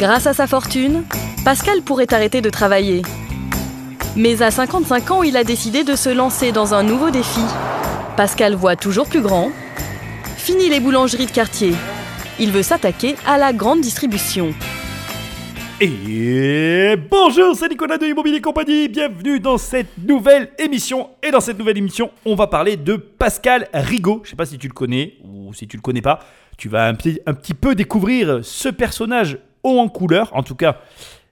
Grâce à sa fortune, Pascal pourrait arrêter de travailler. Mais à 55 ans, il a décidé de se lancer dans un nouveau défi. Pascal voit toujours plus grand. Fini les boulangeries de quartier. Il veut s'attaquer à la grande distribution. Et bonjour, c'est Nicolas de Immobilier Compagnie. Bienvenue dans cette nouvelle émission. Et dans cette nouvelle émission, on va parler de Pascal Rigaud. Je sais pas si tu le connais ou si tu le connais pas. Tu vas un petit peu découvrir ce personnage haut en couleur. En tout cas,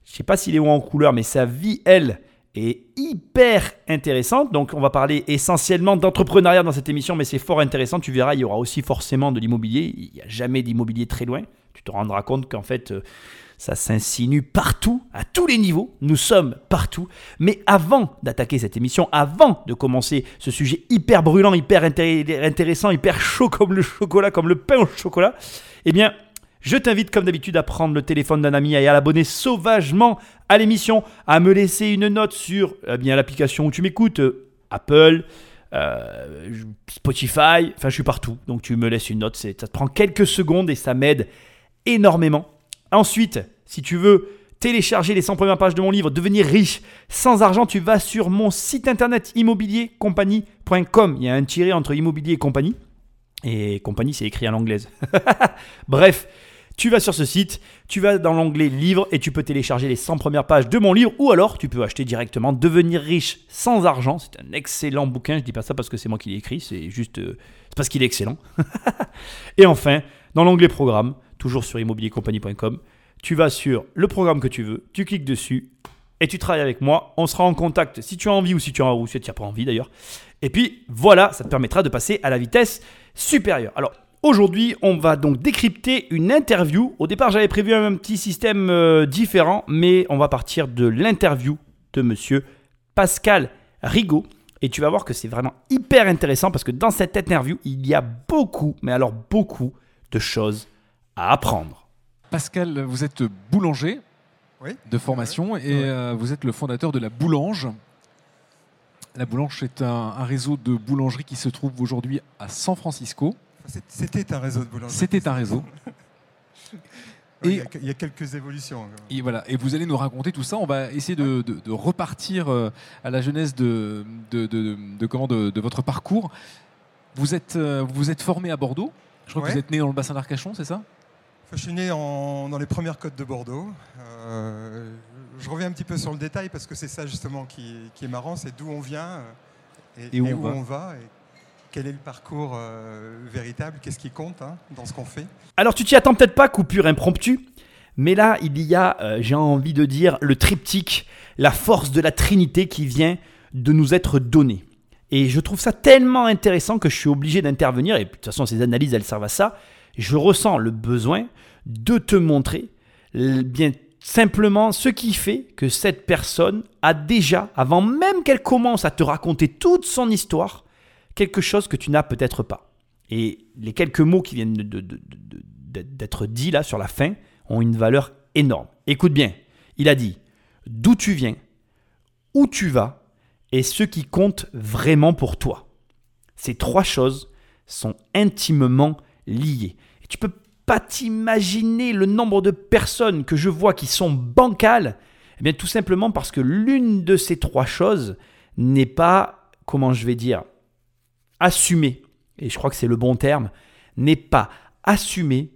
je sais pas s'il est haut en couleur, mais sa vie, elle, est hyper intéressante. Donc, on va parler essentiellement d'entrepreneuriat dans cette émission, mais c'est fort intéressant. Tu verras, il y aura aussi forcément de l'immobilier. Il n'y a jamais d'immobilier très loin. Tu te rendras compte qu'en fait, euh, ça s'insinue partout, à tous les niveaux. Nous sommes partout. Mais avant d'attaquer cette émission, avant de commencer ce sujet hyper brûlant, hyper intér- intéressant, hyper chaud comme le chocolat, comme le pain au chocolat, eh bien, je t'invite comme d'habitude à prendre le téléphone d'un ami et à l'abonner sauvagement à l'émission, à me laisser une note sur eh bien l'application où tu m'écoutes, euh, Apple, euh, Spotify, enfin je suis partout. Donc tu me laisses une note, ça te prend quelques secondes et ça m'aide énormément. Ensuite, si tu veux télécharger les 100 premières pages de mon livre, devenir riche sans argent, tu vas sur mon site internet immobiliercompagnie.com. Il y a un tiré entre immobilier et compagnie. Et compagnie, c'est écrit à l'anglaise. Bref, tu vas sur ce site, tu vas dans l'onglet livre et tu peux télécharger les 100 premières pages de mon livre ou alors tu peux acheter directement Devenir riche sans argent. C'est un excellent bouquin. Je dis pas ça parce que c'est moi qui l'ai écrit, c'est juste euh, parce qu'il est excellent. et enfin, dans l'onglet programme, toujours sur immobiliercompagnie.com, tu vas sur le programme que tu veux, tu cliques dessus et tu travailles avec moi. On sera en contact si tu as envie ou si tu as ou si tu n'as pas envie d'ailleurs. Et puis voilà, ça te permettra de passer à la vitesse supérieure. Alors aujourd'hui, on va donc décrypter une interview. Au départ, j'avais prévu un petit système euh, différent, mais on va partir de l'interview de monsieur Pascal Rigaud. Et tu vas voir que c'est vraiment hyper intéressant parce que dans cette interview, il y a beaucoup, mais alors beaucoup de choses à apprendre. Pascal, vous êtes boulanger Oui. de formation et euh, vous êtes le fondateur de la Boulange. La Boulange, c'est un, un réseau de boulangeries qui se trouve aujourd'hui à San Francisco. C'était un réseau de boulangerie. C'était un réseau. Et- il, y a, il y a quelques évolutions. Et voilà. Et vous allez nous raconter tout ça. On va essayer de, de- de repartir euh, à la jeunesse de, comment, de, votre parcours. Vous êtes, euh, vous êtes formé à Bordeaux. Je crois que vous êtes né dans le bassin d'Arcachon, c'est ça? Je suis né en- dans les premières côtes de Bordeaux. Euh, je reviens un petit peu sur le détail parce que c'est ça justement qui, qui est marrant, c'est d'où on vient et, Et où on va. on va et quel est le parcours euh, véritable, qu'est-ce qui compte hein, dans ce qu'on fait? Alors tu t'y attends peut-être pas, coupure impromptue, mais là il y a, euh, j'ai envie de dire, le triptyque, la force de la Trinité qui vient de nous être donnée. Et je trouve ça tellement intéressant que je suis obligé d'intervenir, et de toute façon ces analyses elles servent à ça, je ressens le besoin de te montrer bien simplement ce qui fait que cette personne a déjà, avant même qu'elle commence à te raconter toute son histoire, quelque chose que tu n'as peut-être pas. Et les quelques mots qui viennent d'être dits là sur la fin ont une valeur énorme. Écoute bien, il a dit d'où tu viens, où tu vas et ce qui compte vraiment pour toi. Ces trois choses sont intimement liées. Tu peux pas t'imaginer le nombre de personnes que je vois qui sont bancales. Eh bien, tout simplement parce que l'une de ces trois choses n'est pas, comment je vais dire, assumée, et je crois que c'est le bon terme, n'est pas assumée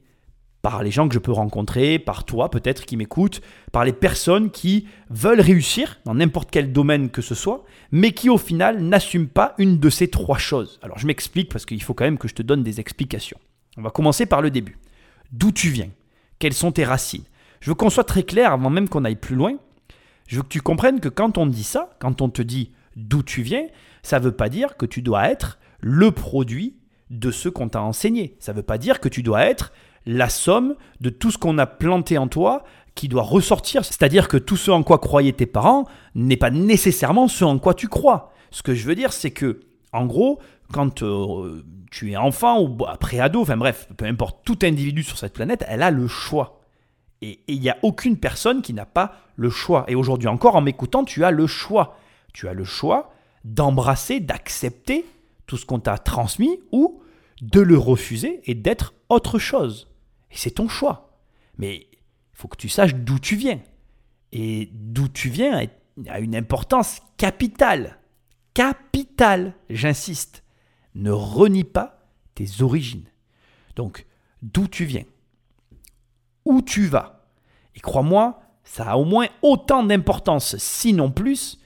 par les gens que je peux rencontrer, par toi peut-être qui m'écoutes, par les personnes qui veulent réussir dans n'importe quel domaine que ce soit, mais qui au final n'assument pas une de ces trois choses. Alors je m'explique parce qu'il faut quand même que je te donne des explications. On va commencer par le début. D'où tu viens? Quelles sont tes racines? Je veux qu'on soit très clair avant même qu'on aille plus loin. Je veux que tu comprennes que quand on dit ça, quand on te dit d'où tu viens, ça ne veut pas dire que tu dois être le produit de ce qu'on t'a enseigné. Ça ne veut pas dire que tu dois être la somme de tout ce qu'on a planté en toi qui doit ressortir. C'est-à-dire que tout ce en quoi croyaient tes parents n'est pas nécessairement ce en quoi tu crois. Ce que je veux dire, c'est que, en gros, quand euh, tu es enfant ou après ado, enfin bref, peu importe, tout individu sur cette planète, elle a le choix. Et il n'y a aucune personne qui n'a pas le choix. Et aujourd'hui encore, en m'écoutant, tu as le choix. Tu as le choix d'embrasser, d'accepter tout ce qu'on t'a transmis ou de le refuser et d'être autre chose. Et c'est ton choix. Mais il faut que tu saches d'où tu viens. Et d'où tu viens a une importance capitale. Capitale, j'insiste. Ne renie pas tes origines. Donc, d'où tu viens, où tu vas. Et crois-moi, ça a au moins autant d'importance, sinon plus,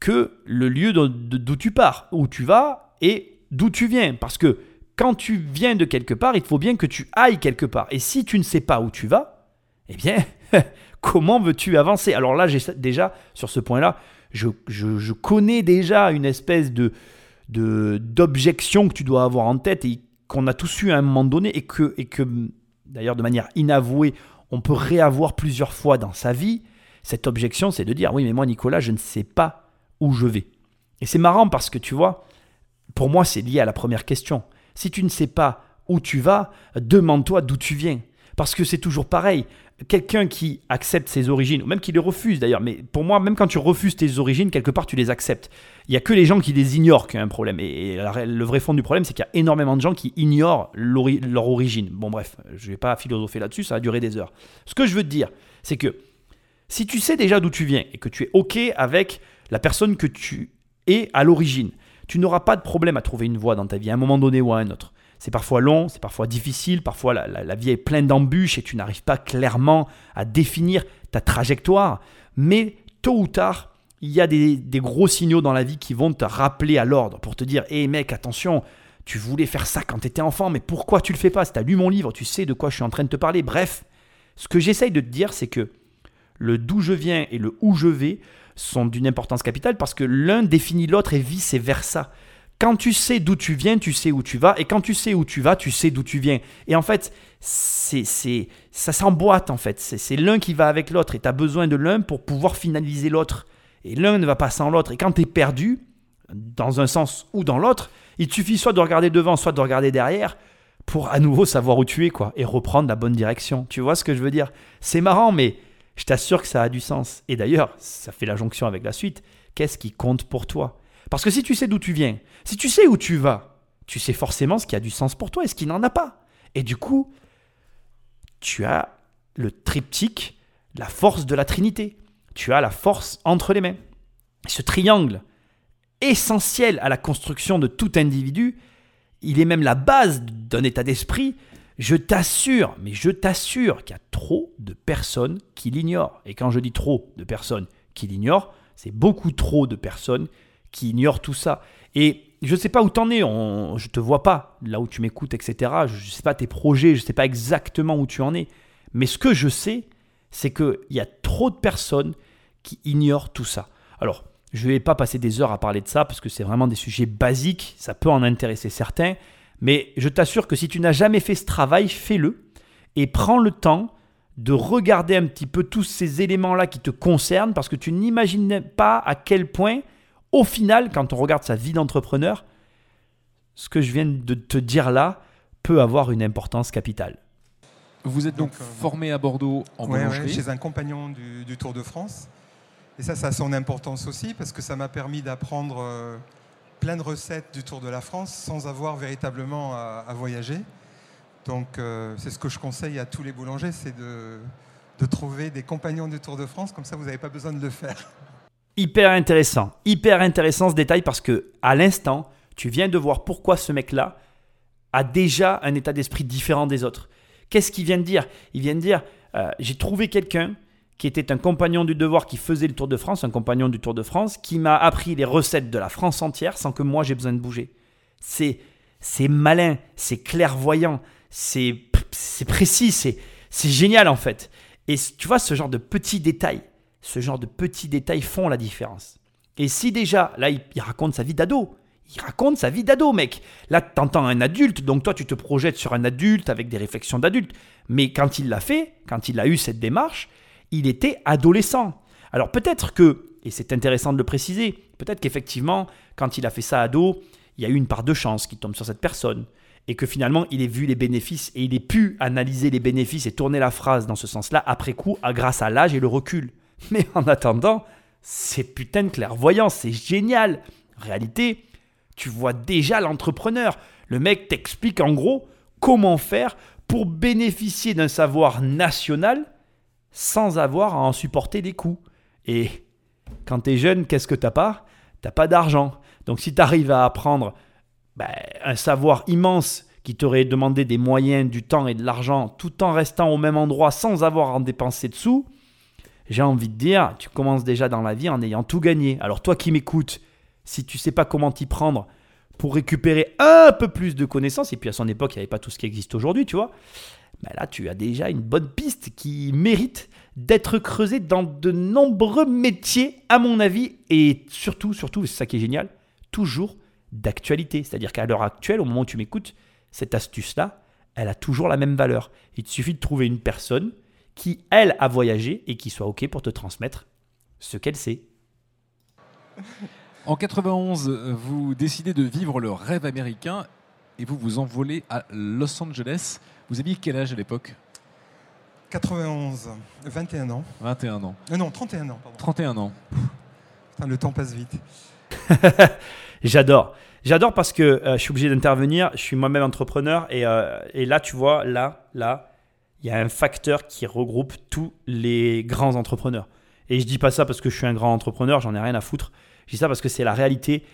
que le lieu d'où tu pars, où tu vas et d'où tu viens. Parce que quand tu viens de quelque part, il faut bien que tu ailles quelque part. Et si tu ne sais pas où tu vas, eh bien, comment veux-tu avancer? Alors là, déjà, sur ce point-là, je, je, connais déjà une espèce de d'objection que tu dois avoir en tête et qu'on a tous eu à un moment donné et que, et que d'ailleurs de manière inavouée, on peut réavoir plusieurs fois dans sa vie, cette objection, c'est de dire, oui, mais moi, Nicolas, je ne sais pas où je vais. Et c'est marrant parce que, tu vois, pour moi, c'est lié à la première question. Si tu ne sais pas où tu vas, demande-toi d'où tu viens. Parce que c'est toujours pareil. Quelqu'un qui accepte ses origines, ou même qui les refuse d'ailleurs, mais pour moi, même quand tu refuses tes origines, quelque part, tu les acceptes. Il n'y a que les gens qui les ignorent qui ont un problème. Et, le vrai fond du problème, c'est qu'il y a énormément de gens qui ignorent leur origine. Bon, bref, je ne vais pas philosopher là-dessus, ça va durer des heures. Ce que je veux te dire, c'est que si tu sais déjà d'où tu viens et que tu es OK avec la personne que tu es à l'origine, tu n'auras pas de problème à trouver une voie dans ta vie à un moment donné ou à un autre. C'est parfois long, c'est parfois difficile, parfois la, vie est pleine d'embûches et tu n'arrives pas clairement à définir ta trajectoire. Mais tôt ou tard, il y a des, gros signaux dans la vie qui vont te rappeler à l'ordre pour te dire Hé mec, attention, tu voulais faire ça quand tu étais enfant, mais pourquoi tu le fais pas? Si tu as lu mon livre, tu sais de quoi je suis en train de te parler. Bref, ce que j'essaye de te dire, c'est que le d'où je viens et le où je vais sont d'une importance capitale parce que l'un définit l'autre et vice-versa. Quand tu sais d'où tu viens, tu sais où tu vas, et quand tu sais où tu vas, tu sais d'où tu viens. Et en fait, c'est, c'est, ça s'emboîte en fait. C'est, c'est l'un qui va avec l'autre, et tu as besoin de l'un pour pouvoir finaliser l'autre. Et l'un ne va pas sans l'autre. Et quand tu es perdu, dans un sens ou dans l'autre, il suffit soit de regarder devant, soit de regarder derrière pour à nouveau savoir où tu es quoi et reprendre la bonne direction. Tu vois ce que je veux dire? C'est marrant mais je t'assure que ça a du sens. Et d'ailleurs, ça fait la jonction avec la suite. Qu'est-ce qui compte pour toi? Parce que si tu sais d'où tu viens, si tu sais où tu vas, tu sais forcément ce qui a du sens pour toi et ce qui n'en a pas. Et du coup, tu as le triptyque, la force de la Trinité tu as la force entre les mains. Ce triangle, essentiel à la construction de tout individu, il est même la base d'un état d'esprit. Je t'assure, mais je t'assure qu'il y a trop de personnes qui l'ignorent. Et quand je dis trop de personnes qui l'ignorent, c'est beaucoup trop de personnes qui ignorent tout ça. Et je ne sais pas où t'en es, je ne te vois pas là où tu m'écoutes, etc. Je ne sais pas tes projets, je ne sais pas exactement où tu en es. Mais ce que je sais, c'est qu'il y a trop de personnes qui ignorent tout ça. Alors, je ne vais pas passer des heures à parler de ça parce que c'est vraiment des sujets basiques, ça peut en intéresser certains, mais je t'assure que si tu n'as jamais fait ce travail, fais-le et prends le temps de regarder un petit peu tous ces éléments-là qui te concernent parce que tu n'imagines pas à quel point, au final, quand on regarde sa vie d'entrepreneur, ce que je viens de te dire là peut avoir une importance capitale. Vous êtes donc, euh, formé à Bordeaux en boulangerie Chez un compagnon du, Tour de France. Et ça, ça a son importance aussi parce que ça m'a permis d'apprendre euh, plein de recettes du Tour de la France sans avoir véritablement à, voyager. Donc euh, c'est ce que je conseille à tous les boulangers, c'est de, de trouver des compagnons du Tour de France, comme ça vous n'avez pas besoin de le faire. Hyper intéressant, hyper intéressant ce détail parce que à l'instant, tu viens de voir pourquoi ce mec-là a déjà un état d'esprit différent des autres. Qu'est-ce qu'il vient de dire? Il vient de dire, euh, j'ai trouvé quelqu'un qui était un compagnon du devoir qui faisait le Tour de France, un compagnon du Tour de France, qui m'a appris les recettes de la France entière sans que moi j'ai besoin de bouger. C'est c'est malin, c'est clairvoyant, c'est c'est précis, c'est c'est génial en fait. Et tu vois ce genre de petits détails, ce genre de petits détails font la différence. Et si déjà là il raconte sa vie d'ado, il raconte sa vie d'ado, mec. Là, t'entends un adulte, donc toi, tu te projettes sur un adulte avec des réflexions d'adulte. Mais quand il l'a fait, quand il a eu cette démarche, il était adolescent. Alors peut-être que, et c'est intéressant de le préciser, peut-être qu'effectivement, quand il a fait ça ado, il y a eu une part de chance qui tombe sur cette personne. Et que finalement, il ait vu les bénéfices et il ait pu analyser les bénéfices et tourner la phrase dans ce sens-là après coup, grâce à l'âge et le recul. Mais en attendant, c'est putain de clairvoyant, c'est génial. En réalité, tu vois déjà l'entrepreneur. Le mec t'explique en gros comment faire pour bénéficier d'un savoir national sans avoir à en supporter des coûts. Et quand tu es jeune, qu'est-ce que t'as pas? T'as pas d'argent. Donc si tu arrives à apprendre ben, un savoir immense qui t'aurait demandé des moyens, du temps et de l'argent, tout en restant au même endroit sans avoir à en dépenser dessous, j'ai envie de dire, tu commences déjà dans la vie en ayant tout gagné. Alors toi qui m'écoutes, si tu sais pas comment t'y prendre pour récupérer un peu plus de connaissances, et puis à son époque, il n'y avait pas tout ce qui existe aujourd'hui, tu vois, ben là, tu as déjà une bonne piste qui mérite d'être creusée dans de nombreux métiers, à mon avis, et surtout, surtout, c'est ça qui est génial, toujours d'actualité. C'est-à-dire qu'à l'heure actuelle, au moment où tu m'écoutes, cette astuce-là, elle a toujours la même valeur. Il te suffit de trouver une personne qui, elle, a voyagé et qui soit OK pour te transmettre ce qu'elle sait. En 91, vous décidez de vivre le rêve américain et vous vous envolez à Los Angeles. Vous aviez quel âge à l'époque 91, 21 ans. 21 ans. Euh, non, 31 ans. Pardon. 31 ans. Putain, le temps passe vite. J'adore. J'adore parce que euh, je suis obligé d'intervenir. Je suis moi-même entrepreneur et, euh, et là, tu vois, là, là, il y a un facteur qui regroupe tous les grands entrepreneurs. Et je dis pas ça parce que je suis un grand entrepreneur, j'en ai rien à foutre. Je dis ça parce que c'est la réalité.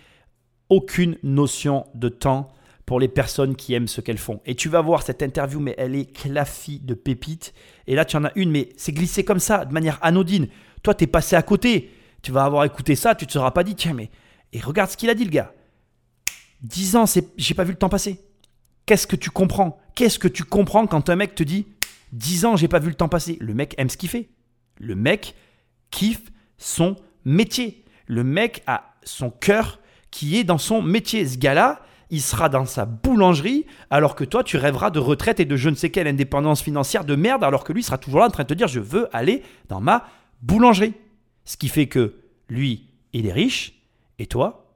Aucune notion de temps pour les personnes qui aiment ce qu'elles font. Et tu vas voir cette interview, mais elle est claffie de pépites. Et là, tu en as une, mais c'est glissé comme ça, de manière anodine. Toi, tu es passé à côté. Tu vas avoir écouté ça, tu te seras pas dit, tiens, mais. Et regarde ce qu'il a dit, le gars. 10 ans, c'est, j'ai pas vu le temps passer. Qu'est-ce que tu comprends? Qu'est-ce que tu comprends quand un mec te dit 10 ans, j'ai pas vu le temps passer? Le mec aime ce qu'il fait. Le mec kiffe son métier. Le mec a son cœur qui est dans son métier. Ce gars-là, il sera dans sa boulangerie, alors que toi, tu rêveras de retraite et de je ne sais quelle indépendance financière de merde, alors que lui sera toujours là en train de te dire je veux aller dans ma boulangerie. Ce qui fait que lui, il est riche, et toi,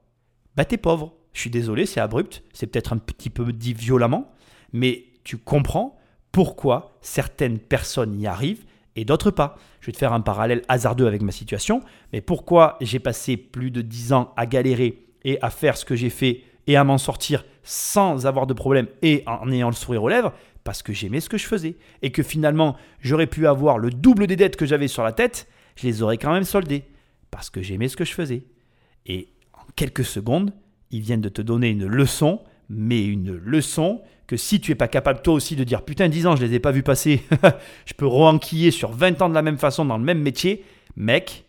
bah t'es pauvre. Je suis désolé, c'est abrupt, c'est peut-être un petit peu dit violemment, mais tu comprends pourquoi certaines personnes y arrivent et d'autres pas. Je vais te faire un parallèle hasardeux avec ma situation, mais pourquoi j'ai passé plus de 10 ans à galérer et à faire ce que j'ai fait et à m'en sortir sans avoir de problème et en ayant le sourire aux lèvres parce que j'aimais ce que je faisais et que finalement j'aurais pu avoir le double des dettes que j'avais sur la tête, je les aurais quand même soldées parce que j'aimais ce que je faisais. Et en quelques secondes, ils viennent de te donner une leçon, mais une leçon que si tu es pas capable toi aussi de dire putain 10 ans je les ai pas vus passer, je peux re-enquiller sur 20 ans de la même façon dans le même métier, mec,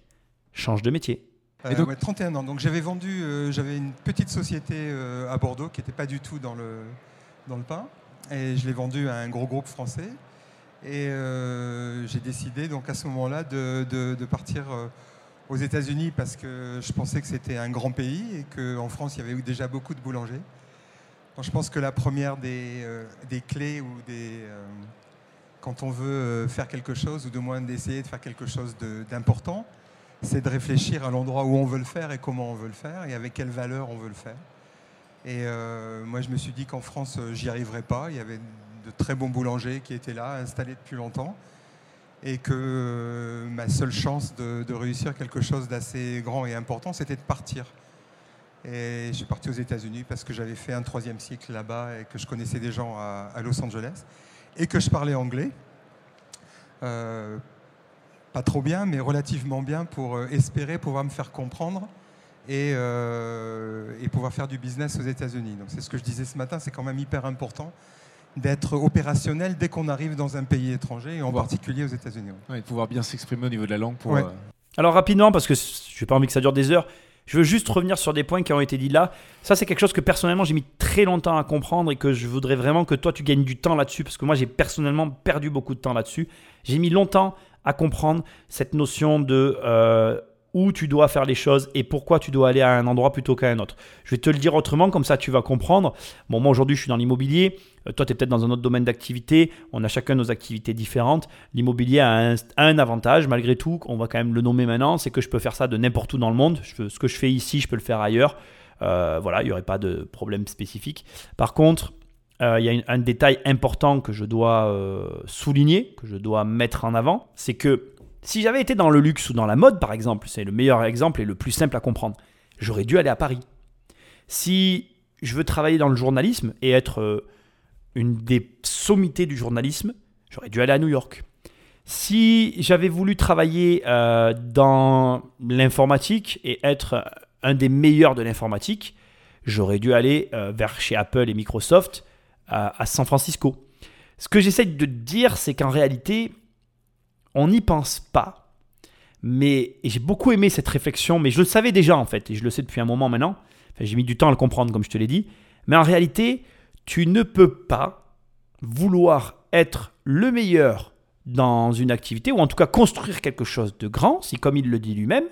change de métier. Euh, Et donc- ouais, 31 ans. Donc j'avais vendu, euh, j'avais une petite société euh, à Bordeaux qui n'était pas du tout dans le, dans le pain. Et je l'ai vendue à un gros groupe français. Et euh, j'ai décidé donc à ce moment-là de, de- de partir euh, aux États-Unis parce que je pensais que c'était un grand pays et qu'en France il y avait déjà beaucoup de boulangers. Donc, je pense que la première des, euh, des clés ou des euh, quand on veut euh, faire quelque chose ou de moins d'essayer de faire quelque chose d'important, c'est de réfléchir à l'endroit où on veut le faire et comment on veut le faire et avec quelle valeur on veut le faire. Et euh, moi, je me suis dit qu'en France, euh, j'y arriverais pas. Il y avait de très bons boulangers qui étaient là, installés depuis longtemps. Et que euh, ma seule chance de, réussir quelque chose d'assez grand et important, c'était de partir. Et je suis parti aux États-Unis parce que j'avais fait un troisième cycle là-bas et que je connaissais des gens à, Los Angeles et que je parlais anglais. Pas trop bien, mais relativement bien pour euh, espérer pouvoir me faire comprendre et, euh, et pouvoir faire du business aux États-Unis. Donc c'est ce que je disais ce matin, c'est quand même hyper important d'être opérationnel dès qu'on arrive dans un pays étranger et en particulier aux États-Unis. ouais. Ouais, de pouvoir bien s'exprimer au niveau de la langue pour. Ouais. euh, Alors rapidement, parce que je n'ai pas envie que ça dure des heures, je veux juste revenir sur des points qui ont été dits là. Ça, c'est quelque chose que personnellement, j'ai mis très longtemps à comprendre et que je voudrais vraiment que toi, tu gagnes du temps là-dessus, parce que moi, j'ai personnellement perdu beaucoup de temps là-dessus. J'ai mis longtemps à comprendre cette notion de euh, où tu dois faire les choses et pourquoi tu dois aller à un endroit plutôt qu'à un autre. Je vais te le dire autrement, comme ça tu vas comprendre. Bon, moi aujourd'hui je suis dans l'immobilier, Euh, toi tu es peut-être dans un autre domaine d'activité, on a chacun nos activités différentes. L'immobilier a un, avantage malgré tout, on va quand même le nommer maintenant, c'est que je peux faire ça de n'importe où dans le monde. Je ce que je fais ici, je peux le faire ailleurs. Euh, voilà, il n'y aurait pas de problème spécifique. Par contre, euh, il y a un détail important que je dois euh, souligner, que je dois mettre en avant, c'est que si j'avais été dans le luxe ou dans la mode, par exemple, c'est le meilleur exemple et le plus simple à comprendre, j'aurais dû aller à Paris. Si je veux travailler dans le journalisme et être euh, une des sommités du journalisme, j'aurais dû aller à New York. Si j'avais voulu travailler dans l'informatique et être un des meilleurs de l'informatique, j'aurais dû aller vers chez Apple et Microsoft à, San Francisco. Ce que j'essaie de dire, c'est qu'en réalité, on n'y pense pas. Mais j'ai beaucoup aimé cette réflexion, mais je le savais déjà en fait, et je le sais depuis un moment maintenant. J'ai mis du temps à le comprendre, comme je te l'ai dit. Mais en réalité, tu ne peux pas vouloir être le meilleur dans une activité, ou en tout cas construire quelque chose de grand, si comme il le dit lui-même,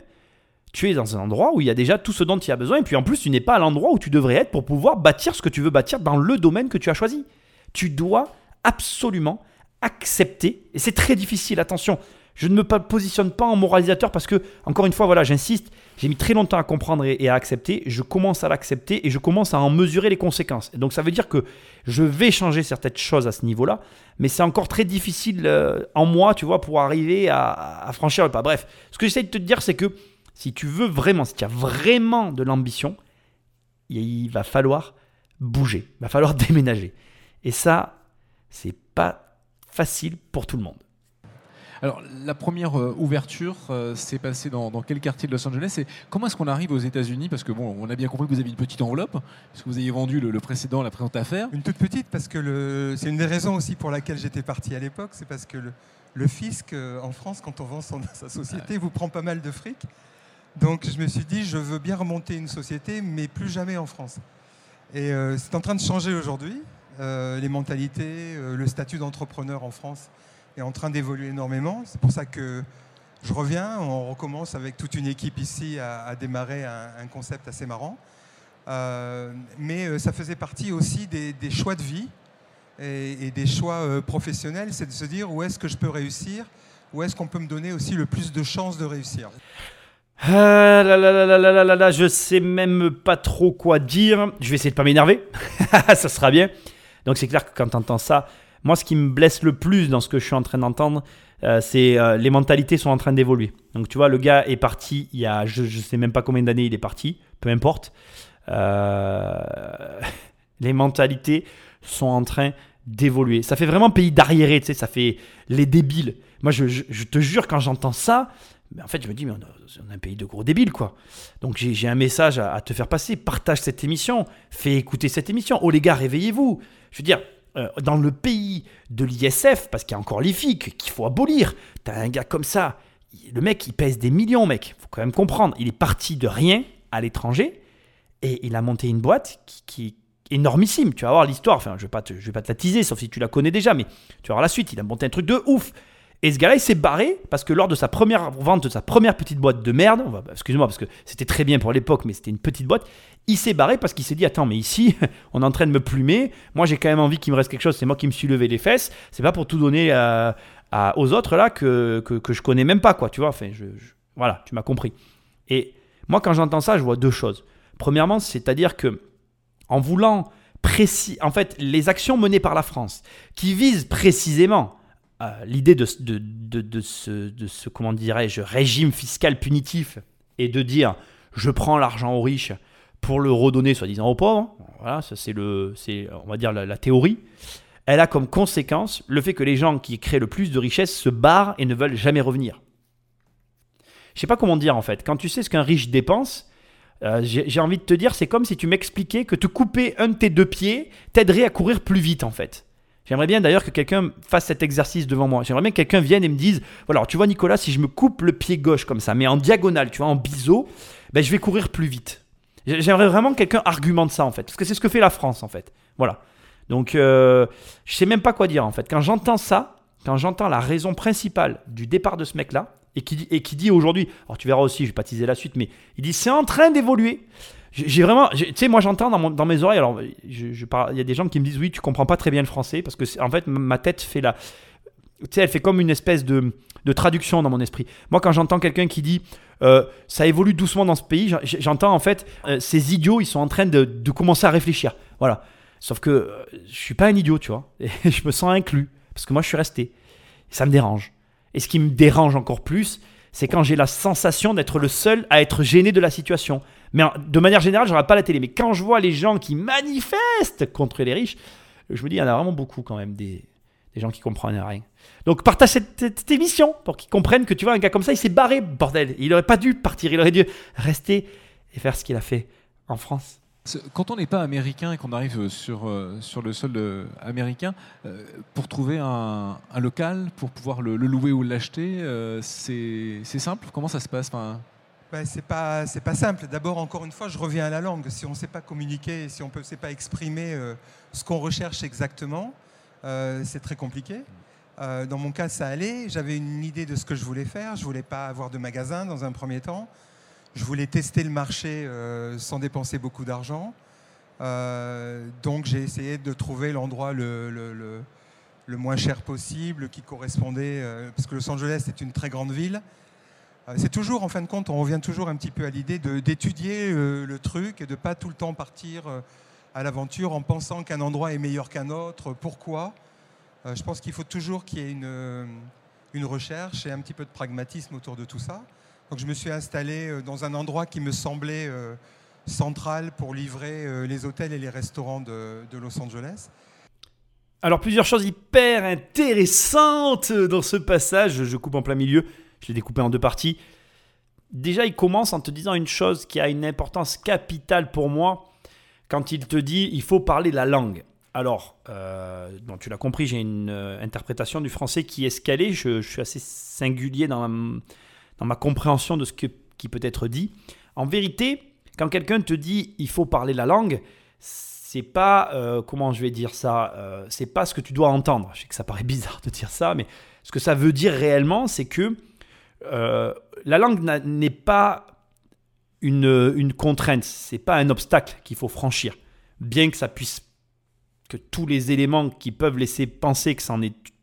tu es dans un endroit où il y a déjà tout ce dont tu as besoin, et puis en plus, tu n'es pas à l'endroit où tu devrais être pour pouvoir bâtir ce que tu veux bâtir dans le domaine que tu as choisi. Tu dois absolument accepter, et c'est très difficile, attention, je ne me positionne pas en moralisateur parce que, encore une fois, voilà, j'insiste, j'ai mis très longtemps à comprendre et, à accepter, je commence à l'accepter et je commence à en mesurer les conséquences. Donc ça veut dire que je vais changer certaines choses à ce niveau-là, mais c'est encore très difficile euh, en moi, tu vois, pour arriver à franchir le pas. Bref, ce que j'essaie de te dire, c'est que si tu veux vraiment, si tu as vraiment de l'ambition, il va falloir bouger, il va falloir déménager. Et ça, c'est pas facile pour tout le monde. Alors, la première euh, ouverture euh, s'est passée dans, quel quartier de Los Angeles Et comment est-ce qu'on arrive aux États-Unis? Parce que, bon, on a bien compris que vous avez une petite enveloppe, puisque vous avez vendu le, précédent, la présente affaire. Une toute petite, parce que c'est une des raisons aussi pour laquelle j'étais parti à l'époque, c'est parce que le, fisc euh, en France, quand on vend sa société, vous prend pas mal de fric. Donc, je me suis dit, je veux bien remonter une société, mais plus jamais en France. Et c'est en train de changer aujourd'hui. les mentalités, le statut d'entrepreneur en France est en train d'évoluer énormément. C'est pour ça que je reviens, on recommence avec toute une équipe ici à, démarrer un, concept assez marrant. Euh, mais euh, ça faisait partie aussi des, choix de vie et, des choix euh, professionnels, c'est de se dire où est-ce que je peux réussir, où est-ce qu'on peut me donner aussi le plus de chances de réussir? Ah je sais même pas trop quoi dire. Je vais essayer de pas m'énerver, ça sera bien. Donc c'est clair que quand tu entends ça, moi, ce qui me blesse le plus dans ce que je suis en train d'entendre, euh, c'est euh, les mentalités sont en train d'évoluer. Donc, tu vois, le gars est parti il y a, je sais même pas combien d'années il est parti, peu importe. Euh, les mentalités sont en train d'évoluer. Ça fait vraiment pays d'arriéré, tu sais, ça fait les débiles. Moi, je, te jure, quand j'entends ça, en fait, je me dis, mais on a, un pays de gros débiles, quoi. Donc, j'ai un message à, te faire passer. Partage cette émission. Fais écouter cette émission. Oh, les gars, réveillez-vous. Je veux dire, euh, dans le pays de l'ISF, parce qu'il y a encore l'IFIC qu'il faut abolir, t'as un gars comme ça, le mec il pèse des millions, mec, faut quand même comprendre, il est parti de rien à l'étranger et il a monté une boîte qui, est énormissime. Tu vas voir l'histoire, enfin je vais pas te, je vais pas te la teaser, sauf si tu la connais déjà, mais tu vas voir la suite. Il a monté un truc de ouf. Et ce gars-là, il s'est barré parce que lors de sa première vente de sa première petite boîte de merde, excuse-moi parce que c'était très bien pour l'époque, mais c'était une petite boîte, il s'est barré parce qu'il s'est dit Attends, mais ici, on est en train de me plumer. Moi, j'ai quand même envie qu'il me reste quelque chose. C'est moi qui me suis levé les fesses. C'est pas pour tout donner aux autres là que, que, je connais même pas, quoi. Tu vois, enfin, voilà, tu m'as compris. Et moi, quand j'entends ça, je vois deux choses. Premièrement, c'est-à-dire que en voulant précis, en fait, les actions menées par la France qui visent précisément l'idée de, de, ce, de ce, comment dirais-je, régime fiscal punitif et de dire je prends l'argent aux riches pour le redonner soi-disant aux pauvres, voilà, ça c'est le, c'est on va dire la, théorie, elle a comme conséquence le fait que les gens qui créent le plus de richesses se barrent et ne veulent jamais revenir. Je sais pas comment dire en fait. Quand tu sais ce qu'un riche dépense, euh, j'ai envie de te dire, c'est comme si tu m'expliquais que te couper un de tes deux pieds t'aiderait à courir plus vite en fait. J'aimerais bien d'ailleurs que quelqu'un fasse cet exercice devant moi. J'aimerais bien que quelqu'un vienne et me dise voilà, tu vois, Nicolas, si je me coupe le pied gauche comme ça, mais en diagonale, tu vois, en biseau, ben, je vais courir plus vite. J'aimerais vraiment que quelqu'un argumente ça, en fait. Parce que c'est ce que fait la France, en fait. Voilà. Donc, euh, je sais même pas quoi dire, en fait. Quand j'entends ça, quand j'entends la raison principale du départ de ce mec-là, et qui, et qui dit aujourd'hui, alors tu verras aussi, je vais pas teaser la suite, mais il dit c'est en train d'évoluer. J'ai vraiment, tu sais, moi j'entends dans, mes oreilles, alors il y a des gens qui me disent oui, tu comprends pas très bien le français, parce que en fait ma tête fait la, tu sais, elle fait comme une espèce de, traduction dans mon esprit. Moi quand j'entends quelqu'un qui dit euh, ça évolue doucement dans ce pays, j'entends en fait euh, ces idiots, ils sont en train de, commencer à réfléchir. Voilà. Sauf que euh, je suis pas un idiot, tu vois, je me sens inclus, parce que moi je suis resté. Ça me dérange. Et ce qui me dérange encore plus, c'est quand j'ai la sensation d'être le seul à être gêné de la situation. Mais de manière générale, je regarde pas la télé. Mais quand je vois les gens qui manifestent contre les riches, je me dis, il y en a vraiment beaucoup quand même, des, gens qui comprennent rien. Donc partage cette, émission pour qu'ils comprennent que tu vois, un gars comme ça, il s'est barré, bordel. Il n'aurait pas dû partir, il aurait dû rester et faire ce qu'il a fait en France. Quand on n'est pas américain et qu'on arrive sur, euh, sur le sol euh, américain, euh, pour trouver un, local, pour pouvoir le, louer ou l'acheter, c'est simple? Comment ça se passe? Ben, c'est pas c'est pas simple. D'abord, encore une fois, je reviens à la langue. Si on ne sait pas communiquer, si on ne sait pas exprimer euh, ce qu'on recherche exactement, euh, c'est très compliqué. Euh, dans mon cas, ça allait. J'avais une idée de ce que je voulais faire. Je voulais pas avoir de magasin dans un premier temps. Je voulais tester le marché sans dépenser beaucoup d'argent. Donc, j'ai essayé de trouver l'endroit le, le- moins cher possible, qui correspondait, parce que Los Angeles est une très grande ville. Euh, C'est toujours, en fin de compte, on revient toujours un petit peu à l'idée d'étudier euh, le truc et de pas tout le temps partir euh, à l'aventure en pensant qu'un endroit est meilleur qu'un autre. Pourquoi? Euh, Je pense qu'il faut toujours qu'il y ait une, recherche et un petit peu de pragmatisme autour de tout ça. Donc je me suis installé dans un endroit qui me semblait central pour livrer les hôtels et les restaurants de, de Los Angeles. Alors plusieurs choses hyper intéressantes dans ce passage, je coupe en plein milieu, je l'ai découpé en deux parties. Déjà, il commence en te disant une chose qui a une importance capitale pour moi, quand il te dit il faut parler la langue. Alors, euh, bon, tu l'as compris, j'ai une euh, interprétation du français qui est escalée, je, suis assez singulier dans ma, compréhension de ce qui peut être dit. En vérité, quand quelqu'un te dit il faut parler la langue, c'est pas euh, comment je vais dire ça, c'est pas ce que tu dois entendre. Je sais que ça paraît bizarre de dire ça, mais ce que ça veut dire réellement, c'est que euh, la langue n'est pas une, contrainte, c'est pas un obstacle qu'il faut franchir, bien que ça puisse que tous les éléments qui peuvent laisser penser que,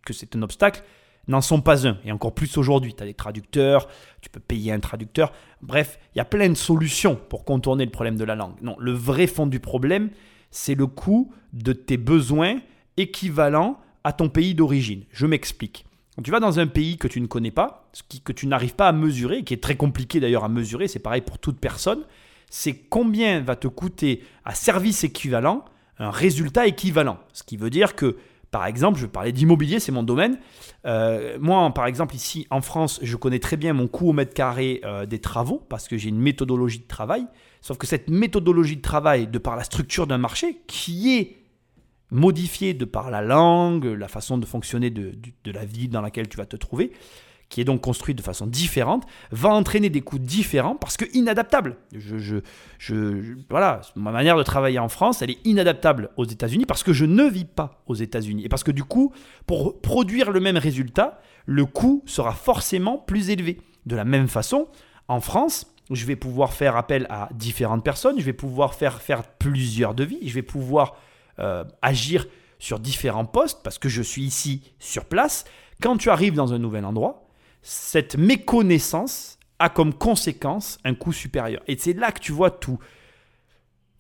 que c'est un obstacle n'en sont pas un. Et encore plus aujourd'hui, tu as des traducteurs, tu peux payer un traducteur. Bref, il y a plein de solutions pour contourner le problème de la langue. Non, le vrai fond du problème, c'est le coût de tes besoins équivalents à ton pays d'origine. Je m'explique. Tu vas dans un pays que tu ne connais pas, ce qui, que tu n'arrives pas à mesurer, qui est très compliqué d'ailleurs à mesurer, c'est pareil pour toute personne, c'est combien va te coûter à service équivalent un résultat équivalent. Ce qui veut dire que, par exemple, je parler d'immobilier, c'est mon domaine. Euh, moi, par exemple, ici en France, je connais très bien mon coût au mètre carré euh, des travaux parce que j'ai une méthodologie de travail. Sauf que cette méthodologie de travail, de par la structure d'un marché, qui est modifiée de par la langue, la façon de fonctionner de, de- de la ville dans laquelle tu vas te trouver, qui est donc construite de façon différente, va entraîner des coûts différents parce que inadaptable. Je, je, je- je- voilà, ma manière de travailler en France, elle est inadaptable aux États-Unis parce que je ne vis pas aux États-Unis et parce que du coup, pour produire le même résultat, le coût sera forcément plus élevé. De la même façon, en France, je vais pouvoir faire appel à différentes personnes, je vais pouvoir faire faire plusieurs devis, je vais pouvoir euh, agir sur différents postes parce que je suis ici sur place. Quand tu arrives dans un nouvel endroit, cette méconnaissance a comme conséquence un coût supérieur. Et c'est là que tu vois tout.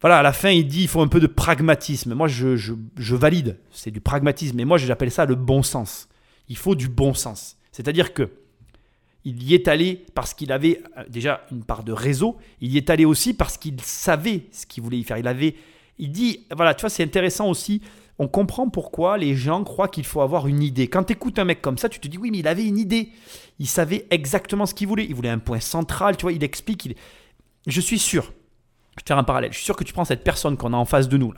Voilà, à la fin, il dit il faut un peu de pragmatisme. Moi, je, je- valide, c'est du pragmatisme. Et moi, j'appelle ça le bon sens. Il faut du bon sens. C'est-à-dire que il y est allé parce qu'il avait euh, déjà une part de réseau. Il y est allé aussi parce qu'il savait ce qu'il voulait y faire. Il avait, il dit, voilà, tu vois, c'est intéressant aussi. On comprend pourquoi les gens croient qu'il faut avoir une idée. Quand tu écoutes un mec comme ça, tu te dis oui, mais il avait une idée. Il savait exactement ce qu'il voulait. Il voulait un point central, tu vois, il explique. Je suis sûr, je vais faire un parallèle. Je suis sûr que tu prends cette personne qu'on a en face de nous,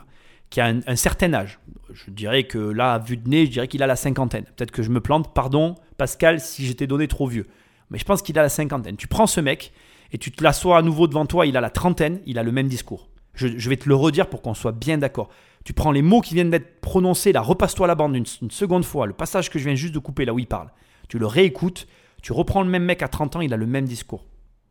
qui a un, un certain âge. Je dirais que là, à vue de nez, je dirais qu'il a la cinquantaine. Peut-être que je me plante, pardon, Pascal, si j'étais donné trop vieux. Mais je pense qu'il a la cinquantaine. Tu prends ce mec et tu te l'assois à nouveau devant toi, il a la trentaine, il a le même discours. Je, vais te le redire pour qu'on soit bien d'accord. Tu prends les mots qui viennent d'être prononcés, là, repasse-toi la bande une, une seconde fois, le passage que je viens juste de couper, là où il parle. Tu le réécoutes, tu reprends le même mec à 30 ans, il a le même discours.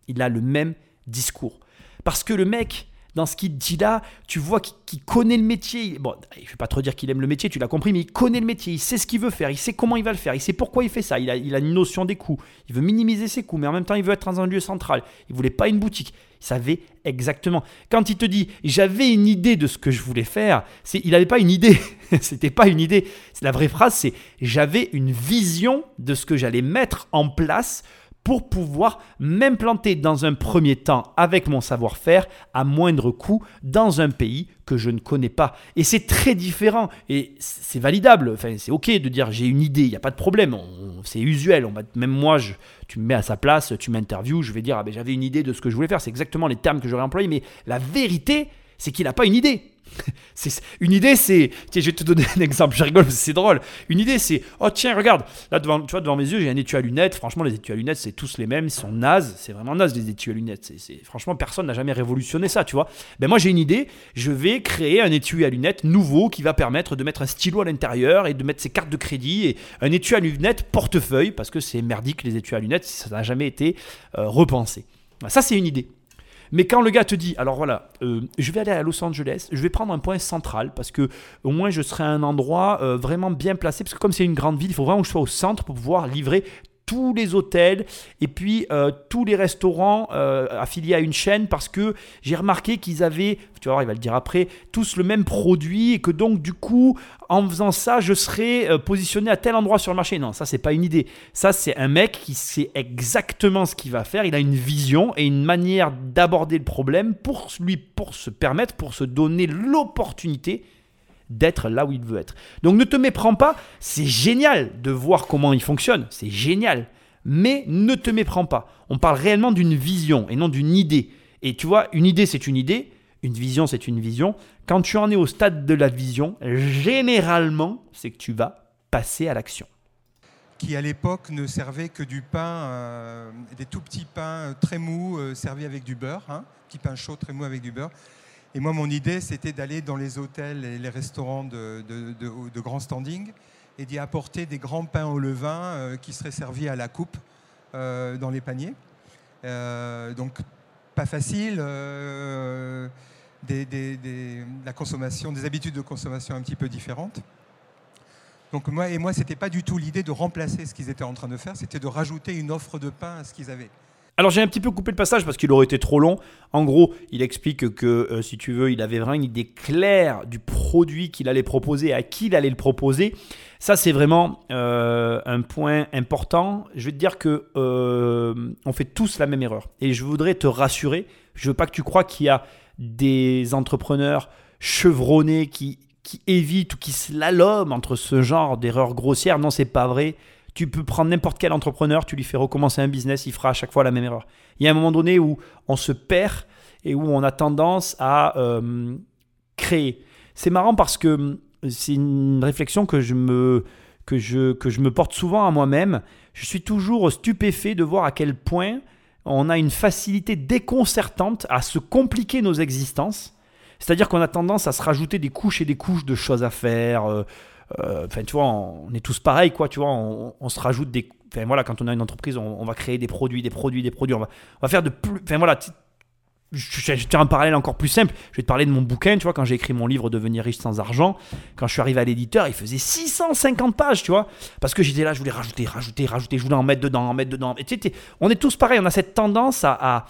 Il a le même discours. Parce que le mec, dans ce qu'il dit là, tu vois qu'il connaît le métier. Bon, je vais pas trop dire qu'il aime le métier, tu l'as compris, mais il connaît le métier, il sait ce qu'il veut faire, il sait comment il va le faire, il sait pourquoi il fait ça, il a, il a une notion des coûts, il veut minimiser ses coûts, mais en même temps il veut être dans un lieu central. Il voulait pas une boutique, il savait exactement. Quand il te dit j'avais une idée de ce que je voulais faire, c'est il n'avait pas une idée, c'était pas une idée. C'est la vraie phrase, c'est j'avais une vision de ce que j'allais mettre en place pour pouvoir m'implanter dans un premier temps avec mon savoir-faire à moindre coût dans un pays que je ne connais pas. Et c'est très différent et c'est validable. Enfin, c'est ok de dire j'ai une idée, il n'y a pas de problème. C'est usuel. On même moi, je, tu me mets à sa place, tu m'interviews, je vais dire ah ben, j'avais une idée de ce que je voulais faire. C'est exactement les termes que j'aurais employés. Mais la vérité, c'est qu'il n'a pas une idée. une idée, c'est. Tiens, je vais te donner un exemple, je rigole, c'est drôle. Une idée, c'est Oh, tiens, regarde, là, devant, tu vois, devant mes yeux, j'ai un étui à lunettes. Franchement, les étuis à lunettes, c'est tous les mêmes, ils sont nazes. C'est vraiment naze, les étuis à lunettes. C'est, franchement, personne n'a jamais révolutionné ça, tu vois. Ben, moi, j'ai une idée. Je vais créer un étui à lunettes nouveau qui va permettre de mettre un stylo à l'intérieur et de mettre ses cartes de crédit et un étui à lunettes portefeuille, parce que c'est merdique, les étuis à lunettes, ça n'a jamais été euh, repensé. Ça, c'est une idée. Mais quand le gars te dit, alors voilà, euh, je vais aller à Los Angeles, je vais prendre un point central parce que au moins je serai un endroit euh, vraiment bien placé parce que comme c'est une grande ville, il faut vraiment que je sois au centre pour pouvoir livrer tous les hôtels et puis euh, tous les restaurants euh, affiliés à une chaîne parce que j'ai remarqué qu'ils avaient, tu vas voir, il va le dire après, tous le même produit et que donc du coup, en faisant ça, je serais euh, positionné à tel endroit sur le marché. Non, ça c'est pas une idée. Ça c'est un mec qui sait exactement ce qu'il va faire. Il a une vision et une manière d'aborder le problème pour lui, pour se permettre, pour se donner l'opportunité d'être là où il veut être. Donc ne te méprends pas, c'est génial de voir comment il fonctionne, c'est génial. Mais ne te méprends pas. On parle réellement d'une vision et non d'une idée. Et tu vois, une idée c'est une idée, une vision c'est une vision. Quand tu en es au stade de la vision, généralement, c'est que tu vas passer à l'action qui à l'époque ne servait que du pain, euh, des tout petits pains très mous euh, servis avec du beurre, hein, petit pain chaud très mou avec du beurre. Et moi, mon idée, c'était d'aller dans les hôtels et les restaurants de, grand standing et d'y apporter des grands pains au levain euh, qui seraient servis à la coupe euh, dans les paniers. Euh, donc, pas facile. Des, la consommation, des habitudes de consommation un petit peu différentes. Donc moi et moi, c'était pas du tout l'idée de remplacer ce qu'ils étaient en train de faire, c'était de rajouter une offre de pain à ce qu'ils avaient. Alors j'ai un petit peu coupé le passage parce qu'il aurait été trop long. En gros, il explique que euh, si tu veux, il avait vraiment une idée claire du produit qu'il allait proposer, à qui il allait le proposer. Ça c'est vraiment euh, un point important. Je vais te dire que euh, on fait tous la même erreur. Et je voudrais te rassurer. Je veux pas que tu crois qu'il y a des entrepreneurs chevronnés qui évitent ou qui slaloment entre ce genre d'erreurs grossières. Non, c'est pas vrai. Tu peux prendre n'importe quel entrepreneur, tu lui fais recommencer un business, il fera à chaque fois la même erreur. Il y a un moment donné où on se perd et où on a tendance à euh, créer. C'est marrant parce que hum, c'est une réflexion que je me, que je, que je me porte souvent à moi-même. Je suis toujours stupéfait de voir à quel point on a une facilité déconcertante à se compliquer nos existences. C'est-à-dire qu'on a tendance à se rajouter des couches et des couches de choses à faire, euh, euh, enfin, tu vois, on, est tous pareils, quoi. Tu vois, on, se rajoute des. Enfin, voilà, quand on a une entreprise, on, va créer des produits, des produits, des produits. On va, va faire de plus. Enfin, voilà. Je, vais un parallèle encore plus simple. Je vais te parler de mon bouquin. Tu vois, quand j'ai écrit mon livre Devenir riche sans argent, quand je suis arrivé à l'éditeur, il faisait 650 pages, tu vois. Parce que j'étais là, je voulais rajouter, rajouter, rajouter. Je voulais en mettre dedans, en mettre dedans. Et tu sais, on est tous pareils. On a cette tendance à,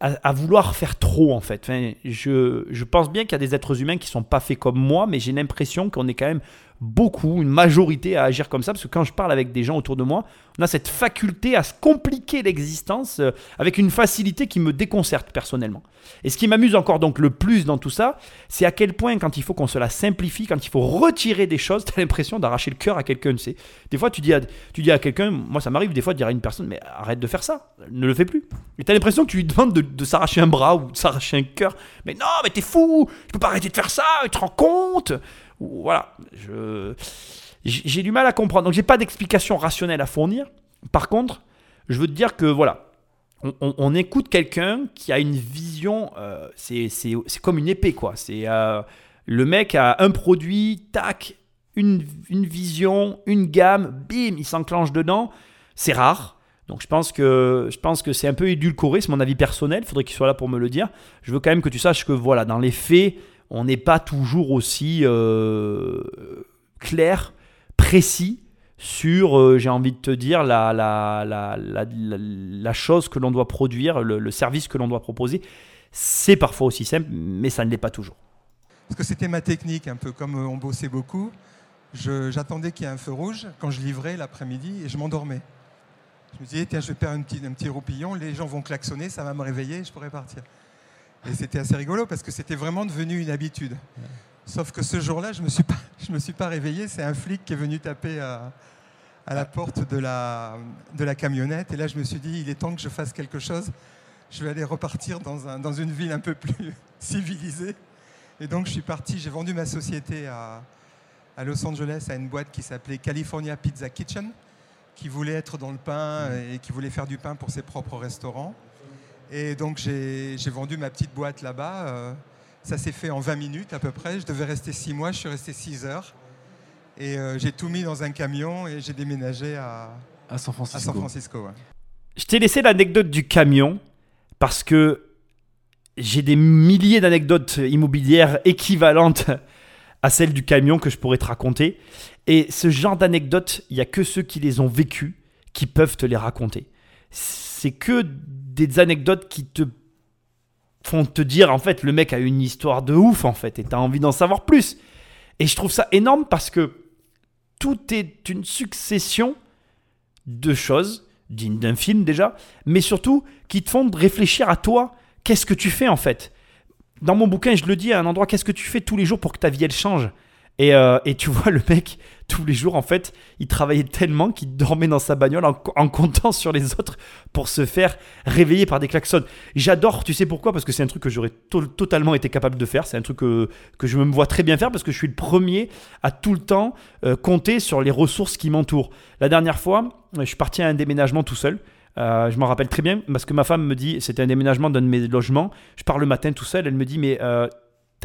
à, vouloir faire trop en fait. Enfin, je, je, pense bien qu'il y a des êtres humains qui sont pas faits comme moi, mais j'ai l'impression qu'on est quand même beaucoup, une majorité à agir comme ça, parce que quand je parle avec des gens autour de moi, on a cette faculté à se compliquer l'existence euh, avec une facilité qui me déconcerte personnellement. Et ce qui m'amuse encore donc le plus dans tout ça, c'est à quel point quand il faut qu'on se la simplifie, quand il faut retirer des choses, tu as l'impression d'arracher le cœur à quelqu'un. Tu. Des fois, tu dis à, tu dis à quelqu'un, moi ça m'arrive des fois de dire à une personne, mais arrête de faire ça, ne le fais plus. Et tu as l'impression que tu lui demandes de, s'arracher un bras ou de s'arracher un cœur. Mais non, mais t'es fou, je peux pas arrêter de faire ça, tu te rends compte? Voilà, j'ai du mal à comprendre. Donc j'ai pas d'explication rationnelle à fournir. Par contre, je veux te dire que voilà, on, écoute quelqu'un qui a une vision, euh, c'est comme une épée quoi. C'est euh, le mec a un produit, tac, une, une vision, une gamme, bim, il s'enclenche dedans. C'est rare. Donc je pense que je pense que c'est un peu édulcoré, c'est mon avis personnel. Faudrait qu'il soit là pour me le dire. Je veux quand même que tu saches que voilà, dans les faits, on n'est pas toujours aussi euh, clair, précis sur, euh, j'ai envie de te dire, la, la, la, chose que l'on doit produire, le, service que l'on doit proposer. C'est parfois aussi simple, mais ça ne l'est pas toujours. Parce que c'était ma technique, un peu comme on bossait beaucoup. J'attendais qu'il y ait un feu rouge quand je livrais l'après-midi et je m'endormais. Je me disais, tiens, je vais faire un petit, un petit roupillon, les gens vont klaxonner, ça va me réveiller, je pourrais partir. Et c'était assez rigolo parce que c'était vraiment devenu une habitude. Sauf que ce jour-là, je ne me, suis pas, je me suis pas réveillé, c'est un flic qui est venu taper à, la porte de la, de la camionnette. Et là, je me suis dit, il est temps que je fasse quelque chose. Je vais aller repartir dans, un, dans une ville un peu plus civilisée. Et donc, je suis parti, j'ai vendu ma société à, à Los Angeles à une boîte qui s'appelait California Pizza Kitchen, qui voulait être dans le pain et qui voulait faire du pain pour ses propres restaurants. Et donc j'ai vendu ma petite boîte là-bas. Euh, ça s'est fait en 20 minutes à peu près. Je devais rester 6 mois, je suis resté 6 heures. Et euh, j'ai tout mis dans un camion et j'ai déménagé à, À San à Francisco. San Francisco. ouais. Je t'ai laissé l'anecdote du camion parce que j'ai des milliers d'anecdotes immobilières équivalentes à celle du camion que je pourrais te raconter. Et ce genre d'anecdotes, il n'y a que ceux qui les ont vécues qui peuvent te les raconter. C'est que des anecdotes qui te font te dire, en fait, le mec a une histoire de ouf, en fait, et tu as envie d'en savoir plus. Et je trouve ça énorme parce que tout est une succession de choses, dignes d'un film déjà, mais surtout qui te font réfléchir à toi, qu'est-ce que tu fais en fait? Dans mon bouquin, je le dis à un endroit, qu'est-ce que tu fais tous les jours pour que ta vie elle change? Et, euh, et tu vois, le mec, tous les jours, en fait, il travaillait tellement qu'il dormait dans sa bagnole en, comptant sur les autres pour se faire réveiller par des klaxons. J'adore, tu sais pourquoi? Parce que c'est un truc que j'aurais to- totalement été capable de faire. C'est un truc que, que je me vois très bien faire parce que je suis le premier à tout le temps euh, compter sur les ressources qui m'entourent. La dernière fois, je suis à un déménagement tout seul. Euh, je m'en rappelle très bien parce que ma femme me dit, c'était un déménagement d'un de mes logements. Je pars le matin tout seul. Elle me dit, mais euh,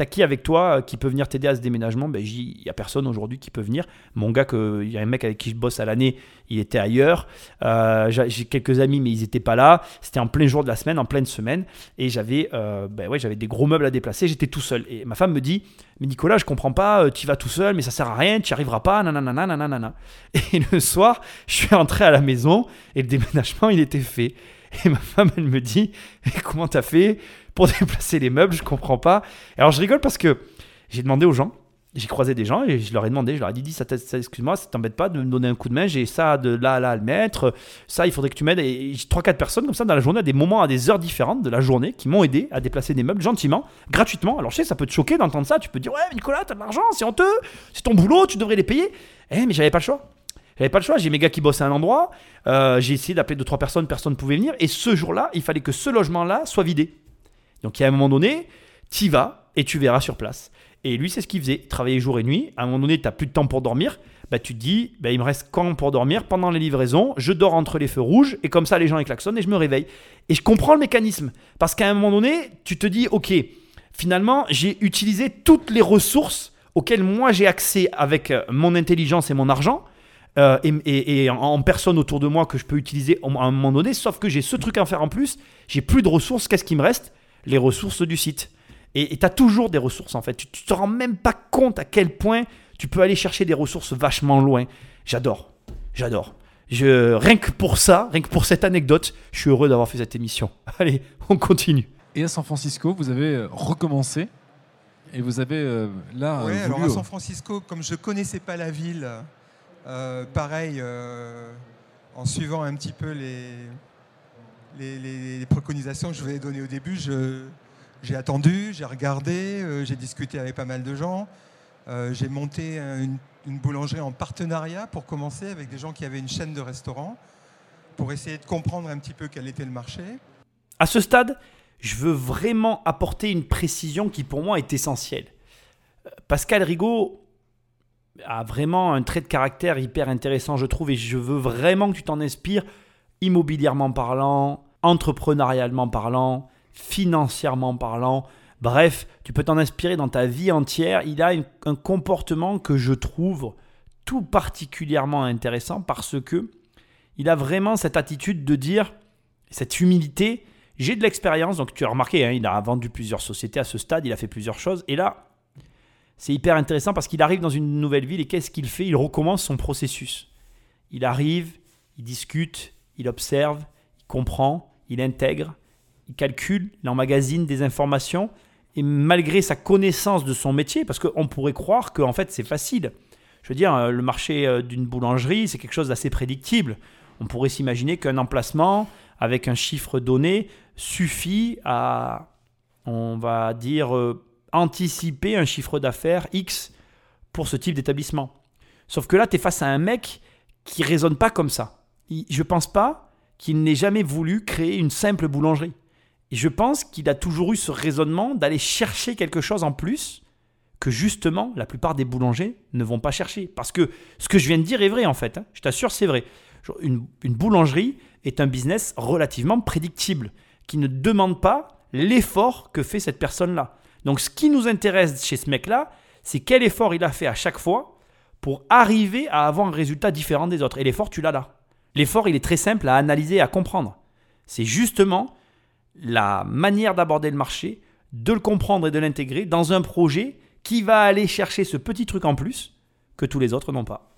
t'as qui avec toi euh, qui peut venir t'aider à ce déménagement? Ben, il n'y a personne aujourd'hui qui peut venir. Mon gars, il y a un mec avec qui je bosse à l'année, il était ailleurs. Euh, j'ai quelques amis, mais ils n'étaient pas là. C'était en plein jour de la semaine, en pleine semaine. Et j'avais euh, ben j'avais des gros meubles à déplacer. J'étais tout seul. Et ma femme me dit, mais Nicolas, je comprends pas, tu vas tout seul, mais ça sert à rien, tu n'y arriveras pas, nanana, nanana. Et le soir, je suis rentré à la maison et le déménagement, il était fait. Et ma femme, elle me dit, comment t'as fait? Pour déplacer les meubles Je comprends pas. Alors je rigole parce que j'ai demandé aux gens, j'ai croisé des gens et je leur ai demandé, je leur ai dit, ça, ça, excuse-moi, ça t'embête pas de me donner un coup de main, j'ai ça de là à là à le mettre, ça il faudrait que tu m'aides. Et j'ai 3-4 personnes comme ça dans la journée, à des moments, à des heures différentes de la journée, qui m'ont aidé à déplacer des meubles gentiment, gratuitement. Alors je sais, ça peut te choquer d'entendre ça, tu peux dire, ouais, Nicolas, t'as de l'argent, c'est honteux, c'est ton boulot, tu devrais les payer. Eh, mais j'avais pas le choix. J'avais pas le choix, j'ai mes gars qui bossaient à un endroit, euh, j'ai essayé d'appeler deux trois personnes, personne ne pouvait venir, et ce jour-là, il fallait que ce logement-là soit vidé. Donc il y a un moment donné, tu vas et tu verras sur place. Et lui, c'est ce qu'il faisait, il travaillait jour et nuit. À un moment donné, tu n'as plus de temps pour dormir. Bah, tu te dis, bah, il me reste quand pour dormir? Pendant les livraisons, je dors entre les feux rouges, et comme ça, les gens klaxonnent et je me réveille. Et je comprends le mécanisme. Parce qu'à un moment donné, tu te dis, ok, finalement, j'ai utilisé toutes les ressources auxquelles moi j'ai accès avec euh, mon intelligence et mon argent. euh, et, en, personne autour de moi que je peux utiliser à un moment donné, sauf que j'ai ce truc à faire en plus, j'ai plus de ressources, qu'est-ce qui me reste? Les ressources du site. Et tu as toujours des ressources en fait, tu, tu te rends même pas compte à quel point tu peux aller chercher des ressources vachement loin. J'adore, j'adore. Je, rien que pour ça, rien que pour cette anecdote, je suis heureux d'avoir fait cette émission. Allez, on continue. Et à San Francisco, vous avez euh, recommencé et vous avez euh, là Ouais, euh, alors à San Francisco, comme je connaissais pas la ville, euh, pareil, euh, en suivant un petit peu les, les, préconisations que je vous ai données au début, j'ai attendu, j'ai regardé, euh, j'ai discuté avec pas mal de gens. Euh, j'ai monté un- une, une boulangerie en partenariat pour commencer avec des gens qui avaient une chaîne de restaurants pour essayer de comprendre un petit peu quel était le marché. À ce stade, je veux vraiment apporter une précision qui pour moi est essentielle. Pascal Rigaud a vraiment un trait de caractère hyper intéressant, je trouve, et je veux vraiment que tu t'en inspires, immobilièrement parlant, entrepreneurialement parlant, financièrement parlant. Bref, tu peux t'en inspirer dans ta vie entière. Il a un comportement que je trouve tout particulièrement intéressant parce que il a vraiment cette attitude de dire, cette humilité, j'ai de l'expérience, donc tu as remarqué, hein, il a vendu plusieurs sociétés à ce stade, il a fait plusieurs choses, et là, c'est hyper intéressant parce qu'il arrive dans une nouvelle ville et qu'est-ce qu'il fait? Il recommence son processus. Il arrive, il discute, il observe, il comprend, il intègre, il calcule, il emmagasine des informations, et malgré sa connaissance de son métier, parce qu'on pourrait croire que en fait c'est facile. Je veux dire, euh, le marché euh, d'une boulangerie, c'est quelque chose d'assez prédictible. On pourrait s'imaginer qu'un emplacement avec un chiffre donné suffit à, on va dire, euh, anticiper un chiffre d'affaires X pour ce type d'établissement. Sauf que là, tu es face à un mec qui raisonne pas comme ça. Je pense pas qu'il n'ait jamais voulu créer une simple boulangerie. Je pense qu'il a toujours eu ce raisonnement d'aller chercher quelque chose en plus que justement la plupart des boulangers ne vont pas chercher. Parce que ce que je viens de dire est vrai en fait. hein. Je t'assure, c'est vrai. Une, une boulangerie est un business relativement prédictible, qui ne demande pas l'effort que fait cette personne-là. Donc ce qui nous intéresse chez ce mec-là, c'est quel effort il a fait à chaque fois pour arriver à avoir un résultat différent des autres. Et l'effort, tu l'as là. L'effort, il est très simple à analyser et à comprendre. C'est justement la manière d'aborder le marché, de le comprendre et de l'intégrer dans un projet qui va aller chercher ce petit truc en plus que tous les autres n'ont pas.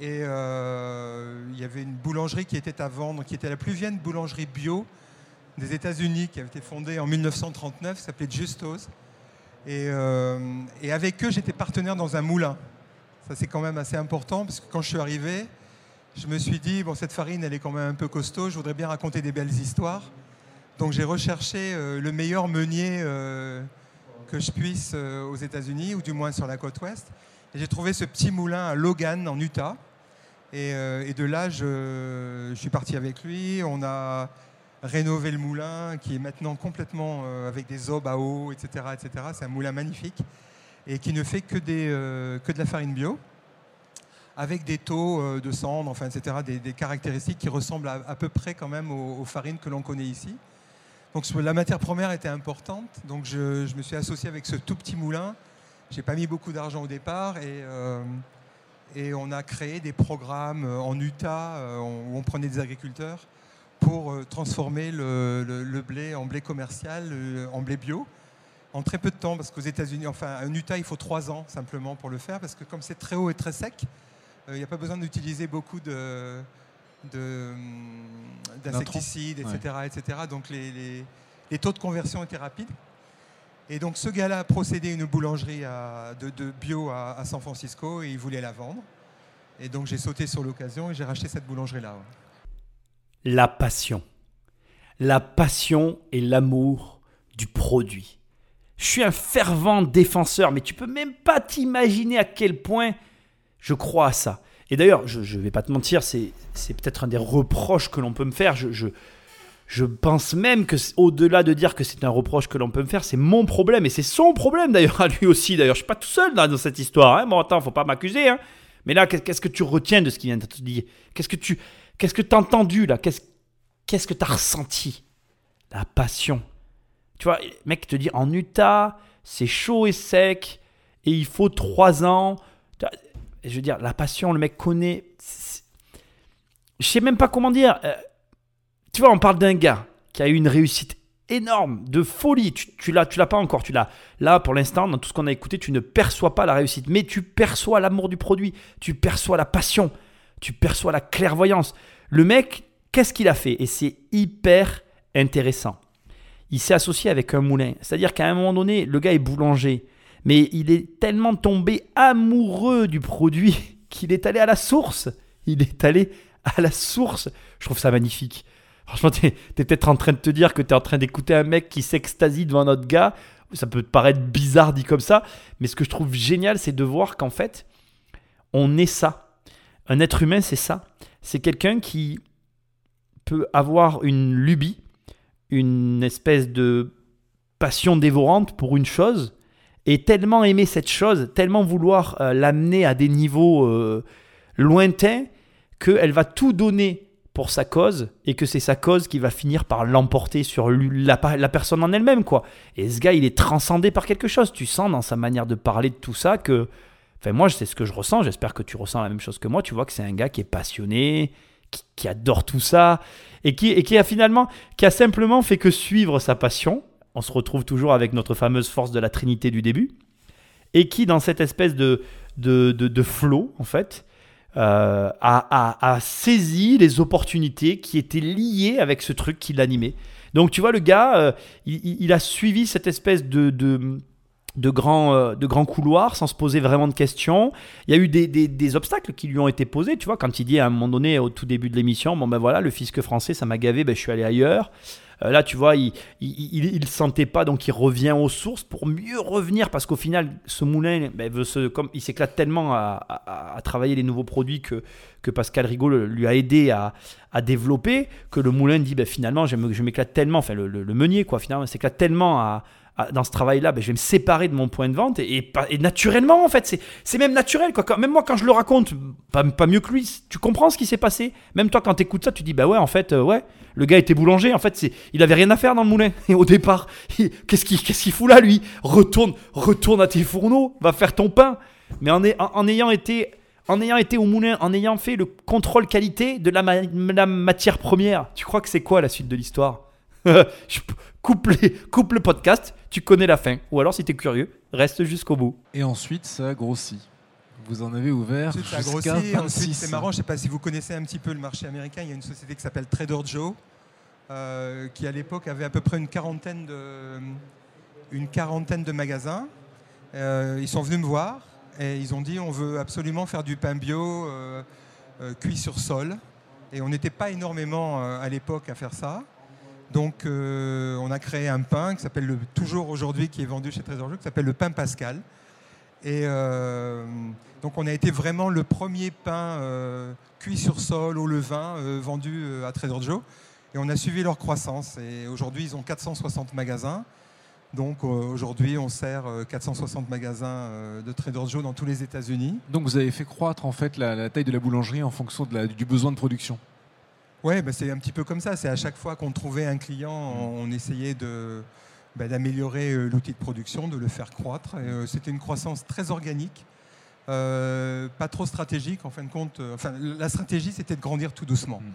Et euh, il y avait une boulangerie qui était à vendre, qui était la plus vieille boulangerie bio des États-Unis, qui avait été fondée en 1939, qui s'appelait Justos. Euh, et avec eux, j'étais partenaire dans un moulin. Ça, c'est quand même assez important, parce que quand je suis arrivé, je me suis dit, bon, cette farine, elle est quand même un peu costaud, je voudrais bien raconter des belles histoires. Donc j'ai recherché euh, le meilleur meunier euh, que je puisse euh, aux États-Unis, ou du moins sur la côte ouest. Et j'ai trouvé ce petit moulin à Logan, en Utah. Et, de là, je, suis parti avec lui. On a rénové le moulin, qui est maintenant complètement avec des aubes à eau, etc. etc. C'est un moulin magnifique et qui ne fait que de la farine bio, avec des taux euh, de cendre, enfin, etc. Des, caractéristiques qui ressemblent à, peu près quand même aux, farines que l'on connaît ici. Donc la matière première était importante, donc je, me suis associé avec ce tout petit moulin. J'ai pas mis beaucoup d'argent au départ et, euh, et on a créé des programmes euh, en Utah où on prenait des agriculteurs pour transformer le, le- blé en blé commercial, en blé bio, en très peu de temps, parce qu'aux États-Unis, enfin en Utah, il faut trois ans simplement pour le faire, parce que comme c'est très haut et très sec, il n'y a pas besoin d'utiliser beaucoup de, de, hum, d'insecticides, etc., etc. Donc les, les- les taux de conversion étaient rapides. Et donc ce gars-là a procédé une boulangerie à- de, de bio à, à San Francisco et il voulait la vendre. Et donc j'ai sauté sur l'occasion et j'ai racheté cette boulangerie-là. ouais. La passion. La passion et l'amour du produit. Je suis un fervent défenseur, mais tu peux même pas t'imaginer à quel point je crois à ça. Et d'ailleurs, je ne vais pas te mentir, c'est peut-être un des reproches que l'on peut me faire. Je, je, pense même que, au-delà de dire que c'est un reproche que l'on peut me faire, c'est mon problème. Et c'est son problème d'ailleurs, à lui aussi. D'ailleurs, je suis pas tout seul là, dans cette histoire. Hein. Bon, attends, faut pas m'accuser. Hein. Mais là, qu'est- qu'est-ce que tu retiens de ce qu'il vient de te dire Qu'est-ce que tu qu'est-ce que as entendu là? Qu'est-ce qu'est-ce que tu as ressenti? La passion. Tu vois, le mec te dit en Utah, c'est chaud et sec, et il faut trois ans. Je veux dire, la passion, le mec connaît. Je sais même pas comment dire. Euh, Tu vois, on parle d'un gars qui a eu une réussite énorme, de folie. Tu, tu l'as, tu l'as pas encore. Tu l'as. Là, pour l'instant, dans tout ce qu'on a écouté, tu ne perçois pas la réussite, mais tu perçois l'amour du produit. Tu perçois la passion. Tu perçois la clairvoyance. Le mec, qu'est-ce qu'il a fait? Et c'est hyper intéressant. Il s'est associé avec un moulin. C'est-à-dire qu'à un moment donné, le gars est boulanger. Mais il est tellement tombé amoureux du produit qu'il est allé à la source. Il est allé à la source. Je trouve ça magnifique. Franchement, tu es, peut-être en train de te dire que tu es en train d'écouter un mec qui s'extasie devant notre gars. Ça peut te paraître bizarre dit comme ça. Mais ce que je trouve génial, c'est de voir qu'en fait, on est ça. Un être humain, c'est ça. C'est quelqu'un qui peut avoir une lubie, une espèce de passion dévorante pour une chose, et tellement aimer cette chose, tellement vouloir euh, l'amener à des niveaux euh, lointains, qu'elle va tout donner pour sa cause, et que c'est sa cause qui va finir par l'emporter sur la, personne en elle-même. quoi. Et ce gars, il est transcendé par quelque chose. Tu sens dans sa manière de parler de tout ça que... Enfin, moi, c'est ce que je ressens. J'espère que tu ressens la même chose que moi. Tu vois que c'est un gars qui est passionné, qui, qui adore tout ça, et qui, et qui a finalement, qui a simplement fait que suivre sa passion. On se retrouve toujours avec notre fameuse force de la Trinité du début, et qui, dans cette espèce de, de, de, flow, en fait, euh, a, a- a saisi les opportunités qui étaient liées avec ce truc qui l'animait. Donc, tu vois, le gars, euh, il a suivi cette espèce de, de, de grands, euh, de grands couloirs sans se poser vraiment de questions. Il y a eu des, des- des obstacles qui lui ont été posés, tu vois, quand il dit à un moment donné, au tout début de l'émission, bon ben voilà, le fisc français, ça m'a gavé, ben, je suis allé ailleurs. Euh, là, tu vois, il il sentait pas, donc il revient aux sources pour mieux revenir, parce qu'au final, ce moulin, ben, il s'éclate tellement à, travailler les nouveaux produits que, que Pascal Rigaud lui a aidé à, développer, que le moulin dit, ben, finalement, je m'éclate tellement, enfin le, le- meunier, quoi, finalement, s'éclate tellement à- dans ce travail-là, ben, je vais me séparer de mon point de vente et, naturellement en fait, c'est, même naturel quoi. Même moi quand je le raconte, pas, pas mieux que lui, tu comprends ce qui s'est passé. Même toi quand tu écoutes ça, tu dis bah ouais en fait euh, ouais, le gars était boulanger en fait, il avait rien à faire dans le moulin et au départ, qu'est-ce qu'il, fout là lui? Retourne, retourne à tes fourneaux, va faire ton pain. Mais en, en- ayant été au moulin, en ayant fait le contrôle qualité de la, ma- la matière première, tu crois que c'est quoi la suite de l'histoire? coupe, les- coupe le podcast, tu connais la fin. Ou alors, si t'es curieux, reste jusqu'au bout. Et ensuite, ça a grossi. Vous en avez ouvert jusqu'à Ensuite, 26. c'est marrant, je ne sais pas si vous connaissez un petit peu le marché américain. Il y a une société qui s'appelle Trader Joe, euh, qui à l'époque avait à peu près une quarantaine de, une quarantaine de magasins. Euh, ils sont venus me voir et ils ont dit on veut absolument faire du pain bio euh, euh, cuit sur sol. Et on n'était pas énormément euh, à l'époque à faire ça. Donc euh, on a créé un pain qui s'appelle le toujours aujourd'hui qui est vendu chez Trader Joe, qui s'appelle le pain Pascal. Et euh, donc on a été vraiment le premier pain euh, cuit sur sol au levain vendu à Trader Joe. Et on a suivi leur croissance. Et aujourd'hui, ils ont 460 magasins. Donc aujourd'hui, on sert euh, 460 magasins de Trader Joe dans tous les États-Unis. Donc vous avez fait croître en fait la, taille de la boulangerie en fonction du besoin de production. Ouais, bah, c'est un petit peu comme ça. C'est à chaque fois qu'on trouvait un client, on, on essayait de, bah, d'améliorer euh, l'outil de production, de le faire croître. Et, euh, c'était une croissance très organique, euh, pas trop stratégique en fin de compte. Enfin, la stratégie, c'était de grandir tout doucement. Mm.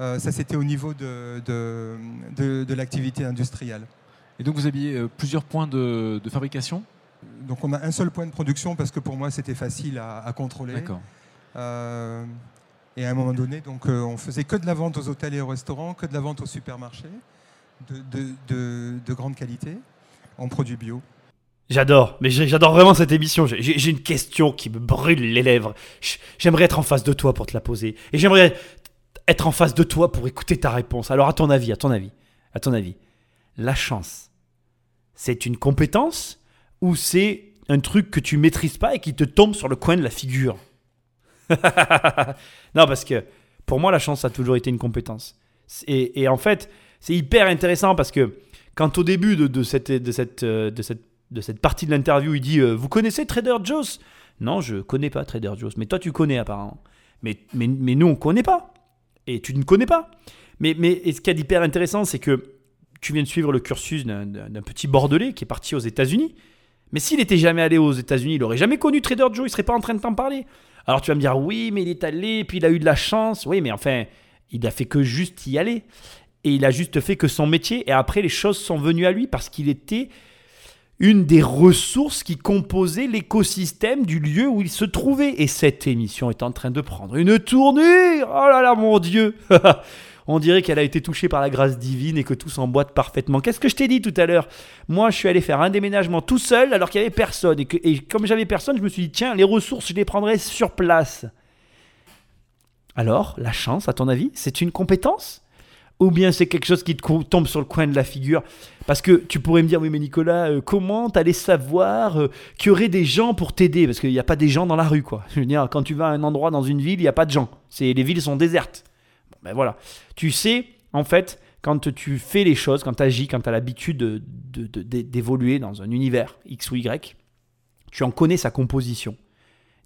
Euh, ça, c'était au niveau de, de, de- de l'activité industrielle. Et donc vous aviez plusieurs points de, de fabrication? Donc, on a un seul point de production parce que pour moi, c'était facile à, à contrôler. D'accord. Et à un moment donné, donc, euh, on faisait que de la vente aux hôtels et aux restaurants, que de la vente aux supermarchés, de, de- de- de grande qualité, en produits bio. J'adore, mais j'adore vraiment cette émission. J'ai- une question qui me brûle les lèvres. J'aimerais être en face de toi pour te la poser. Et j'aimerais être en face de toi pour écouter ta réponse. Alors, à ton avis, à ton avis, à ton avis, la chance, c'est une compétence ou c'est un truc que tu maîtrises pas et qui te tombe sur le coin de la figure? Non, parce que pour moi, la chance, a toujours été une compétence. Et, en fait, c'est hyper intéressant parce que quand au début de, cette, de, cette, euh, de, cette, de cette partie de l'interview, il dit euh, Vous connaissez Trader Joe's? Non, je connais pas Trader Joe's. Mais toi, tu connais apparemment. Mais, mais, mais nous, on connaît pas. Et tu ne connais pas. Mais, mais et ce qui est d'hyper intéressant, c'est que tu viens de suivre le cursus d'un- petit Bordelais qui est parti aux États-Unis. Mais s'il n'était jamais allé aux États-Unis, il aurait jamais connu Trader Joe, il serait pas en train de t'en parler. Alors tu vas me dire, oui, mais il est allé, puis il a eu de la chance. Oui, mais enfin, il a fait que juste y aller. Et il a juste fait que son métier. Et après, les choses sont venues à lui parce qu'il était une des ressources qui composaient l'écosystème du lieu où il se trouvait. Et cette émission est en train de prendre une tournure. Oh là là, mon Dieu On dirait qu'elle a été touchée par la grâce divine et que tout s'emboîte parfaitement. Qu'est-ce que je t'ai dit tout à l'heure? Moi, je suis allé faire un déménagement tout seul alors qu'il n'y avait personne. Et, que, et comme j'avais personne, je me suis dit, tiens, les ressources, je les prendrai sur place. Alors, la chance, à ton avis, c'est une compétence? Ou bien c'est quelque chose qui te tombe sur le coin de la figure? Parce que tu pourrais me dire, oui, mais Nicolas, euh, comment t'allais savoir euh, qu'il y aurait des gens pour t'aider? Parce qu'il n'y a pas des gens dans la rue, quoi. Je veux dire, quand tu vas à un endroit dans une ville, il n'y a pas de gens. C'est, les villes sont désertes. Ben voilà. Tu sais, en fait, quand tu fais les choses, quand tu agis, quand tu as l'habitude de- de- de- de- d'évoluer dans un univers X ou Y, tu en connais sa composition.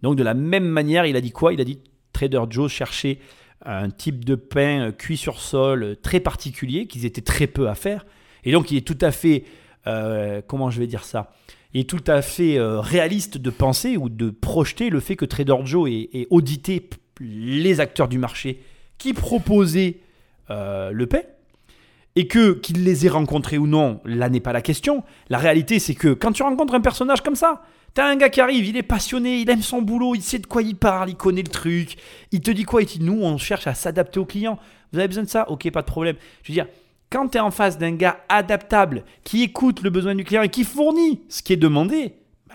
Donc de la même manière, il a dit quoi? Il a dit Trader Joe cherchait un type de pain euh, cuit sur sol euh, très particulier, qu'ils étaient très peu à faire. Et donc il est tout à fait, euh, comment je vais dire ça? Il est tout à fait réaliste de penser ou de projeter le fait que Trader Joe ait, audité les acteurs du marché qui proposaient euh, le pain et que qu'il les ait rencontrés ou non, là n'est pas la question. La réalité, c'est que quand tu rencontres un personnage comme ça, t'as un gars qui arrive, il est passionné, il aime son boulot, il sait de quoi il parle, il connaît le truc, il te dit quoi Il nous, on cherche à s'adapter aux clients. Vous avez besoin de ça? Ok, pas de problème. Je veux dire, quand tu es en face d'un gars adaptable, qui écoute le besoin du client et qui fournit ce qui est demandé, bah,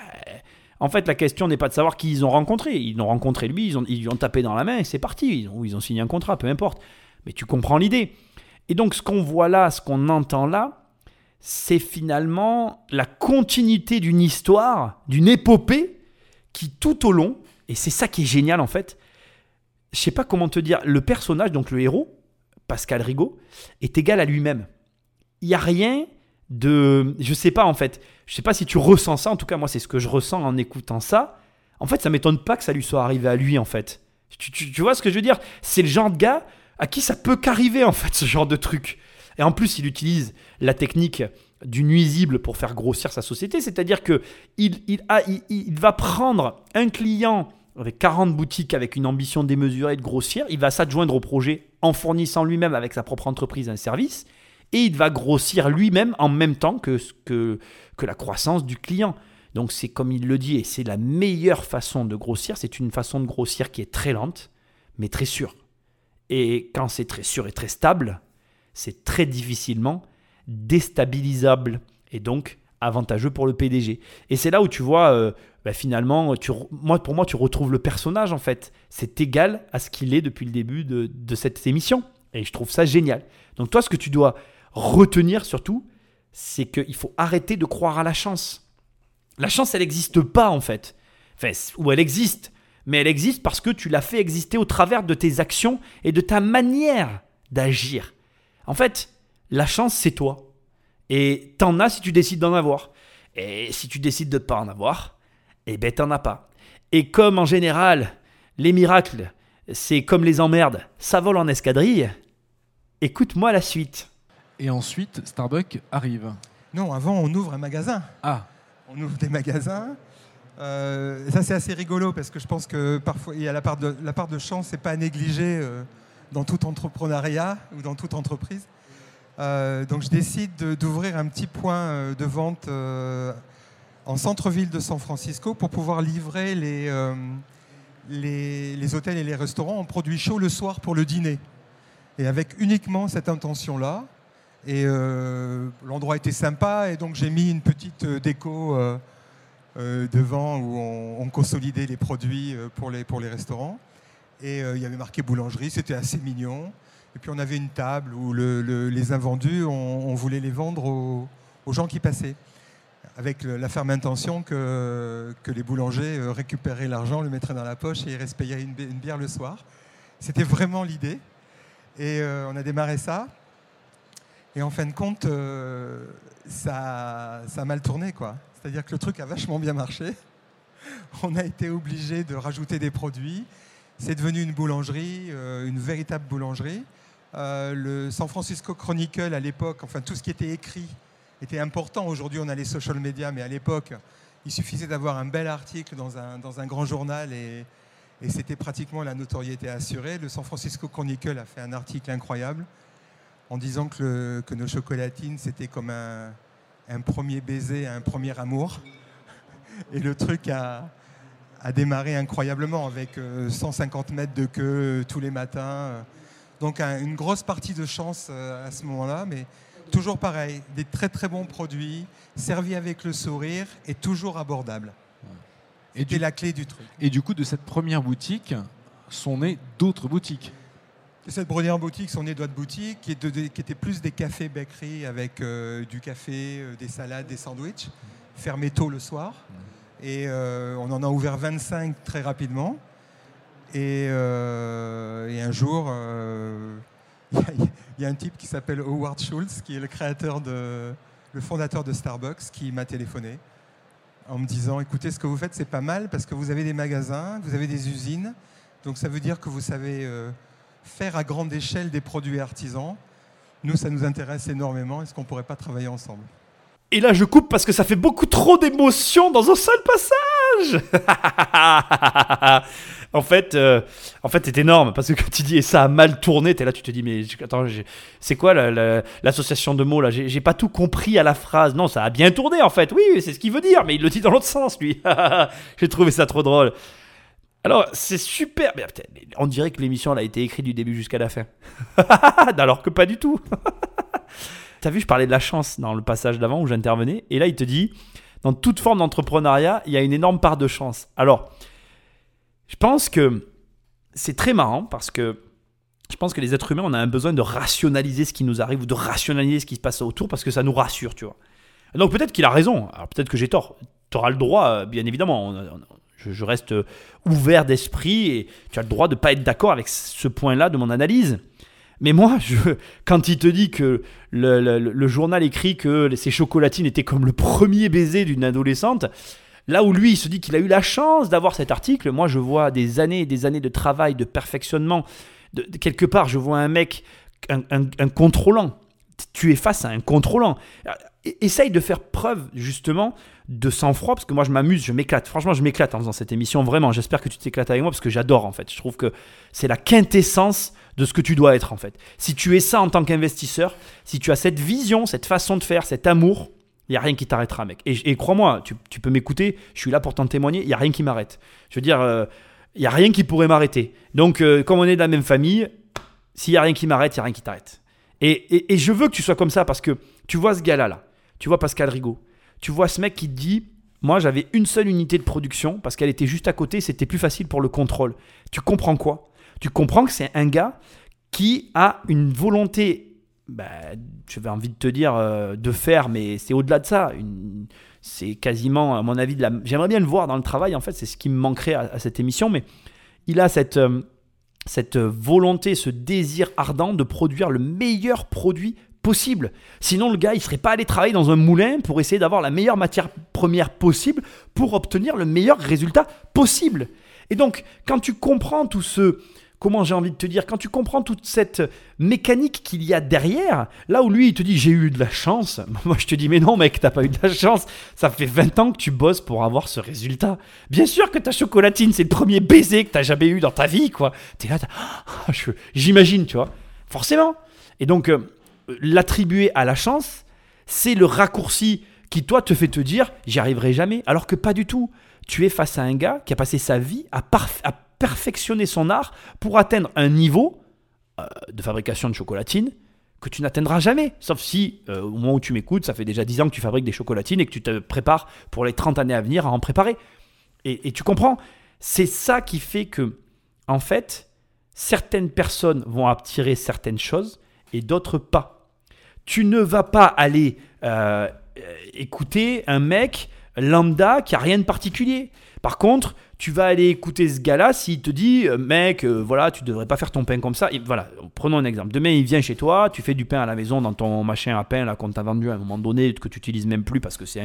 en fait, la question n'est pas de savoir qui ils ont rencontré. Ils l'ont rencontré lui, ils, lui ont tapé dans la main et c'est parti. Ils ont, ils ont signé un contrat, peu importe. Mais tu comprends l'idée. Et donc, ce qu'on voit là, ce qu'on entend là, c'est finalement la continuité d'une histoire, d'une épopée qui tout au long, et c'est ça qui est génial en fait, je sais pas comment te dire, le personnage, donc le héros, Pascal Rigaud, est égal à lui-même. Il n'y a rien de... Je sais pas en fait, je sais pas si tu ressens ça, en tout cas moi c'est ce que je ressens en écoutant ça. En fait ça m'étonne pas que ça lui soit arrivé à lui en fait. Tu, tu- tu vois ce que je veux dire? C'est le genre de gars à qui ça peut qu'arriver en fait ce genre de truc. Et en plus il utilise la technique du nuisible pour faire grossir sa société, c'est-à-dire que il, il, a, il, il va prendre un client avec 40 boutiques avec une ambition démesurée de grossir, il va s'adjoindre au projet en fournissant lui-même avec sa propre entreprise un service, et il va grossir lui-même en même temps que, que, la croissance du client. Donc c'est comme il le dit, et c'est la meilleure façon de grossir, c'est une façon de grossir qui est très lente, mais très sûre. Et quand c'est très sûr et très stable, c'est très difficilement déstabilisable et donc avantageux pour le PDG. Et c'est là où tu vois, euh, bah, finalement, moi, pour moi, tu retrouves le personnage en fait. C'est égal à ce qu'il est depuis le début de, de cette émission. Et je trouve ça génial. Donc toi, ce que tu dois retenir surtout, c'est qu'il faut arrêter de croire à la chance. La chance, elle n'existe pas en fait. Enfin, ou elle existe, mais elle existe parce que tu l'as fait exister au travers de tes actions et de ta manière d'agir. En fait, la chance, c'est toi. Et t'en as si tu décides d'en avoir. Et si tu décides de ne pas en avoir, eh ben t'en as pas. Et comme en général, les miracles, c'est comme les emmerdes, ça vole en escadrille, écoute-moi la suite. Et ensuite, Starbucks arrive. Non, avant, on ouvre un magasin. Ah, On ouvre des magasins. Euh, ça, c'est assez rigolo parce que je pense que parfois, il y a la part de, la part de chance, c'est pas à négliger euh, dans tout entrepreneuriat ou dans toute entreprise. Euh, donc, je décide de- d'ouvrir un petit point euh, de vente en centre-ville de San Francisco pour pouvoir livrer les, les, les hôtels et les restaurants en produits chauds le soir pour le dîner. Et avec uniquement cette intention-là. Et euh, l'endroit était sympa, et donc j'ai mis une petite euh, déco euh, devant où on, on consolidait les produits pour les, restaurants. Et il y avait marqué boulangerie, c'était assez mignon. Et puis on avait une table où le- le- les invendus, on, on voulait les vendre aux, gens qui passaient. Avec la ferme intention que, les boulangers récupéraient l'argent, le mettraient dans la poche et iraient se payer une, bi- une bière le soir. C'était vraiment l'idée. Et on a démarré ça. Et en fin de compte, euh, ça, a mal tourné. quoi. C'est-à-dire que le truc a vachement bien marché. On a été obligé de rajouter des produits. C'est devenu une boulangerie, euh, une véritable boulangerie. Euh, le San Francisco Chronicle, à l'époque, enfin tout ce qui était écrit était important. Aujourd'hui, on a les social media, mais à l'époque, il suffisait d'avoir un bel article dans un, dans un grand journal et c'était pratiquement la notoriété assurée. Le San Francisco Chronicle a fait un article incroyable en disant que, le- que nos chocolatines, c'était comme un, un premier baiser, un premier amour. Et le truc a, a démarré incroyablement avec euh, 150 mètres de queue euh, tous les matins. euh. Donc un- une grosse partie de chance euh, à ce moment-là, mais toujours pareil, des très très bons produits, servis avec le sourire et toujours abordables. et du, la clé du truc. et du coup, de cette première boutique sont nées d'autres boutiques. Et Cette première boutique, son née d'autres boutiques, qui, de- étaient plus des cafés bakeries avec euh, du café, euh, des salades, des sandwichs, fermés tôt le soir. Et euh, on en a ouvert 25 très rapidement. Et, un jour, il y, a- un type qui s'appelle Howard Schultz, qui est le créateur de, le fondateur de Starbucks, qui m'a téléphoné en me disant écoutez, ce que vous faites, c'est pas mal parce que vous avez des magasins, vous avez des usines, donc ça veut dire que vous savez faire à grande échelle des produits artisans. Nous, ça nous intéresse énormément. Est-ce qu'on pourrait pas travailler ensemble? Et là, je coupe parce que ça fait beaucoup trop d'émotions dans un seul passage. en fait, euh, en fait, c'est énorme parce que quand tu dis et ça a mal tourné, t'es là, tu te dis mais attends, c'est quoi la- la- l'association de mots là? J'ai pas tout compris à la phrase. Non, ça a bien tourné en fait. Oui, c'est ce qu'il veut dire, mais il le dit dans l'autre sens lui. j'ai trouvé ça trop drôle. Alors, c'est super. On dirait que l'émission a été écrite du début jusqu'à la fin. Alors que pas du tout. T'as vu, je parlais de la chance dans le passage d'avant où j'intervenais. Et là, il te dit, dans toute forme d'entrepreneuriat, il y a une énorme part de chance. Alors, je pense que c'est très marrant parce que je pense que les êtres humains, on a un besoin de rationaliser ce qui nous arrive ou de rationaliser ce qui se passe autour parce que ça nous rassure, tu vois. Donc peut-être qu'il a raison, alors peut-être que j'ai tort. Tu auras le droit, euh, bien évidemment. Je, reste ouvert d'esprit et tu as le droit de ne pas être d'accord avec ce point-là de mon analyse. Mais moi, quand il te dit que le, journal écrit que ces chocolatines étaient comme le premier baiser d'une adolescente, là où lui, il se dit qu'il a eu la chance d'avoir cet article, moi, je vois des années et des années de travail, de perfectionnement. De, quelque part, je vois un mec, un contrôlant. Tu es face à un contrôlant essaye de faire preuve justement de sang-froid parce que moi je m'amuse, je m'éclate. Franchement, je m'éclate en faisant cette émission. Vraiment, j'espère que tu t'éclates avec moi parce que j'adore en fait. Je trouve que c'est la quintessence de ce que tu dois être en fait. Si tu es ça en tant qu'investisseur, si tu as cette vision, cette façon de faire, cet amour, il n'y a rien qui t'arrêtera, mec. Et, crois-moi, tu, peux m'écouter, je suis là pour t'en témoigner, il n'y a rien qui m'arrête. Je veux dire, euh, il n'y a rien qui pourrait m'arrêter. Donc, euh, comme on est de la même famille, s'il n'y a rien qui m'arrête, il n'y a rien qui t'arrête. Et, et, je veux que tu sois comme ça parce que tu vois ce gars-là, là. Tu vois Pascal Rigaud. Tu vois ce mec qui dit Moi, j'avais une seule unité de production parce qu'elle était juste à côté, c'était plus facile pour le contrôle. Tu comprends quoi? Tu comprends que c'est un gars qui a une volonté, bah, j'avais envie de te dire, euh, de faire, mais c'est au-delà de ça. c'est quasiment, à mon avis, j'aimerais bien le voir dans le travail, en fait, c'est ce qui me manquerait à, cette émission, mais il a cette. Euh, cette volonté, ce désir ardent de produire le meilleur produit possible. Sinon, le gars, il serait pas allé travailler dans un moulin pour essayer d'avoir la meilleure matière première possible pour obtenir le meilleur résultat possible. Et donc, quand tu comprends tout ce, comment j'ai envie de te dire, quand tu comprends toute cette mécanique qu'il y a derrière, là où lui il te dit j'ai eu de la chance, moi je te dis mais non mec, t'as pas eu de la chance, ça fait 20 ans que tu bosses pour avoir ce résultat. Bien sûr que ta chocolatine c'est le premier baiser que t'as jamais eu dans ta vie quoi. T'es là, j'imagine tu vois, forcément. Et donc euh, l'attribuer à la chance, c'est le raccourci qui, toi, te fait te dire j'y arriverai jamais. Alors que pas du tout. Tu es face à un gars qui a passé sa vie à, perfectionner son art pour atteindre un niveau euh, de fabrication de chocolatine que tu n'atteindras jamais. Sauf si, euh, au moment où tu m'écoutes, ça fait déjà 10 ans que tu fabriques des chocolatines et que tu te prépares pour les 30 années à venir à en préparer. Et, et tu comprends C'est ça qui fait que, en fait, certaines personnes vont attirer certaines choses et d'autres pas tu ne vas pas aller euh, écouter un mec lambda qui a rien de particulier. Par contre, tu vas aller écouter ce gars-là s'il te dit, euh, mec, euh, voilà, tu devrais pas faire ton pain comme ça. Et voilà, prenons un exemple. Demain, il vient chez toi, tu fais du pain à la maison dans ton machin à pain là qu'on t'a vendu à un moment donné que tu utilises même plus parce que c'est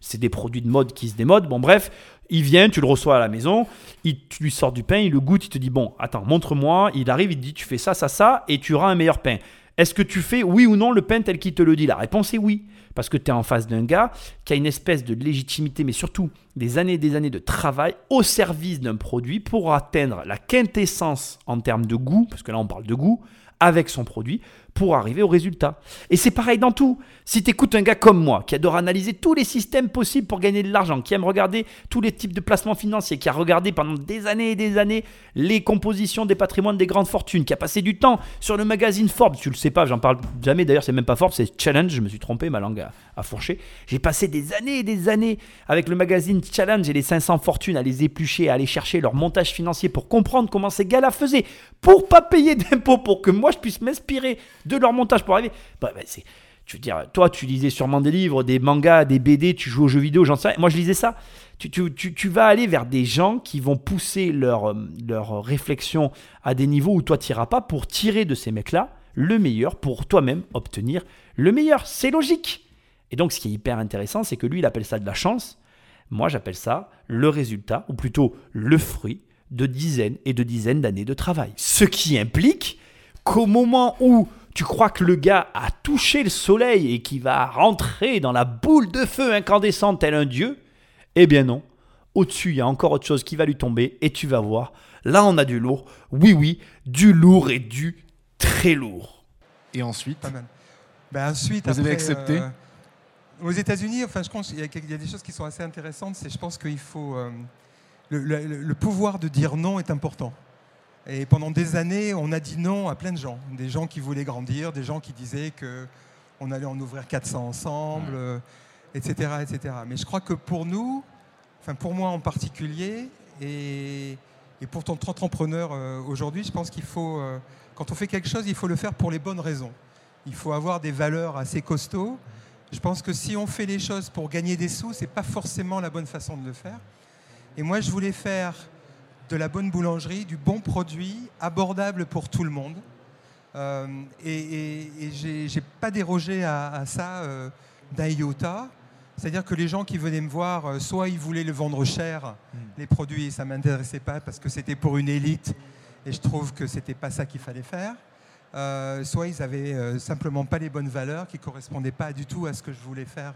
c'est des produits de mode qui se démodent. Bon, bref, il vient, tu le reçois à la maison, il, tu lui sors du pain, il le goûte, il te dit, bon, attends, montre-moi. Il arrive, il te dit, tu fais ça, ça, ça, et tu auras un meilleur pain. Est-ce que tu fais oui ou non le pain tel qu'il te le dit La réponse est oui. Parce que tu es en face d'un gars qui a une espèce de légitimité, mais surtout des années et des années de travail au service d'un produit pour atteindre la quintessence en termes de goût, parce que là on parle de goût, avec son produit, pour arriver au résultat. Et c'est pareil dans tout. Si tu écoutes un gars comme moi, qui adore analyser tous les systèmes possibles pour gagner de l'argent, qui aime regarder tous les types de placements financiers, qui a regardé pendant des années et des années les compositions des patrimoines des grandes fortunes, qui a passé du temps sur le magazine Forbes, tu le sais pas, j'en parle jamais d'ailleurs, c'est même pas Forbes, c'est Challenge, je me suis trompé, ma langue a, fourché. J'ai passé des années et des années avec le magazine Challenge et les 500 fortunes à les éplucher, à aller chercher leur montage financier pour comprendre comment ces gars-là faisaient, pour pas payer d'impôts, pour que moi je puisse m'inspirer de leur montage pour arriver. Bah, bah, c'est, tu veux dire, toi, tu lisais sûrement des livres, des mangas, des BD, tu joues aux jeux vidéo, j'en sais rien. Moi, je lisais ça. Tu, vas aller vers des gens qui vont pousser leur, euh, leur réflexion à des niveaux où toi, tu n'iras pas pour tirer de ces mecs-là le meilleur pour toi-même obtenir le meilleur. C'est logique. Et donc, ce qui est hyper intéressant, c'est que lui, il appelle ça de la chance. Moi, j'appelle ça le résultat, ou plutôt le fruit de dizaines et de dizaines d'années de travail. Ce qui implique qu'au moment où tu crois que le gars a touché le soleil et qu'il va rentrer dans la boule de feu incandescente tel un dieu? Eh bien non. Au-dessus, il y a encore autre chose qui va lui tomber et tu vas voir. Là, on a du lourd. Oui, oui, du lourd et du très lourd. Et ensuite? Pas mal. Ben, ensuite, Vous avez accepté? euh, Aux États-Unis, enfin, je pense qu'il y, a des choses qui sont assez intéressantes. C'est, je pense qu'il faut euh, le pouvoir de dire non est important. Et pendant des années, on a dit non à plein de gens. Des gens qui voulaient grandir, des gens qui disaient que on allait en ouvrir 400 ensemble, etc., etc. Mais je crois que pour nous, enfin pour moi en particulier, et, pour ton entrepreneur aujourd'hui, je pense qu'il faut, quand on fait quelque chose, il faut le faire pour les bonnes raisons. Il faut avoir des valeurs assez costauds. Je pense que si on fait les choses pour gagner des sous, c'est pas forcément la bonne façon de le faire. Et moi, je voulais faire de la bonne boulangerie, du bon produit, abordable pour tout le monde. Euh, et, et, j'ai pas dérogé à, ça euh, d'un iota. C'est-à-dire que les gens qui venaient me voir, euh, soit ils voulaient le vendre cher, hmm. les produits, et ça m'intéressait pas parce que c'était pour une élite, et je trouve que c'était pas ça qu'il fallait faire. Soit ils avaient simplement pas les bonnes valeurs, qui correspondaient pas du tout à ce que je voulais faire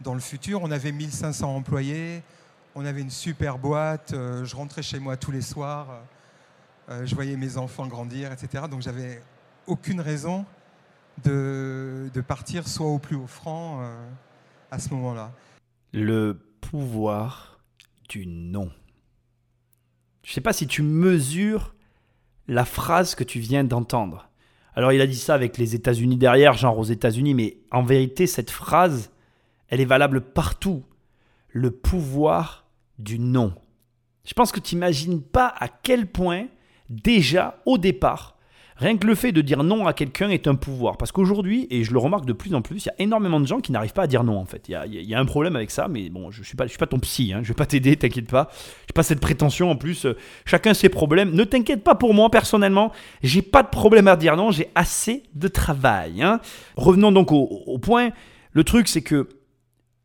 dans le futur. On avait 1500 employés, on avait une super boîte, euh, je rentrais chez moi tous les soirs, euh, je voyais mes enfants grandir, etc. Donc j'avais aucune raison de, partir soit au plus haut franc euh, à ce moment-là. Le pouvoir du non. Je ne sais pas si tu mesures la phrase que tu viens d'entendre. Alors il a dit ça avec les États-Unis derrière, genre aux États-Unis, mais en vérité cette phrase, elle est valable partout. Le pouvoir du non. Je pense que tu n'imagines pas à quel point, déjà au départ, rien que le fait de dire non à quelqu'un est un pouvoir. Parce qu'aujourd'hui, et je le remarque de plus en plus, il y a énormément de gens qui n'arrivent pas à dire non en fait. Il y a, un problème avec ça, mais bon, je ne suis, pas, suis pas ton psy, hein, je ne vais pas t'aider, t'inquiète pas. Je pas cette prétention en plus, euh, chacun ses problèmes. Ne t'inquiète pas pour moi personnellement, j'ai pas de problème à dire non, j'ai assez de travail. Hein. Revenons donc au point. Le truc, c'est que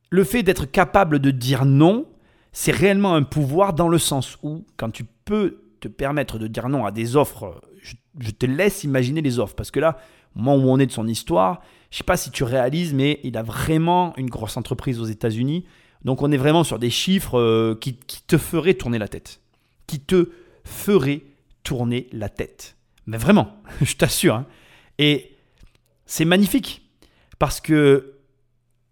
le fait d'être capable de dire non, c'est réellement un pouvoir dans le sens où, quand tu peux te permettre de dire non à des offres, je, te laisse imaginer les offres. Parce que là, au moment où on est de son histoire, je ne sais pas si tu réalises, mais il a vraiment une grosse entreprise aux États-Unis. Donc on est vraiment sur des chiffres euh, qui, te feraient tourner la tête. Qui te feraient tourner la tête. Mais vraiment, je t'assure. Hein. Et c'est magnifique. Parce que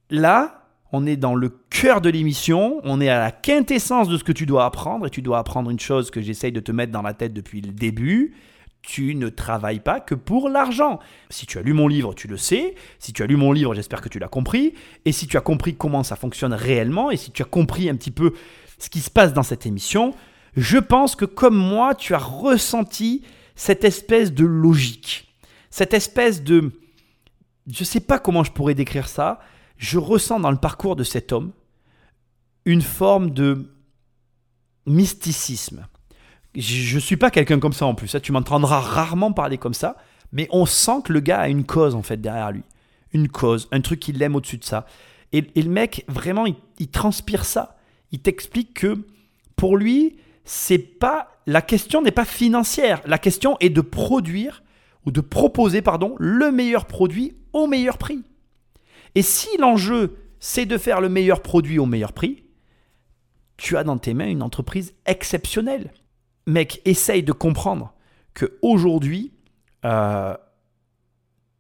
là, on est dans le cœur de l'émission, on est à la quintessence de ce que tu dois apprendre, et tu dois apprendre une chose que j'essaye de te mettre dans la tête depuis le début. Tu ne travailles pas que pour l'argent. Si tu as lu mon livre, tu le sais. Si tu as lu mon livre, j'espère que tu l'as compris. Et si tu as compris comment ça fonctionne réellement, et si tu as compris un petit peu ce qui se passe dans cette émission, je pense que comme moi, tu as ressenti cette espèce de logique. Cette espèce de... Je ne sais pas comment je pourrais décrire ça je ressens dans le parcours de cet homme une forme de mysticisme. Je ne suis pas quelqu'un comme ça en plus, tu m'entendras rarement parler comme ça, mais on sent que le gars a une cause en fait derrière lui. Une cause, un truc qu'il aime au-dessus de ça. Et, le mec, vraiment, il, transpire ça. Il t'explique que pour lui, c'est pas la question n'est pas financière. La question est de produire ou de proposer pardon le meilleur produit au meilleur prix. Et si l'enjeu, c'est de faire le meilleur produit au meilleur prix, tu as dans tes mains une entreprise exceptionnelle. Mec, essaye de comprendre que aujourd'hui, euh,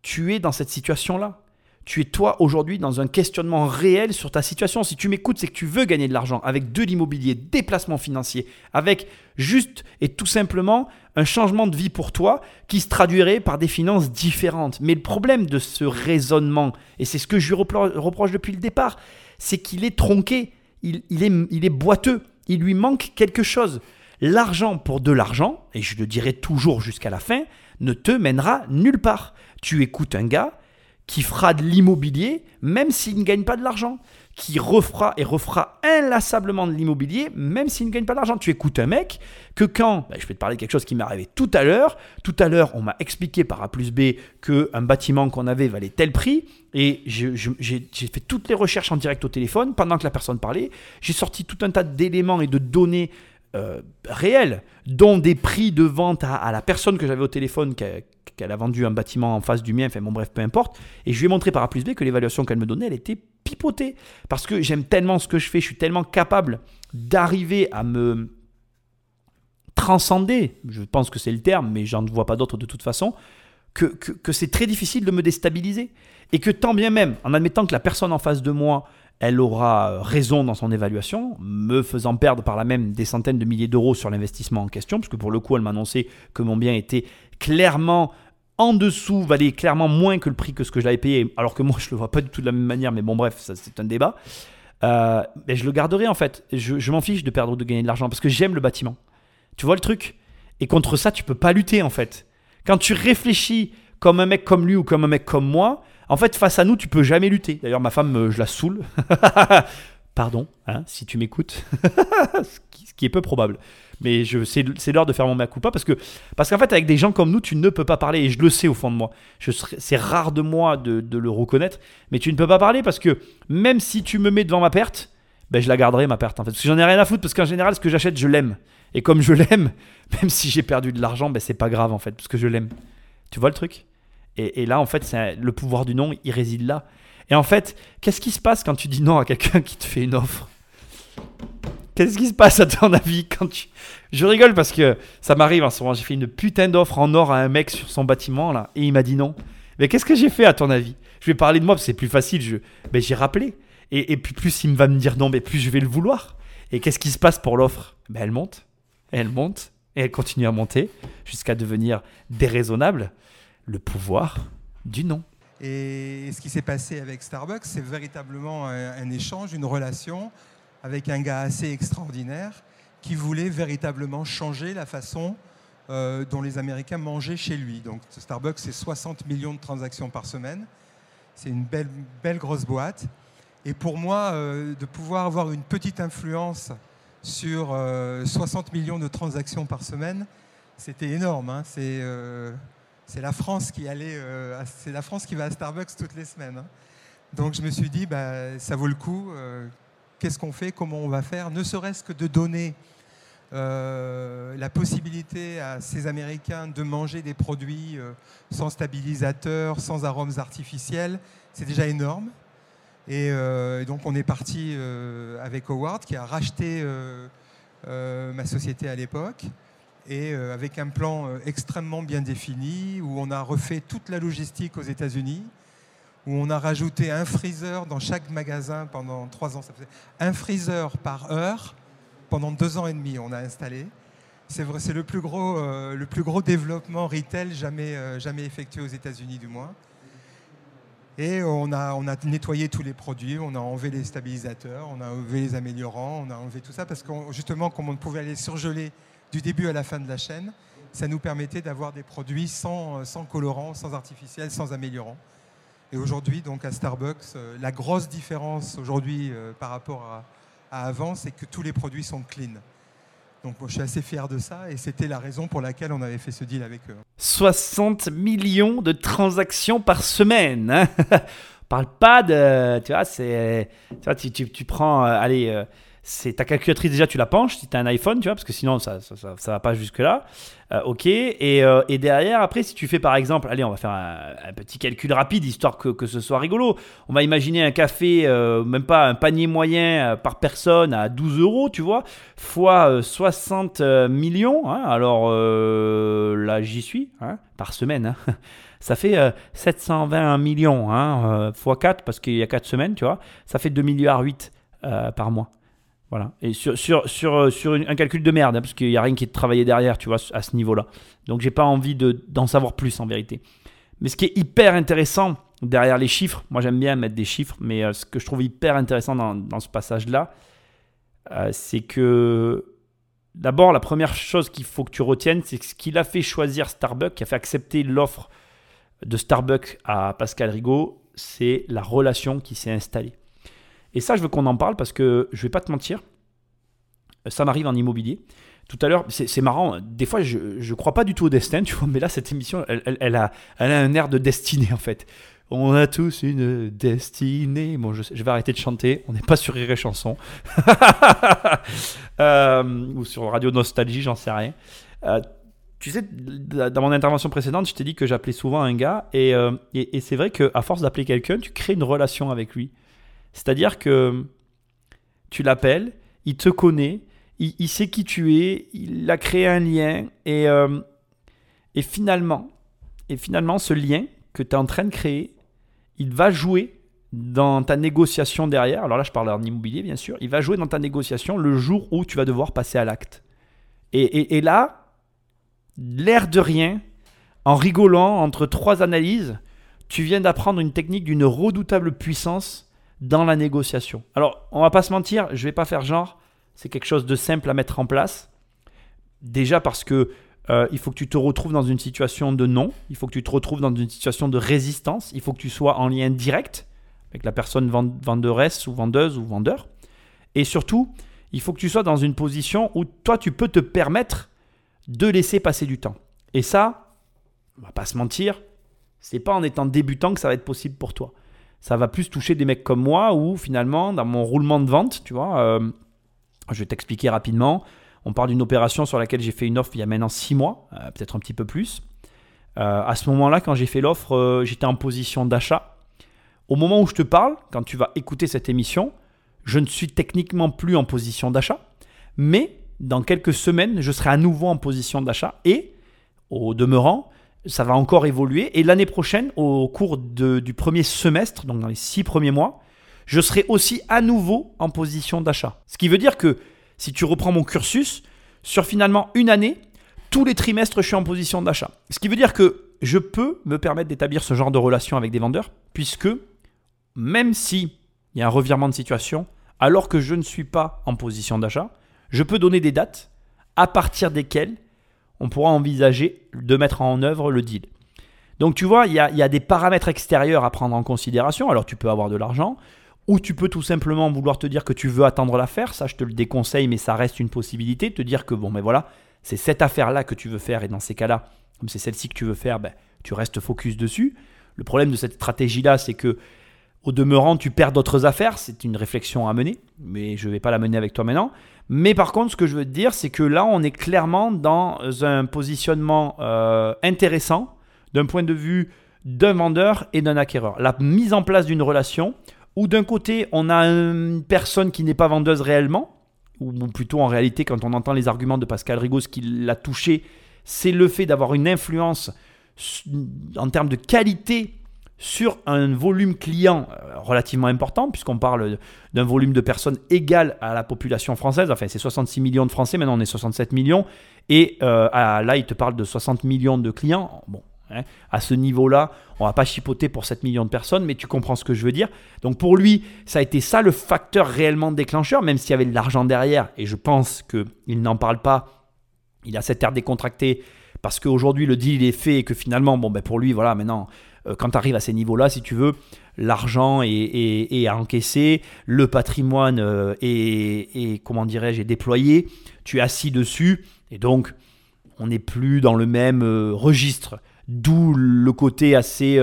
tu es dans cette situation-là tu es toi aujourd'hui dans un questionnement réel sur ta situation. Si tu m'écoutes, c'est que tu veux gagner de l'argent avec de l'immobilier, des placements financiers, avec juste et tout simplement un changement de vie pour toi qui se traduirait par des finances différentes. Mais le problème de ce raisonnement, et c'est ce que je lui reproche depuis le départ, c'est qu'il est tronqué, il, est, il est boiteux, il lui manque quelque chose. L'argent pour de l'argent, et je le dirai toujours jusqu'à la fin, ne te mènera nulle part. Tu écoutes un gars qui fera de l'immobilier même s'il ne gagne pas de l'argent, qui refera et refera inlassablement de l'immobilier même s'il ne gagne pas d'argent. Tu écoutes un mec que quand, bah, je vais te parler de quelque chose qui m'est arrivé tout à l'heure, tout à l'heure on m'a expliqué par A plus B qu'un bâtiment qu'on avait valait tel prix, et j'ai fait toutes les recherches en direct au téléphone pendant que la personne parlait, j'ai sorti tout un tas d'éléments et de données euh, réels, dont des prix de vente à, la personne que j'avais au téléphone qu'elle a vendu un bâtiment en face du mien, enfin bon bref, peu importe. Et je lui ai montré par A plus B que l'évaluation qu'elle me donnait, elle était pipotée. Parce que j'aime tellement ce que je fais, je suis tellement capable d'arriver à me transcender, je pense que c'est le terme, mais j'en vois pas d'autre de toute façon, que, que c'est très difficile de me déstabiliser. Et que tant bien même, en admettant que la personne en face de moi, elle aura raison dans son évaluation, me faisant perdre par là même des centaines de milliers d'euros sur l'investissement en question, puisque pour le coup, elle m'a annoncé que mon bien était clairement en dessous valait clairement moins que le prix que ce que je l'avais payé, alors que moi je le vois pas du tout de la même manière, mais bon bref, c'est un débat. Euh, mais je le garderai en fait. Je, je m'en fiche de perdre ou de gagner de l'argent parce que j'aime le bâtiment. Tu vois le truc? Et contre ça, tu peux pas lutter en fait. Quand tu réfléchis comme un mec comme lui ou comme un mec comme moi, en fait, face à nous, tu peux jamais lutter. D'ailleurs, ma femme, euh, je la saoule. Pardon, hein, si tu m'écoutes. ce, qui, est peu probable. Mais c'est, l'heure de faire mon mea parce que parce qu'en fait, avec des gens comme nous, tu ne peux pas parler et je le sais au fond de moi. C'est rare de moi de, de le reconnaître, mais tu ne peux pas parler parce que même si tu me mets devant ma perte, ben je la garderai ma perte en fait. Parce que j'en ai rien à foutre parce qu'en général, ce que j'achète, je l'aime. Et comme je l'aime, même si j'ai perdu de l'argent, ben c'est pas grave en fait parce que je l'aime. Tu vois le truc? Et, là, en fait, c'est le pouvoir du non, il réside là. Et en fait, qu'est-ce qui se passe quand tu dis non à quelqu'un qui te fait une offre? Qu'est-ce qui se passe à ton avis quand tu... Je rigole parce que ça m'arrive en ce moment. J'ai fait une putain d'offre en or à un mec sur son bâtiment là et il m'a dit non. Mais qu'est-ce que j'ai fait à ton avis? Je vais parler de moi parce que c'est plus facile. Je... Ben, j'ai rappelé. Et, et puis plus il va me dire non, mais plus je vais le vouloir. Et qu'est-ce qui se passe pour l'offre? Ben, Elle monte. Elle monte. Et elle continue à monter jusqu'à devenir déraisonnable. Le pouvoir du non. Et ce qui s'est passé avec Starbucks, c'est véritablement un, échange, une relation avec un gars assez extraordinaire qui voulait véritablement changer la façon euh, dont les Américains mangeaient chez lui. Donc Starbucks, c'est 60 millions de transactions par semaine. C'est une belle, belle grosse boîte. Et pour moi, euh, de pouvoir avoir une petite influence sur euh, 60 millions de transactions par semaine, c'était énorme. hein. C'est euh, c'est la France qui allait, euh, c'est la France qui va à Starbucks toutes les semaines. hein. Donc je me suis dit, bah, ça vaut le coup. euh, Qu'est-ce qu'on fait Comment on va faire? Ne serait-ce que de donner euh, la possibilité à ces Américains de manger des produits sans stabilisateur, sans arômes artificiels, c'est déjà énorme. Et, donc on est parti avec Howard qui a racheté ma société à l'époque et euh, avec un plan euh, extrêmement bien défini où on a refait toute la logistique aux États-Unis, où on a rajouté un freezer dans chaque magasin pendant trois ans. Un freezer par heure pendant deux ans et demi. On a installé. C'est vrai, c'est le plus gros, euh, le plus gros développement retail jamais, jamais effectué aux États-Unis du moins. Et on a, on a nettoyé tous les produits, on a enlevé les stabilisateurs, on a enlevé les améliorants, on a enlevé tout ça parce que justement, comme on pouvait aller surgeler du début à la fin de la chaîne, ça nous permettait d'avoir des produits sans, sans colorant, sans artificiel, sans améliorant. Et aujourd'hui, donc à Starbucks, euh, la grosse différence aujourd'hui euh, par rapport à, avant, c'est que tous les produits sont clean. Donc je suis assez fier de ça et c'était la raison pour laquelle on avait fait ce deal avec eux. 60 millions de transactions par semaine. Hein Parle pas de. Tu vois, c'est. Tu tu, prends. euh, allez, euh, c'est ta calculatrice déjà, tu la penches si tu as un iPhone, tu vois, parce que sinon ça, ça, ça, va pas jusque-là. Euh, ok. Et, euh, et derrière, après, si tu fais par exemple. Allez, on va faire un, petit calcul rapide histoire que, que ce soit rigolo. On va imaginer un café, euh, même pas un panier moyen par personne à 12 euros, tu vois, fois euh, 60 euh, millions. hein. Alors là, j'y suis, hein, par semaine. hein. Ça fait euh, 720 millions, hein, euh, fois 4, parce qu'il y a 4 semaines, tu vois. Ça fait 2 milliards 8 euh, par mois. Voilà. Et sur, sur, sur, euh, sur un calcul de merde, hein, parce qu'il n'y a rien qui est travaillé derrière, tu vois, à ce niveau-là. Donc j'ai pas envie de- d'en savoir plus en vérité. Mais ce qui est hyper intéressant derrière les chiffres, moi j'aime bien mettre des chiffres, mais euh, ce que je trouve hyper intéressant dans, dans ce passage-là, euh, c'est que d'abord la première chose qu'il faut que tu retiennes, c'est que ce qu'il a fait choisir Starbucks, qui a fait accepter l'offre de Starbucks à Pascal Rigaud, c'est la relation qui s'est installée. Et ça, je veux qu'on en parle parce que je vais pas te mentir, ça m'arrive en immobilier. Tout à l'heure, c'est marrant, des fois je ne crois pas du tout au destin, tu vois, mais là, cette émission, elle, a, elle a un air de destinée en fait. On a tous une destinée. Bon, je vais arrêter de chanter, on n'est pas sur Rire et Chanson. Euh, ou sur Radio Nostalgie, j'en sais rien. Euh, tu sais, dans mon intervention précédente, je t'ai dit que j'appelais souvent un gars, et, euh, et, et c'est vrai qu'à force d'appeler quelqu'un, tu crées une relation avec lui. C'est-à-dire que tu l'appelles, il te connaît, il, sait qui tu es, il a créé un lien, et, euh, et finalement, et finalement, ce lien que tu es en train de créer, il va jouer dans ta négociation derrière. Alors là, je parle en immobilier, bien sûr. Il va jouer dans ta négociation le jour où tu vas devoir passer à l'acte. Et- et là, l'air de rien, En rigolant entre trois analyses, tu viens d'apprendre une technique d'une redoutable puissance dans la négociation. Alors, on va pas se mentir, je vais pas faire genre, c'est quelque chose de simple à mettre en place. Déjà parce que euh, il faut que tu te retrouves dans une situation de non, il faut que tu te retrouves dans une situation de résistance, il faut que tu sois en lien direct avec la personne venderesse ou vendeuse ou vendeur. Et surtout, il faut que tu sois dans une position où toi, tu peux te permettre de laisser passer du temps. Et ça, on va pas se mentir, c'est pas en étant débutant que ça va être possible pour toi. Ça va plus toucher des mecs comme moi où finalement, dans mon roulement de vente, tu vois, euh, je vais t'expliquer rapidement. On parle d'une opération sur laquelle j'ai fait une offre il y a maintenant six mois, euh, peut-être un petit peu plus. Euh, à ce moment-là, quand j'ai fait l'offre, j'étais en position d'achat. Au moment où je te parle, quand tu vas écouter cette émission, je ne suis techniquement plus en position d'achat, mais dans quelques semaines, je serai à nouveau en position d'achat et, au demeurant, ça va encore évoluer. Et l'année prochaine, au cours du premier semestre, donc dans les six premiers mois, je serai aussi à nouveau en position d'achat. Ce qui veut dire que si tu reprends mon cursus, sur finalement une année, tous les trimestres, je suis en position d'achat. Ce qui veut dire que je peux me permettre d'établir ce genre de relation avec des vendeurs, puisque même si il y a un revirement de situation, alors que je ne suis pas en position d'achat, je peux donner des dates à partir desquelles on pourra envisager de mettre en œuvre le deal. Donc tu vois, il y, a, des paramètres extérieurs à prendre en considération. Alors tu peux avoir de l'argent, ou tu peux tout simplement vouloir te dire que tu veux attendre l'affaire. Ça, je te le déconseille, mais ça reste une possibilité. Te dire que bon, mais voilà, c'est cette affaire-là que tu veux faire, et dans ces cas-là, comme c'est celle-ci que tu veux faire, ben, tu restes focus dessus. Le problème de cette stratégie-là, c'est que au demeurant, tu perds d'autres affaires. C'est une réflexion à mener, mais je ne vais pas la mener avec toi maintenant. Mais par contre, ce que je veux te dire, c'est que là, on est clairement dans un positionnement euh, intéressant d'un point de vue d'un vendeur et d'un acquéreur. La mise en place d'une relation où d'un côté, on a une personne qui n'est pas vendeuse réellement, ou plutôt en réalité, quand on entend les arguments de Pascal Rigaud, ce qui l'a touché, c'est le fait d'avoir une influence en termes de qualité sur un volume client euh, relativement important, puisqu'on parle d'un volume de personnes égal à la population française. Enfin, c'est 66 millions de Français, maintenant on est 67 millions. Et euh, là, il te parle de 60 millions de clients. Bon, hein, à ce niveau-là, on va pas chipoter pour 7 millions de personnes, mais tu comprends ce que je veux dire. Donc pour lui, ça a été ça le facteur réellement déclencheur, même s'il y avait de l'argent derrière. Et je pense qu'il n'en parle pas. Il a cette air décontracté parce qu'aujourd'hui le deal est fait et que finalement, bon, ben pour lui, voilà, maintenant quand tu arrives à ces niveaux-là, si tu veux, l'argent est, à encaisser, le patrimoine euh, est, comment dirais-je, déployé, tu es assis dessus, et donc on n'est plus dans le même euh, registre. D'où le côté assez,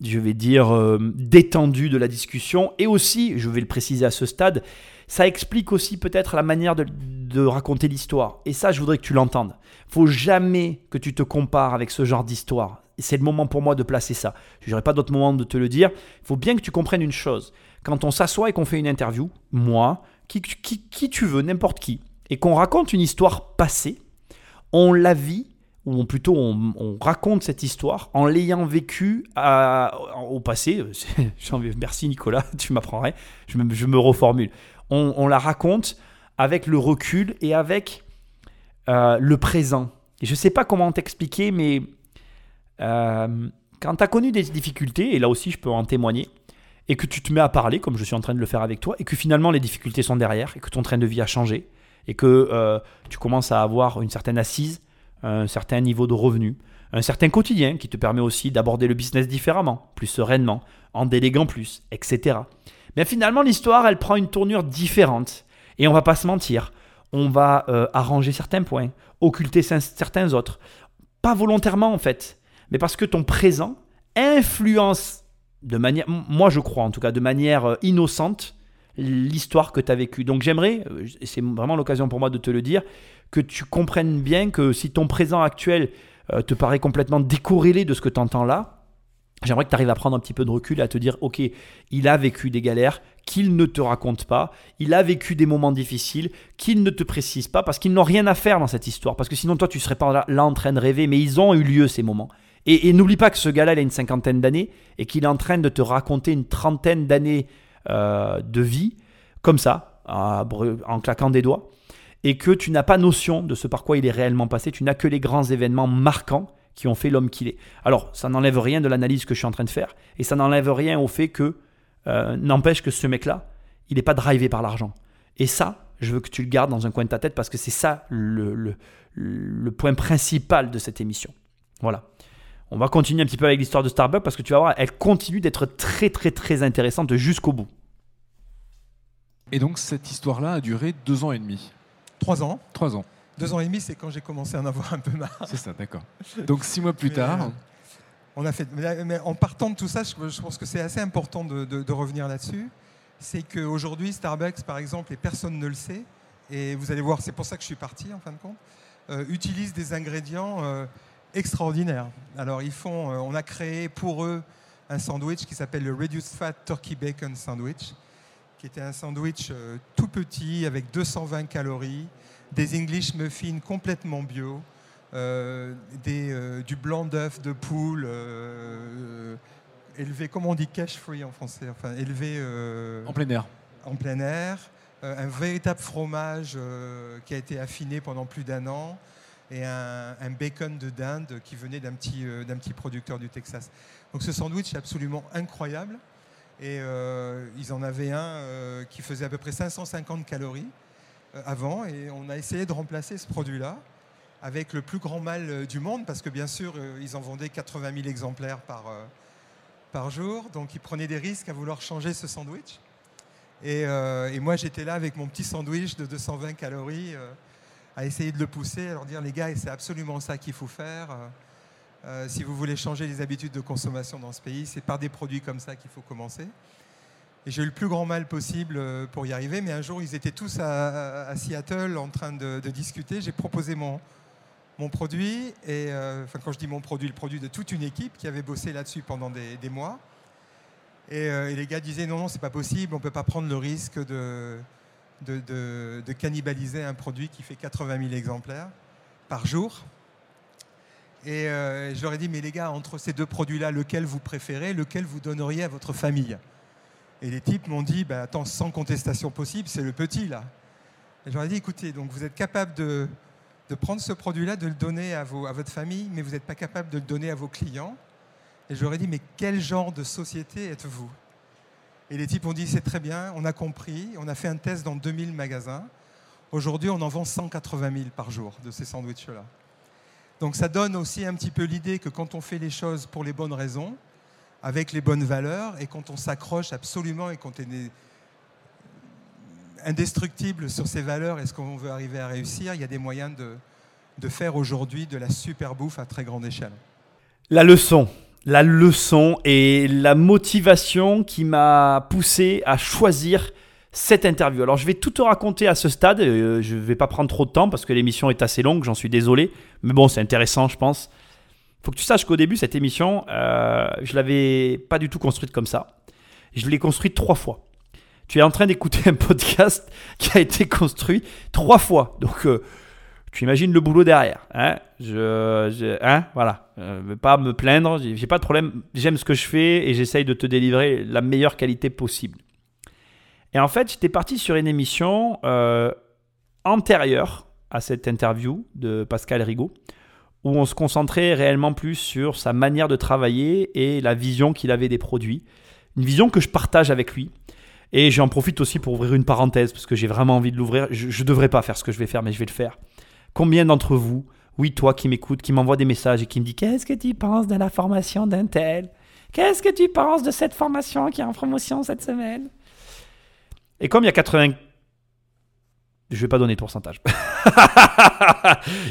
je vais dire, détendu de la discussion. Et aussi, je vais le préciser à ce stade, ça explique aussi peut-être la manière de, de raconter l'histoire. Et ça, je voudrais que tu l'entendes. Faut jamais que tu te compares avec ce genre d'histoire c'est le moment pour moi de placer ça. Je n'aurai pas d'autre moment de te le dire. Il faut bien que tu comprennes une chose. Quand on s'assoit et qu'on fait une interview, moi, qui, qui, tu veux, n'importe qui, et qu'on raconte une histoire passée, on la vit, ou plutôt on, raconte cette histoire en l'ayant vécue au passé. Merci Nicolas, tu m'apprendrais. Je me, je me reformule. On, la raconte avec le recul et avec euh, le présent. Et je ne sais pas comment t'expliquer, mais euh, quand tu as connu des difficultés, et là aussi je peux en témoigner, et que tu te mets à parler, comme je suis en train de le faire avec toi, et que finalement les difficultés sont derrière, et que ton train de vie a changé, et que euh, tu commences à avoir une certaine assise, un certain niveau de revenu, un certain quotidien qui te permet aussi d'aborder le business différemment, plus sereinement, en déléguant plus, etc. Mais finalement, l'histoire, elle prend une tournure différente. Et on va pas se mentir, on va euh, arranger certains points, occulter certains autres. Pas volontairement en fait, mais parce que ton présent influence de manière, moi je crois en tout cas, de manière euh, innocente, l'histoire que tu as vécue. Donc j'aimerais, euh, c'est vraiment l'occasion pour moi de te le dire, que tu comprennes bien que si ton présent actuel euh, te paraît complètement décorrélé de ce que tu entends là, J'aimerais que tu arrives à prendre un petit peu de recul et à te dire, ok, il a vécu des galères qu'il ne te raconte pas, il a vécu des moments difficiles qu'il ne te précise pas, parce qu'ils n'ont rien à faire dans cette histoire, parce que sinon toi tu serais pas là, en train de rêver, mais ils ont eu lieu ces moments. Et, n'oublie pas que ce gars-là, il a une cinquantaine d'années et qu'il est en train de te raconter une trentaine d'années euh, de vie, comme ça, en claquant des doigts, et que tu n'as pas notion de ce par quoi il est réellement passé, tu n'as que les grands événements marquants qui ont fait l'homme qu'il est. Alors, ça n'enlève rien de l'analyse que je suis en train de faire, et ça n'enlève rien au fait que, euh, n'empêche que ce mec-là, il n'est pas drivé par l'argent. Et ça, je veux que tu le gardes dans un coin de ta tête parce que c'est ça le, point principal de cette émission. Voilà. On va continuer un petit peu avec l'histoire de Starbucks parce que tu vas voir, elle continue d'être très très très intéressante jusqu'au bout. Et donc cette histoire-là a duré deux ans et demi. Trois ans. Trois ans. Deux ans et demi, c'est quand j'ai commencé à en avoir un peu marre. C'est ça, d'accord. Donc six mois plus Mais, tard, euh, on a fait, mais, en partant de tout ça, je, je pense que c'est assez important de, de- de revenir là-dessus. C'est qu'aujourd'hui, Starbucks, par exemple, et personne ne le sait, et vous allez voir, c'est pour ça que je suis parti en fin de compte, euh, utilise des ingrédients euh, extraordinaires. Alors, ils font, euh, on a créé pour eux un sandwich qui s'appelle le Reduced Fat Turkey Bacon Sandwich, qui était un sandwich euh, tout petit avec 220 calories, des English muffins complètement bio, euh, des, euh, du blanc d'œuf de poule euh, élevé, comment on dit cash free en français, enfin élevé en plein air. en plein air, un véritable fromage qui a été affiné pendant plus d'un an et un, bacon de dinde qui venait d'un petit, euh, d'un petit producteur du Texas. Donc ce sandwich est absolument incroyable et euh, ils en avaient un euh, qui faisait à peu près 550 calories avant et on a essayé de remplacer ce produit-là avec le plus grand mal du monde parce que bien sûr ils en vendaient 80 000 exemplaires par, par jour donc ils prenaient des risques à vouloir changer ce sandwich. Et, moi, j'étais là avec mon petit sandwich de 220 calories à essayer de le pousser, à leur dire les gars, c'est absolument ça qu'il faut faire. Euh, euh, si vous voulez changer les habitudes de consommation dans ce pays, c'est par des produits comme ça qu'il faut commencer. Et j'ai eu le plus grand mal possible euh, pour y arriver, mais un jour, ils étaient tous à, Seattle en train de, discuter. J'ai proposé mon, mon produit, et enfin, quand je dis mon produit, le produit de toute une équipe qui avait bossé là-dessus pendant des, mois. Et, et les gars disaient non, non, c'est pas possible, on peut pas prendre le risque de, de, cannibaliser un produit qui fait 80 000 exemplaires par jour. Et euh, je leur ai dit, mais les gars, entre ces deux produits-là, lequel vous préférez, lequel vous donneriez à votre famille? Et les types m'ont dit, bah, attends, sans contestation possible, c'est le petit là. Et je leur ai dit, écoutez, donc vous êtes capable de, de prendre ce produit-là, de le donner à, vos, à votre famille, mais vous n'êtes pas capable de le donner à vos clients. Et je leur ai dit, mais quel genre de société êtes-vous? Et les types ont dit, c'est très bien, on a compris, on a fait un test dans 2000 magasins. Aujourd'hui, on en vend 180 000 par jour de ces sandwichs-là. Donc ça donne aussi un petit peu l'idée que quand on fait les choses pour les bonnes raisons, avec les bonnes valeurs, et quand on s'accroche absolument et quand on est indestructible sur ces valeurs et ce qu'on veut arriver à réussir, il y a des moyens de, de faire aujourd'hui de la super bouffe à très grande échelle. La leçon. La leçon et la motivation qui m'a poussé à choisir cette interview. Alors je vais tout te raconter à ce stade, euh, je ne vais pas prendre trop de temps parce que l'émission est assez longue, j'en suis désolé, mais bon c'est intéressant je pense. Faut que tu saches qu'au début cette émission, euh, je l'avais pas du tout construite comme ça. Je l'ai construite trois fois. Tu es en train d'écouter un podcast qui a été construit trois fois. Donc euh, tu imagines le boulot derrière. Hein je, je- hein voilà. Vais pas me plaindre. J'ai pas de problème. J'aime ce que je fais et j'essaye de te délivrer la meilleure qualité possible. Et en fait, j'étais parti sur une émission euh, antérieure à cette interview de Pascal Rigaud, où on se concentrait réellement plus sur sa manière de travailler et la vision qu'il avait des produits. Une vision que je partage avec lui. Et j'en profite aussi pour ouvrir une parenthèse, parce que j'ai vraiment envie de l'ouvrir. Je ne devrais pas faire ce que je vais faire, mais je vais le faire. Combien d'entre vous, oui, toi qui m'écoutes, qui m'envoie des messages et qui me dit Qu'est-ce que tu penses de la formation d'un tel? Qu'est-ce que tu penses de cette formation qui est en promotion cette semaine? Et comme il y a 80. Je vais pas donner de pourcentage.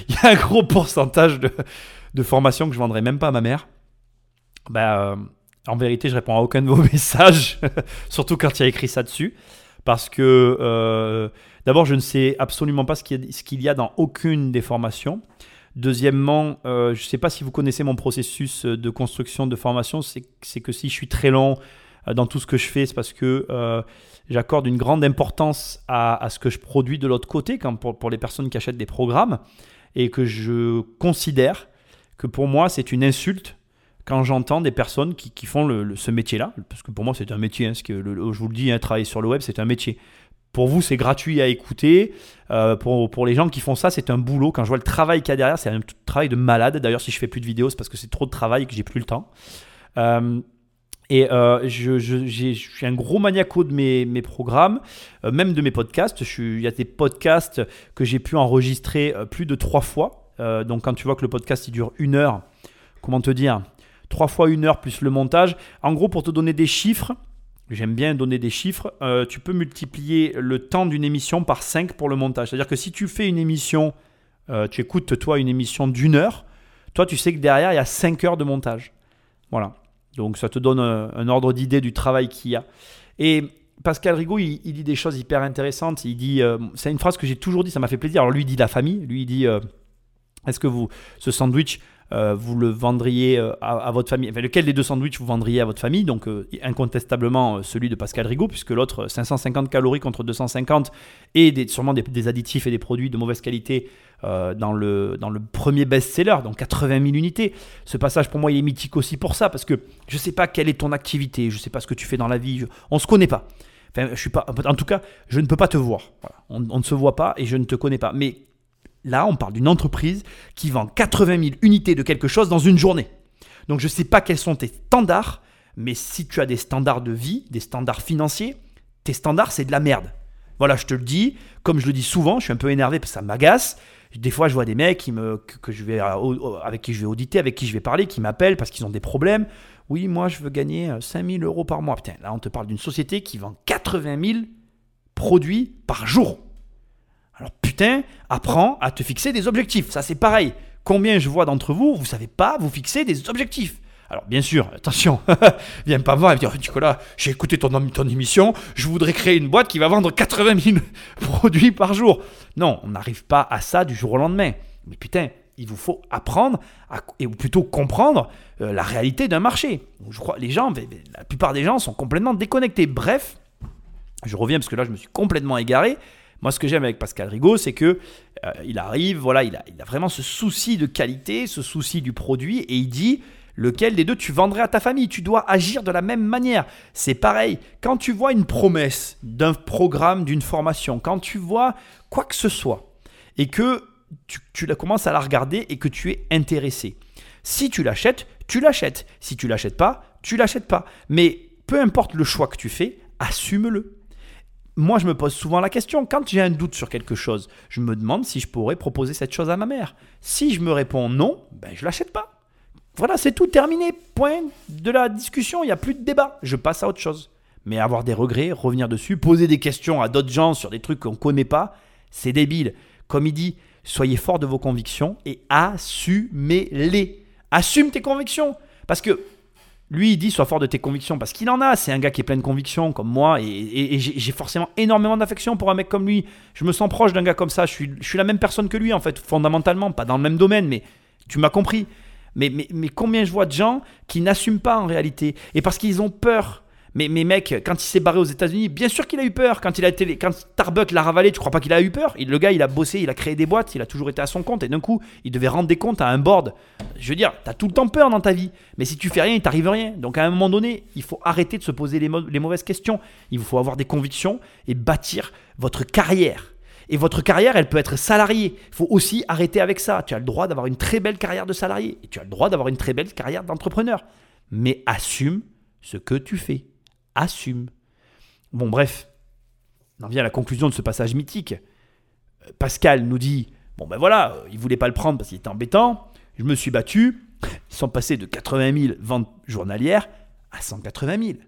il y a un gros pourcentage de, de formations que je vendrai même pas à ma mère. Ben, euh, en vérité, je réponds à aucun de vos messages, surtout quand il y a écrit ça dessus. Parce que euh, d'abord, je ne sais absolument pas ce qu'il y, a- dans aucune des formations. Deuxièmement, euh, je ne sais pas si vous connaissez mon processus de construction de formation. C'est que si je suis très long euh, dans tout ce que je fais, c'est parce que euh, j'accorde une grande importance à, ce que je produis de l'autre côté, comme pour les personnes qui achètent des programmes, et que je considère que pour moi, c'est une insulte quand j'entends des personnes qui, qui font le- ce métier-là, parce que pour moi c'est un métier, hein, que je vous le dis, hein, travailler sur le web c'est un métier. Pour vous, c'est gratuit à écouter. Euh, pour, pour les gens qui font ça, c'est un boulot. Quand je vois le travail qu'il y a derrière, c'est un travail de malade. D'ailleurs, si je fais plus de vidéos, c'est parce que c'est trop de travail et que j'ai plus le temps. Euh, et euh, je, je, suis un gros maniaco de mes, mes programmes, même de mes podcasts. Il y a des podcasts que j'ai pu enregistrer plus de trois fois. Donc quand tu vois que le podcast il dure une heure, comment te dire? Trois fois une heure plus le montage. En gros, pour te donner des chiffres, j'aime bien donner des chiffres, euh, tu peux multiplier le temps d'une émission par 5 pour le montage. C'est-à-dire que si tu fais une émission, euh, tu écoutes toi une émission d'une heure, toi tu sais que derrière il y a 5 heures de montage. Voilà. Donc ça te donne un, un ordre d'idée du travail qu'il y a. Et Pascal Rigaud, il, dit des choses hyper intéressantes. Il dit, euh, c'est une phrase que j'ai toujours dit, ça m'a fait plaisir. Alors lui, il dit la famille. Lui, il dit, euh, est-ce que vous, ce sandwich, euh, vous le vendriez euh, à, votre famille Enfin, lequel des deux sandwichs vous vendriez à votre famille? Donc euh, incontestablement celui de Pascal Rigaud, puisque l'autre, euh, 550 calories contre 250, et sûrement des, additifs et des produits de mauvaise qualité dans, le, dans le premier best-seller, donc 80 000 unités. Ce passage, pour moi, il est mythique aussi pour ça, parce que je ne sais pas quelle est ton activité, je ne sais pas ce que tu fais dans la vie, on ne se connaît pas. Enfin, je suis pas, en tout cas, je ne peux pas te voir. On, on ne se voit pas et je ne te connais pas. Mais là, on parle d'une entreprise qui vend 80 000 unités de quelque chose dans une journée. Donc, je ne sais pas quels sont tes standards, mais si tu as des standards de vie, des standards financiers, tes standards, c'est de la merde. Voilà, je te le dis. Comme je le dis souvent, je suis un peu énervé parce que ça m'agace. Des fois, je vois des mecs qui me, euh, avec qui je vais auditer, avec qui je vais parler, qui m'appellent parce qu'ils ont des problèmes. Oui, moi, je veux gagner euh, 5000 euros par mois. Putain, là, on te parle d'une société qui vend 80 000 produits par jour. Alors, putain, apprends à te fixer des objectifs. Ça, c'est pareil. Combien je vois d'entre vous, vous savez pas vous fixer des objectifs? Alors bien sûr, attention, viens pas voir et me dire Nicolas, j'ai écouté ton, ton émission, je voudrais créer une boîte qui va vendre 80 000 produits par jour. Non, on n'arrive pas à ça du jour au lendemain. Mais putain, il vous faut apprendre, et ou plutôt comprendre euh, la réalité d'un marché. Je crois les gens, la plupart des gens sont complètement déconnectés. Bref, je reviens parce que là je me suis complètement égaré. Moi, ce que j'aime avec Pascal Rigaud, c'est que euh, il arrive, voilà, il a, vraiment ce souci de qualité, ce souci du produit, et il dit lequel des deux tu vendrais à ta famille? Tu dois agir de la même manière. C'est pareil. Quand tu vois une promesse d'un programme, d'une formation, quand tu vois quoi que ce soit, et que tu, tu la commences à la regarder et que tu es intéressé. Si tu l'achètes, tu l'achètes. Si tu l'achètes pas, tu l'achètes pas. Mais peu importe le choix que tu fais, assume-le moi, je me pose souvent la question, quand j'ai un doute sur quelque chose, je me demande si je pourrais proposer cette chose à ma mère. Si je me réponds non, ben je l'achète pas. Voilà, c'est tout terminé. Point de la discussion, il n'y a plus de débat. Je passe à autre chose. Mais avoir des regrets, revenir dessus, poser des questions à d'autres gens sur des trucs qu'on ne connaît pas, c'est débile. Comme il dit, soyez fort de vos convictions et assumez-les. Assume tes convictions. Parce que lui, il dit sois fort de tes convictions parce qu'il en a. C'est un gars qui est plein de convictions comme moi et, j'ai forcément énormément d'affection pour un mec comme lui. Je me sens proche d'un gars comme ça. Je suis, je suis la même personne que lui en fait, fondamentalement, pas dans le même domaine, mais tu m'as compris. Mais, mais, mais combien je vois de gens qui n'assument pas en réalité et parce qu'ils ont peur. Mais, mais mec, quand il s'est barré aux États-Unis, bien sûr qu'il a eu peur. Quand il a été, quand Starbucks l'a ravalé, tu crois pas qu'il a eu peur? Le gars, il a bossé, il a créé des boîtes, il a toujours été à son compte et d'un coup, il devait rendre des comptes à un board. Je veux dire, t'as tout le temps peur dans ta vie, mais si tu fais rien, il t'arrive rien. Donc à un moment donné, il faut arrêter de se poser les, les mauvaises questions. Il faut avoir des convictions et bâtir votre carrière. Et votre carrière, elle peut être salariée. Il faut aussi arrêter avec ça. Tu as le droit d'avoir une très belle carrière de salarié et tu as le droit d'avoir une très belle carrière d'entrepreneur. Mais assume ce que tu fais. Assume. Bon, bref, on en vient à la conclusion de ce passage mythique. Euh, Pascal nous dit Bon, ben voilà, euh, il voulait pas le prendre parce qu'il était embêtant. Je me suis battu. Ils sont passés de 80 000 ventes journalières à 180 000.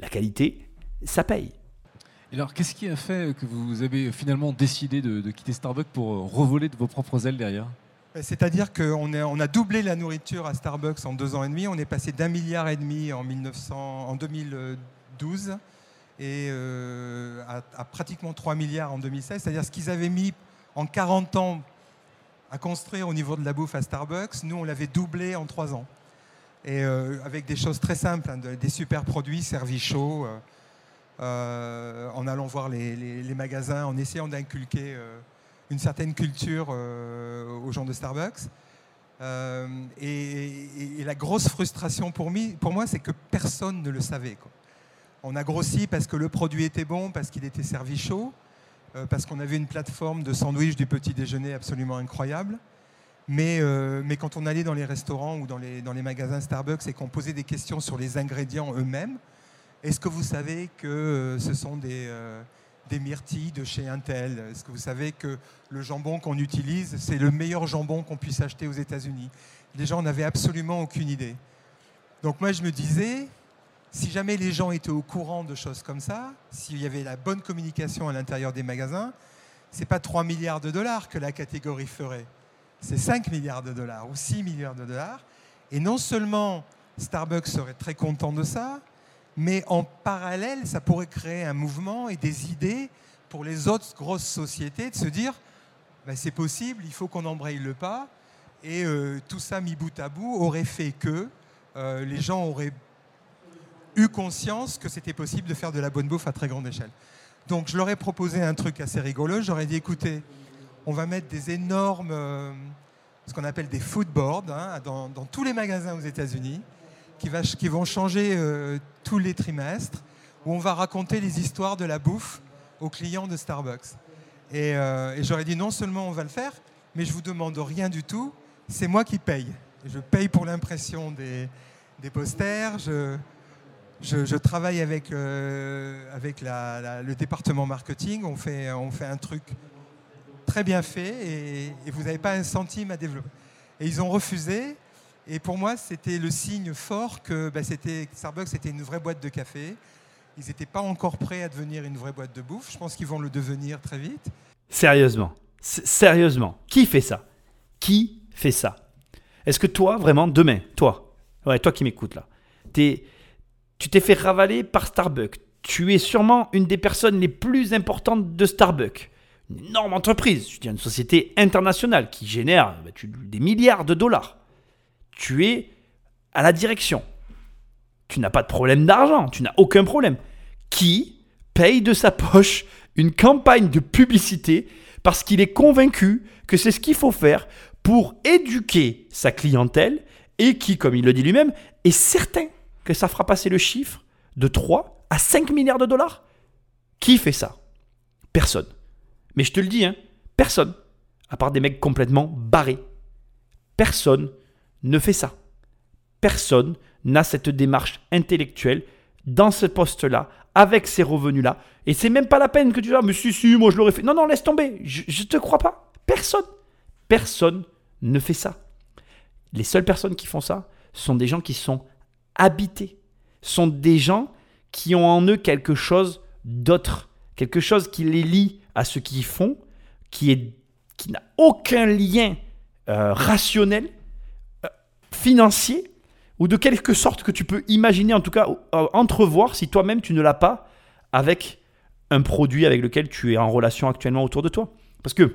La qualité, ça paye. Et alors, qu'est-ce qui a fait que vous avez finalement décidé de, quitter Starbucks pour euh, revoler de vos propres ailes derrière? C'est-à-dire qu'on a doublé la nourriture à Starbucks en deux ans et demi. On est passé d'un milliard et demi en, 1900, en 2012 et euh, à, pratiquement 3 milliards en 2016. C'est-à-dire ce qu'ils avaient mis en 40 ans à construire au niveau de la bouffe à Starbucks, nous, on l'avait doublé en 3 ans. Et euh, avec des choses très simples, hein, de- des super produits servis chauds, euh, euh, en allant voir les, magasins, en essayant d'inculquer euh, une certaine culture euh, aux gens de Starbucks. Euh, et, la grosse frustration pour, moi, c'est que personne ne le savait. On a grossi parce que le produit était bon, parce qu'il était servi chaud, euh, parce qu'on avait une plateforme de sandwich du petit déjeuner absolument incroyable. Mais, quand on allait dans les restaurants ou dans les, magasins Starbucks et qu'on posait des questions sur les ingrédients eux-mêmes, est-ce que vous savez que ce sont des, des myrtilles de chez Intel Est-ce que vous savez que le jambon qu'on utilise, c'est le meilleur jambon qu'on puisse acheter aux États-Unis? Les gens n'avaient absolument aucune idée. Donc moi, je me disais, si jamais les gens étaient au courant de choses comme ça, s'il y avait la bonne communication à l'intérieur des magasins, c'est pas 3 milliards de dollars que la catégorie ferait, c'est 5 milliards de dollars ou 6 milliards de dollars. Et non seulement Starbucks serait très content de ça, mais en parallèle, ça pourrait créer un mouvement et des idées pour les autres grosses sociétés de se dire, ben, c'est possible, il faut qu'on embraye le pas. Et euh, tout ça mis bout à bout aurait fait que euh, les gens auraient eu conscience que c'était possible de faire de la bonne bouffe à très grande échelle. Donc je leur ai proposé un truc assez rigolo. J'aurais dit, écoutez, on va mettre des énormes, euh, ce qu'on appelle des food boards, hein, dans tous les magasins aux États-Unis, qui, vont changer euh, tous les trimestres, où on va raconter les histoires de la bouffe aux clients de Starbucks. Et, euh, j'aurais dit, non seulement on va le faire, mais je vous demande rien du tout, c'est moi qui paye. Je paye pour l'impression des, posters, je, travaille avec, euh, avec le département marketing, on fait, on fait un truc très bien fait et vous n'avez pas un centime à développer. Et ils ont refusé. Et pour moi, c'était le signe fort que bah, c'était, Starbucks était une vraie boîte de café. Ils n'étaient pas encore prêts à devenir une vraie boîte de bouffe. Je pense qu'ils vont le devenir très vite. Sérieusement. Sérieusement. Qui fait ça? Qui fait ça? Est-ce que toi, vraiment, demain, toi, ouais, toi qui m'écoutes là, t'es- tu t'es fait ravaler par Starbucks. Tu es sûrement une des personnes les plus importantes de Starbucks. Une énorme entreprise, je dis une société internationale qui génère bah, des milliards de dollars. Tu es à la direction. Tu n'as pas de problème d'argent, tu n'as aucun problème. Qui paye de sa poche une campagne de publicité parce qu'il est convaincu que c'est ce qu'il faut faire pour éduquer sa clientèle et qui, comme il le dit lui-même, est certain que ça fera passer le chiffre de 3 à 5 milliards de dollars Qui fait ça? Personne. Mais je te le dis, hein, personne. À part des mecs complètement barrés. Personne ne fait ça. Personne n'a cette démarche intellectuelle dans ce poste-là, avec ces revenus-là. Et c'est même pas la peine que tu dis, ah, mais si, si, moi je l'aurais fait. Non, non, laisse tomber. Je, je te crois pas. Personne. Personne ne fait ça. Les seules personnes qui font ça sont des gens qui sont habités. Sont des gens qui ont en eux quelque chose d'autre. Quelque chose qui les lie à ce qu'ils font, qui, n'a aucun lien euh, rationnel, financier, ou de quelque sorte que tu peux imaginer, en tout cas euh, entrevoir, si toi-même tu ne l'as pas, avec un produit avec lequel tu es en relation actuellement autour de toi. Parce que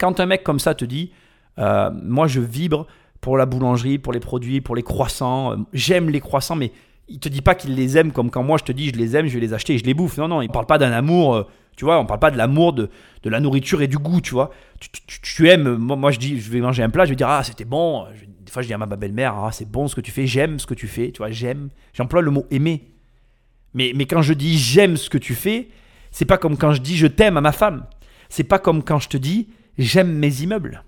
quand un mec comme ça te dit, euh, moi je vibre pour la boulangerie, pour les produits, pour les croissants, euh, j'aime les croissants, mais il te dit pas qu'il les aime comme quand moi je te dis je les aime, je vais les acheter et je les bouffe. Non, non, il parle pas d'un amour, tu vois, on parle pas de l'amour de, de la nourriture et du goût, tu vois. Tu, tu- tu aimes, moi, moi, je dis, je vais manger un plat, je vais dire, ah c'était bon. Je- des fois je dis à ma belle-mère, ah c'est bon ce que tu fais, j'aime ce que tu fais, tu vois, j'aime. J'emploie le mot aimer. Mais, quand je dis j'aime ce que tu fais, c'est pas comme quand je dis je t'aime à ma femme. C'est pas comme quand je te dis j'aime mes immeubles.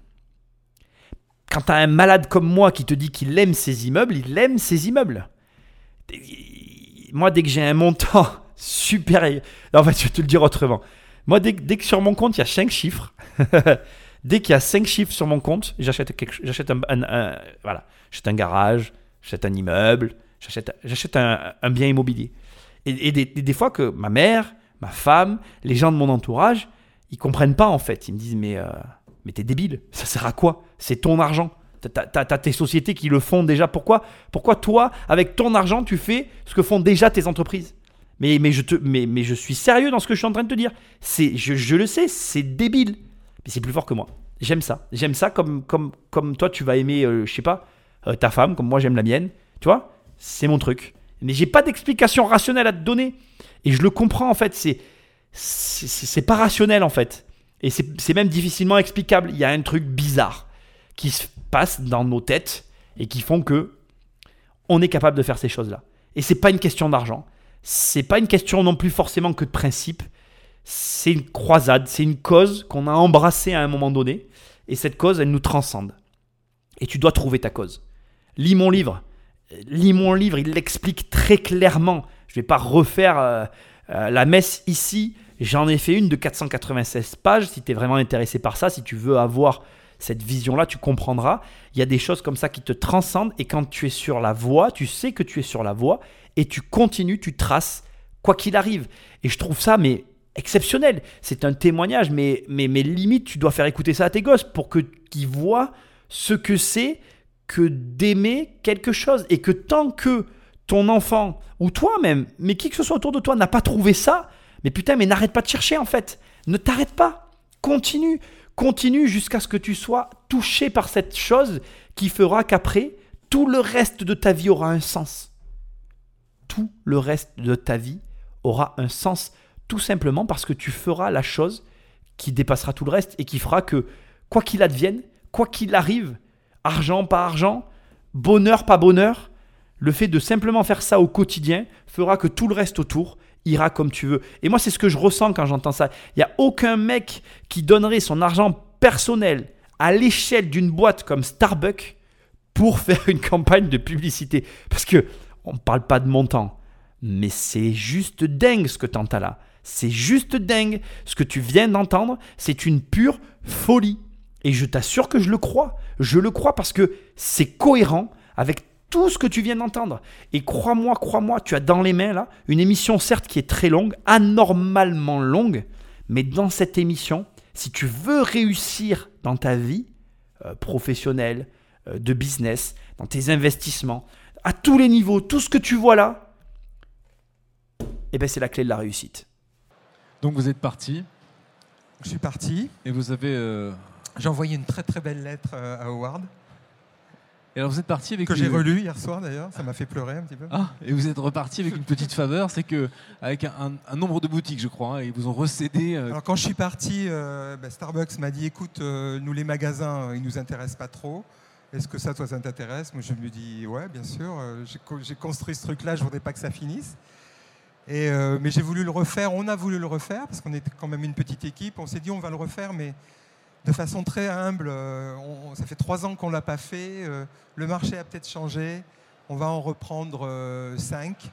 Quand tu as un malade comme moi qui te dit qu'il aime ses immeubles, il aime ses immeubles. Moi, dès que j'ai un montant supérieur. En fait, je vais te le dire autrement. Moi, dès, dès que sur mon compte, il y a 5 chiffres, dès qu'il y a 5 chiffres sur mon compte, j'achète un, voilà, un garage, j'achète un immeuble, j'achète un, bien immobilier. Et, des, fois que ma mère, ma femme, les gens de mon entourage, ils comprennent pas en fait. Ils me disent mais euh, mais t'es débile, ça sert à quoi? C'est ton argent. T'as- t'as tes sociétés qui le font déjà. Pourquoi Pourquoi toi, avec ton argent, tu fais ce que font déjà tes entreprises? Mais, mais, je te, mais, mais je suis sérieux dans ce que je suis en train de te dire. C'est, je, je le sais, c'est débile. C'est plus fort que moi. J'aime ça. J'aime ça comme, comme, comme toi, tu vas aimer, euh, je sais pas, euh, ta femme, comme moi j'aime la mienne. Tu vois? C'est mon truc. Mais j'ai pas d'explication rationnelle à te donner. Et je le comprends en fait. C'est, c'est, pas rationnel en fait. Et c'est, c'est même difficilement explicable. Il y a un truc bizarre qui se passe dans nos têtes et qui font que on est capable de faire ces choses-là. Et c'est pas une question d'argent. c'est pas une question non plus forcément que de principe. C'est une croisade, c'est une cause qu'on a embrassée à un moment donné. Et cette cause, elle nous transcende. Et tu dois trouver ta cause. Lis mon livre. Lis mon livre, il l'explique très clairement. Je vais pas refaire euh, euh, la messe ici. J'en ai fait une de 496 pages. Si tu es vraiment intéressé par ça, si tu veux avoir cette vision-là, tu comprendras. Il y a des choses comme ça qui te transcendent. Et quand tu es sur la voie, tu sais que tu es sur la voie et tu continues, tu traces, quoi qu'il arrive. Et je trouve ça, mais exceptionnel. C'est un témoignage, mais, mais, mais limite, tu dois faire écouter ça à tes gosses pour que qu'ils voient ce que c'est que d'aimer quelque chose. Et que tant que ton enfant, ou toi-même, mais qui que ce soit autour de toi, n'a pas trouvé ça, mais putain, mais n'arrête pas de chercher en fait. Ne t'arrête pas. Continue. Continue jusqu'à ce que tu sois touché par cette chose qui fera qu'après, tout le reste de ta vie aura un sens. Tout le reste de ta vie aura un sens tout simplement parce que tu feras la chose qui dépassera tout le reste et qui fera que, quoi qu'il advienne, quoi qu'il arrive, argent pas argent, bonheur pas bonheur, le fait de simplement faire ça au quotidien fera que tout le reste autour ira comme tu veux. Et moi, c'est ce que je ressens quand j'entends ça. Il n'y a aucun mec qui donnerait son argent personnel à l'échelle d'une boîte comme Starbucks pour faire une campagne de publicité. Parce que on ne parle pas de montant, mais c'est juste dingue ce que tu entends là. C'est juste dingue. Ce que tu viens d'entendre, c'est une pure folie. Et je t'assure que je le crois. Je le crois parce que c'est cohérent avec tout ce que tu viens d'entendre. Et crois-moi, crois-moi, tu as dans les mains là une émission certes qui est très longue, anormalement longue, mais dans cette émission, si tu veux réussir dans ta vie euh, professionnelle, euh, de business, dans tes investissements, à tous les niveaux, tout ce que tu vois là, eh ben c'est la clé de la réussite. Donc vous êtes parti Je suis parti. et vous avez. euh, J'ai envoyé une très très belle lettre euh, à Howard, Et alors vous êtes parti avec que j'ai relue hier soir d'ailleurs. Ça m'a fait pleurer un petit peu. Ah, et vous êtes reparti avec une petite faveur, c'est que avec un, un- un nombre de boutiques, je crois, hein, ils vous ont recédé. euh, Alors quand je suis parti, euh, bah, Starbucks m'a dit écoute, euh, nous les magasins, ils nous intéressent pas trop. Est-ce que ça, toi, ça t'intéresse? Moi, je me dis ouais, bien sûr. J'ai construit ce truc-là, je voudrais pas que ça finisse. Euh, mais j'ai voulu le refaire. On a voulu le refaire parce qu'on était quand même une petite équipe. On s'est dit on va le refaire, mais de façon très humble. Euh, ça fait trois ans qu'on l'a pas fait. Euh, le marché a peut-être changé. On va en reprendre cinq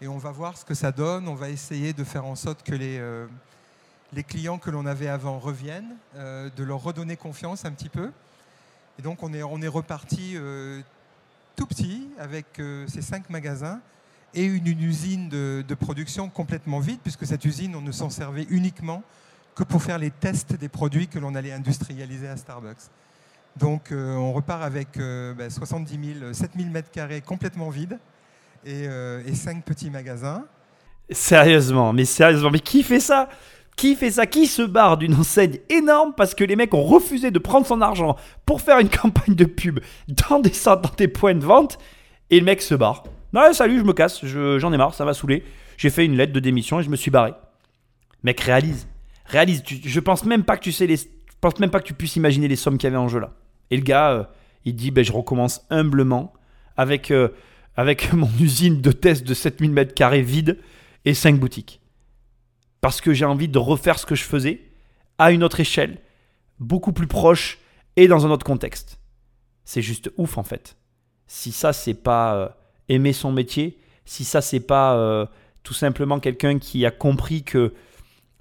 et on va voir ce que ça donne. On va essayer de faire en sorte que les clients que l'on avait avant reviennent, de leur redonner confiance un petit peu. Et donc on est, est reparti tout petit avec ces cinq magasins et une, une usine de, production complètement vide, puisque cette usine, on ne s'en servait uniquement que pour faire les tests des produits que l'on allait industrialiser à Starbucks. Donc euh, on repart avec euh, bah, 70 000, 7 000 mètres carrés complètement vides et, euh, et cinq petits magasins. Sérieusement, mais sérieusement, mais qui fait ça? Qui fait ça? Qui se barre d'une enseigne énorme parce que les mecs ont refusé de prendre son argent pour faire une campagne de pub dans des, dans des points de vente et le mec se barre? Ouais, salut, je me casse, je- j'en ai marre, ça m'a saoulé. J'ai fait une lettre de démission et je me suis barré. Mec, réalise. Réalise, tu- je pense même pas que tu sais les, pense même pas que tu puisses imaginer les sommes qu'il y avait en jeu là. Et le gars, euh, il dit ben, je recommence humblement avec, euh, avec mon usine de test de 7000 mètres carrés vide et 5 boutiques. Parce que j'ai envie de refaire ce que je faisais à une autre échelle, beaucoup plus proche et dans un autre contexte. C'est juste ouf en fait. Si ça c'est pas euh, aimer son métier, si ça c'est pas euh, tout simplement quelqu'un qui a compris que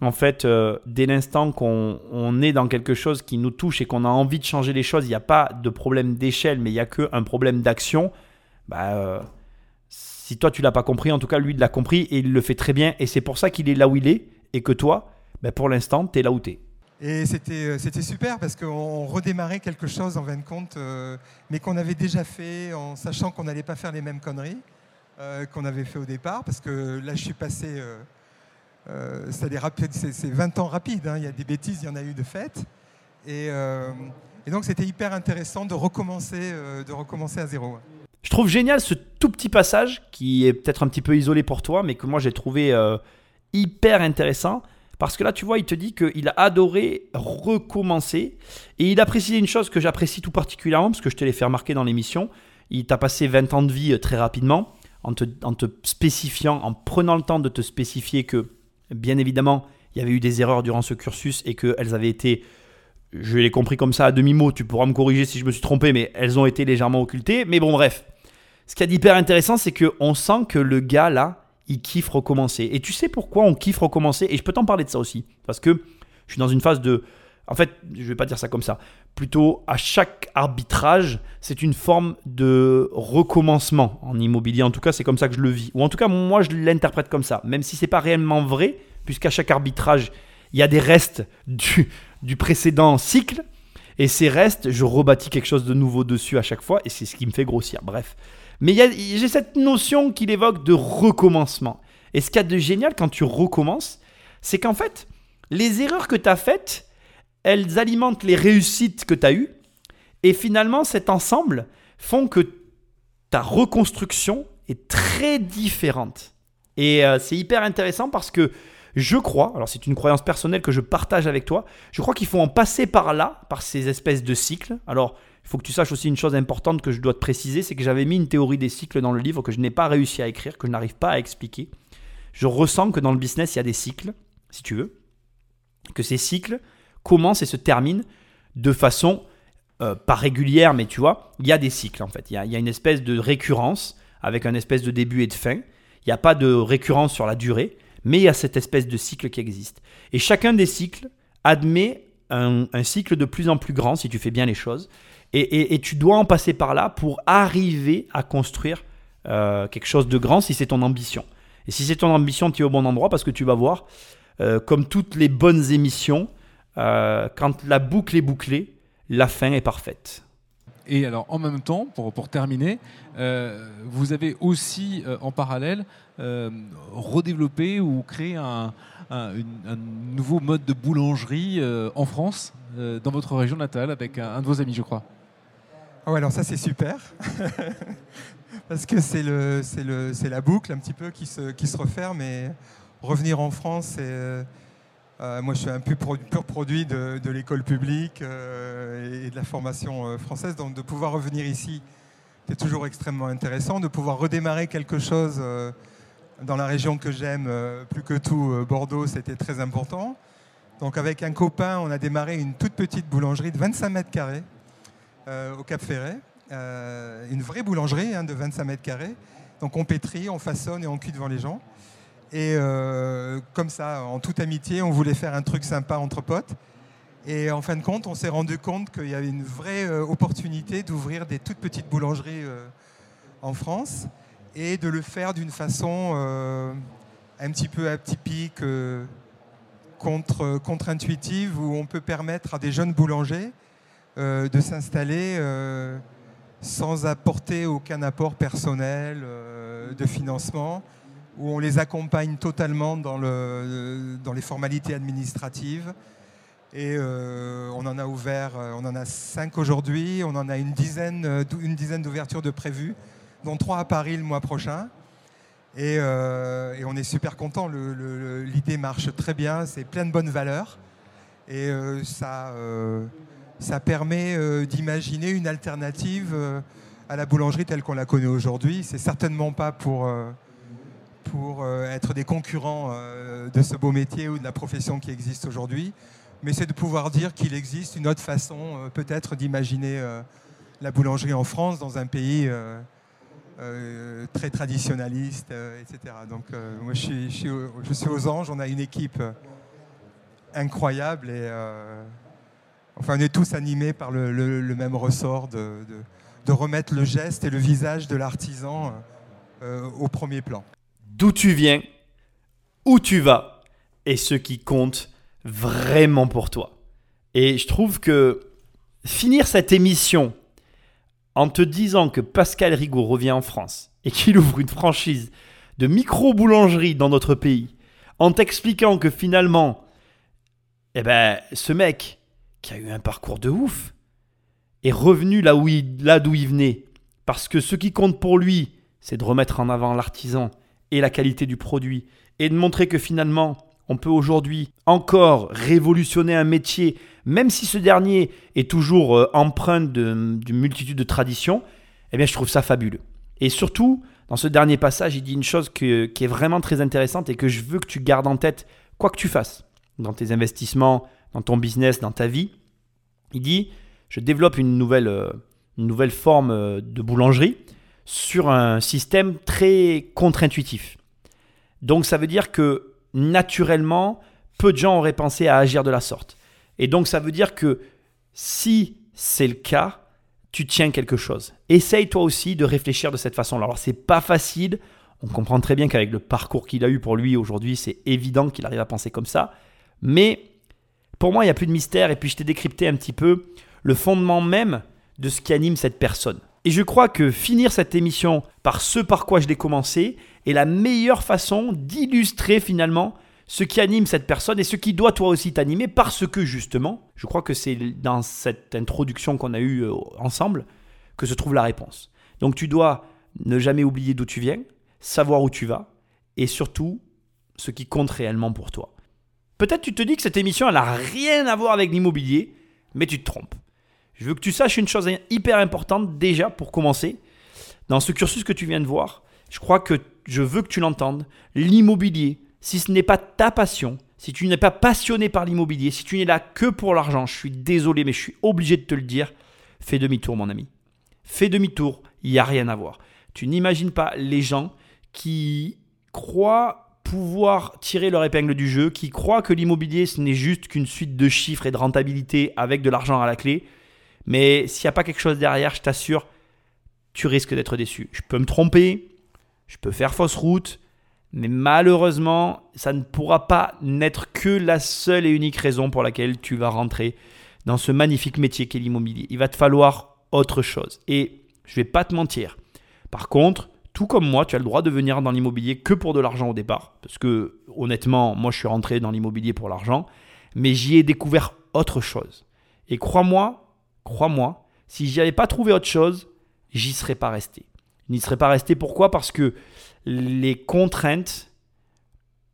en fait euh, dès l'instant qu'on on est dans quelque chose qui nous touche et qu'on a envie de changer les choses, il n'y a pas de problème d'échelle, mais il n'y a qu'un problème d'action. Bah, euh, si toi tu l'as pas compris, en tout cas lui il l'a compris et il le fait très bien et c'est pour ça qu'il est là où il est et que toi, bah, pour l'instant, tu es là où tu es. Et c'était euh, c'était super parce qu'on redémarrait quelque chose en fin de compte, euh, mais qu'on avait déjà fait en sachant qu'on n'allait pas faire les mêmes conneries euh, qu'on avait fait au départ. Parce que là, je suis passé. euh, c'est c'est c'est 20 ans rapides, hein, il y a des bêtises, il y en a eu de fait. Et, et donc, c'était hyper intéressant de recommencer, de recommencer à zéro. Je trouve génial ce tout petit passage qui est peut-être un petit peu isolé pour toi, mais que moi j'ai trouvé hyper intéressant. Parce que là, tu vois, il te dit qu'il a adoré recommencer. Et il a précisé une chose que j'apprécie tout particulièrement, parce que je te l'ai fait remarquer dans l'émission. Il t'a passé 20 ans de vie euh, très rapidement. en te, spécifiant, en prenant le temps de te spécifier que, bien évidemment, il y avait eu des erreurs durant ce cursus et qu'elles avaient été, je l'ai compris comme ça à demi-mot, tu pourras me corriger si je me suis trompé, mais elles ont été légèrement occultées. Mais bon, bref. Ce qui est hyper intéressant, c'est qu'on sent que le gars là, il kiffe recommencer. Et tu sais pourquoi on kiffe recommencer Et je peux t'en parler de ça aussi. Parce que je suis dans une phase de. En fait, je vais pas dire ça comme ça. Plutôt, à chaque arbitrage, c'est une forme de recommencement en immobilier. En tout cas, c'est comme ça que je le vis. Ou en tout cas, moi, je l'interprète comme ça. Même si c'est pas réellement vrai, puisqu'à chaque arbitrage, il y a des restes du, du précédent cycle. Et ces restes, je rebâtis quelque chose de nouveau dessus à chaque fois. Et c'est ce qui me fait grossir. Bref. Mais j'ai cette notion qu'il évoque de recommencement. Et ce qu'il y a de génial quand tu recommences, c'est qu'en fait, les erreurs que tu as faites, elles alimentent les réussites que tu as eues. Et finalement, cet ensemble font que ta reconstruction est très différente. Et euh, c'est hyper intéressant parce que je crois, alors c'est une croyance personnelle que je partage avec toi, je crois qu'il faut en passer par là, par ces espèces de cycles. Alors, il faut que tu saches aussi une chose importante que je dois te préciser, c'est que j'avais mis une théorie des cycles dans le livre que je n'ai pas réussi à écrire, que je n'arrive pas à expliquer. Je ressens que dans le business, il y a des cycles, si tu veux, que ces cycles commencent et se terminent de façon euh, pas régulière, mais tu vois, il y a des cycles en fait. Il y a, une espèce de récurrence avec un espèce de début et de fin. Il n'y a pas de récurrence sur la durée, mais il y a cette espèce de cycle qui existe. Et chacun des cycles admet un cycle de plus en plus grand si tu fais bien les choses. Et, tu dois en passer par là pour arriver à construire euh, quelque chose de grand si c'est ton ambition. Et si c'est ton ambition, tu es au bon endroit parce que tu vas voir, euh, comme toutes les bonnes émissions, euh, quand la boucle est bouclée, la fin est parfaite. Et alors, en même temps, pour, terminer, vous avez aussi en parallèle redéveloppé ou créé un, nouveau mode de boulangerie en France, dans votre région natale, avec un de vos amis, je crois. Ah alors ça c'est super, parce que c'est le, le, la boucle un petit peu qui se, qui se referme et revenir en France, euh, moi je suis un pur, pur produit de, de l'école publique euh, et de la formation euh, française, donc de pouvoir revenir ici, c'est toujours extrêmement intéressant, de pouvoir redémarrer quelque chose dans la région que j'aime plus que tout, Bordeaux, c'était très important. Donc avec un copain, on a démarré une toute petite boulangerie de 25 mètres carrés euh, au Cap Ferret. Euh, une vraie boulangerie hein, de 25 mètres carrés. Donc on pétrit, on façonne et on cuit devant les gens. Et euh, comme ça, en toute amitié, on voulait faire un truc sympa entre potes. Et en fin de compte, on s'est rendu compte qu'il y avait une vraie opportunité d'ouvrir des toutes petites boulangeries en France et de le faire d'une façon un petit peu atypique, contre-intuitive, où on peut permettre à des jeunes boulangers euh, de s'installer euh, sans apporter aucun apport personnel euh, de financement, où on les accompagne totalement dans, le, dans les formalités administratives. Et on en a ouvert, on en a cinq aujourd'hui, on en a une dizaine, une dizaine d'ouvertures de prévues, dont trois à Paris le mois prochain. Et, on est super content. L'idée marche très bien, c'est plein de bonnes valeurs. Et ça, ça permet euh, d'imaginer une alternative euh, à la boulangerie telle qu'on la connaît aujourd'hui. C'est certainement pas pour, euh, pour être des concurrents de ce beau métier ou de la profession qui existe aujourd'hui, mais c'est de pouvoir dire qu'il existe une autre façon peut-être d'imaginer la boulangerie en France dans un pays très traditionnaliste, etc. Donc moi je suis, je suis, aux anges, on a une équipe incroyable et Enfin, on est tous animés par le, même ressort de, remettre le geste et le visage de l'artisan euh, au premier plan. D'où tu viens, où tu vas, et ce qui compte vraiment pour toi. Et je trouve que finir cette émission en te disant que Pascal Rigaud revient en France et qu'il ouvre une franchise de micro-boulangerie dans notre pays, en t'expliquant que finalement, eh ben, ce mec, qui a eu un parcours de ouf, est revenu là où là d'où il venait. Parce que ce qui compte pour lui, c'est de remettre en avant l'artisan et la qualité du produit, et de montrer que finalement, on peut aujourd'hui encore révolutionner un métier, même si ce dernier est toujours euh, empreint d'une multitude de traditions, eh bien je trouve ça fabuleux. Et surtout, dans ce dernier passage, il dit une chose qui est vraiment très intéressante et que je veux que tu gardes en tête, quoi que tu fasses, dans tes investissements, dans ton business, dans ta vie. Il dit, je développe une nouvelle, euh, une nouvelle forme euh, de boulangerie sur un système très contre-intuitif. Donc ça veut dire que naturellement, peu de gens auraient pensé à agir de la sorte. Et donc ça veut dire que si c'est le cas, tu tiens quelque chose. Essaye toi aussi de réfléchir de cette façon-là. Alors c'est pas facile, on comprend très bien qu'avec le parcours qu'il a eu pour lui aujourd'hui, c'est évident qu'il arrive à penser comme ça, mais pour moi, il n'y a plus de mystère et puis je t'ai décrypté un petit peu le fondement même de ce qui anime cette personne. Et je crois que finir cette émission par ce par quoi je l'ai commencé est la meilleure façon d'illustrer finalement ce qui anime cette personne et ce qui doit toi aussi t'animer parce que justement, je crois que c'est dans cette introduction qu'on a eue euh, ensemble que se trouve la réponse. Donc tu dois ne jamais oublier d'où tu viens, savoir où tu vas et surtout ce qui compte réellement pour toi. Peut-être tu te dis que cette émission elle n'a rien à voir avec l'immobilier, mais tu te trompes. Je veux que tu saches une chose hyper importante déjà pour commencer. Dans ce cursus que tu viens de voir, je crois que je veux que tu l'entendes. L'immobilier, si ce n'est pas ta passion, si tu n'es pas passionné par l'immobilier, si tu n'es là que pour l'argent, je suis désolé, mais je suis obligé de te le dire, fais demi-tour, mon ami. Fais demi-tour, il n'y a rien à voir. Tu n'imagines pas les gens qui croient pouvoir tirer leur épingle du jeu, qui croient que l'immobilier, ce n'est juste qu'une suite de chiffres et de rentabilité avec de l'argent à la clé. Mais s'il n'y a pas quelque chose derrière, je t'assure, tu risques d'être déçu. Je peux me tromper, je peux faire fausse route, mais malheureusement, ça ne pourra pas n'être que la seule et unique raison pour laquelle tu vas rentrer dans ce magnifique métier qu'est l'immobilier. Il va te falloir autre chose. Et je ne vais pas te mentir. Par contre, tout comme moi, tu as le droit de venir dans l'immobilier que pour de l'argent au départ. Parce que honnêtement, moi je suis rentré dans l'immobilier pour l'argent. Mais j'y ai découvert autre chose. Et crois-moi, crois-moi, si j'y avais pas trouvé autre chose, j'y serais pas resté. Je n'y serais pas resté. Pourquoi? Parce que les contraintes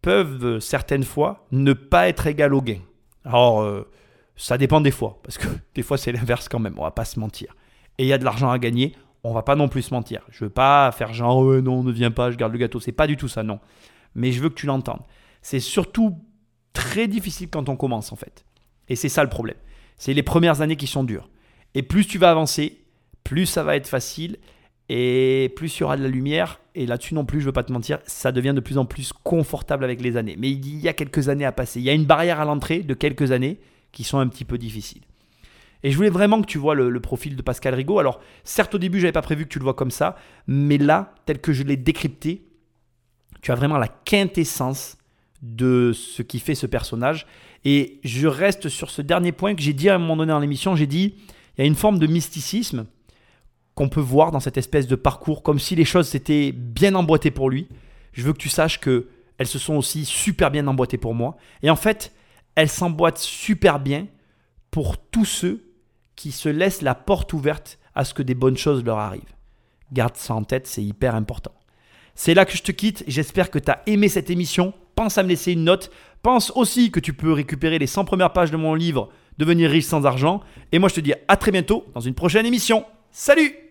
peuvent certaines fois ne pas être égales au gain. Alors, euh, ça dépend des fois, parce que des fois c'est l'inverse quand même, on va pas se mentir. Et il y a de l'argent à gagner, on va pas non plus se mentir. Je veux pas faire genre non, ne viens pas, je garde le gâteau, c'est pas du tout ça, non. Mais je veux que tu l'entendes. C'est surtout très difficile quand on commence en fait. Et c'est ça le problème. C'est les premières années qui sont dures. Et plus tu vas avancer, plus ça va être facile et plus il y aura de la lumière, et là-dessus non plus, je veux pas te mentir, ça devient de plus en plus confortable avec les années. Mais il y a quelques années à passer. Il y a une barrière à l'entrée de quelques années qui sont un petit peu difficiles. Et je voulais vraiment que tu vois le, profil de Pascal Rigaud. Alors, certes, au début, je n'avais pas prévu que tu le vois comme ça, mais là, tel que je l'ai décrypté, tu as vraiment la quintessence de ce qui fait ce personnage. Et je reste sur ce dernier point que j'ai dit à un moment donné dans l'émission. J'ai dit, il y a une forme de mysticisme qu'on peut voir dans cette espèce de parcours, comme si les choses s'étaient bien emboîtées pour lui. Je veux que tu saches que elles se sont aussi super bien emboîtées pour moi. Et en fait, elles s'emboîtent super bien pour tous ceux qui se laissent la porte ouverte à ce que des bonnes choses leur arrivent. Garde ça en tête, c'est hyper important. C'est là que je te quitte. J'espère que tu as aimé cette émission. Pense à me laisser une note. Pense aussi que tu peux récupérer les 100 premières pages de mon livre Devenir riche sans argent. Et moi, je te dis à très bientôt dans une prochaine émission. Salut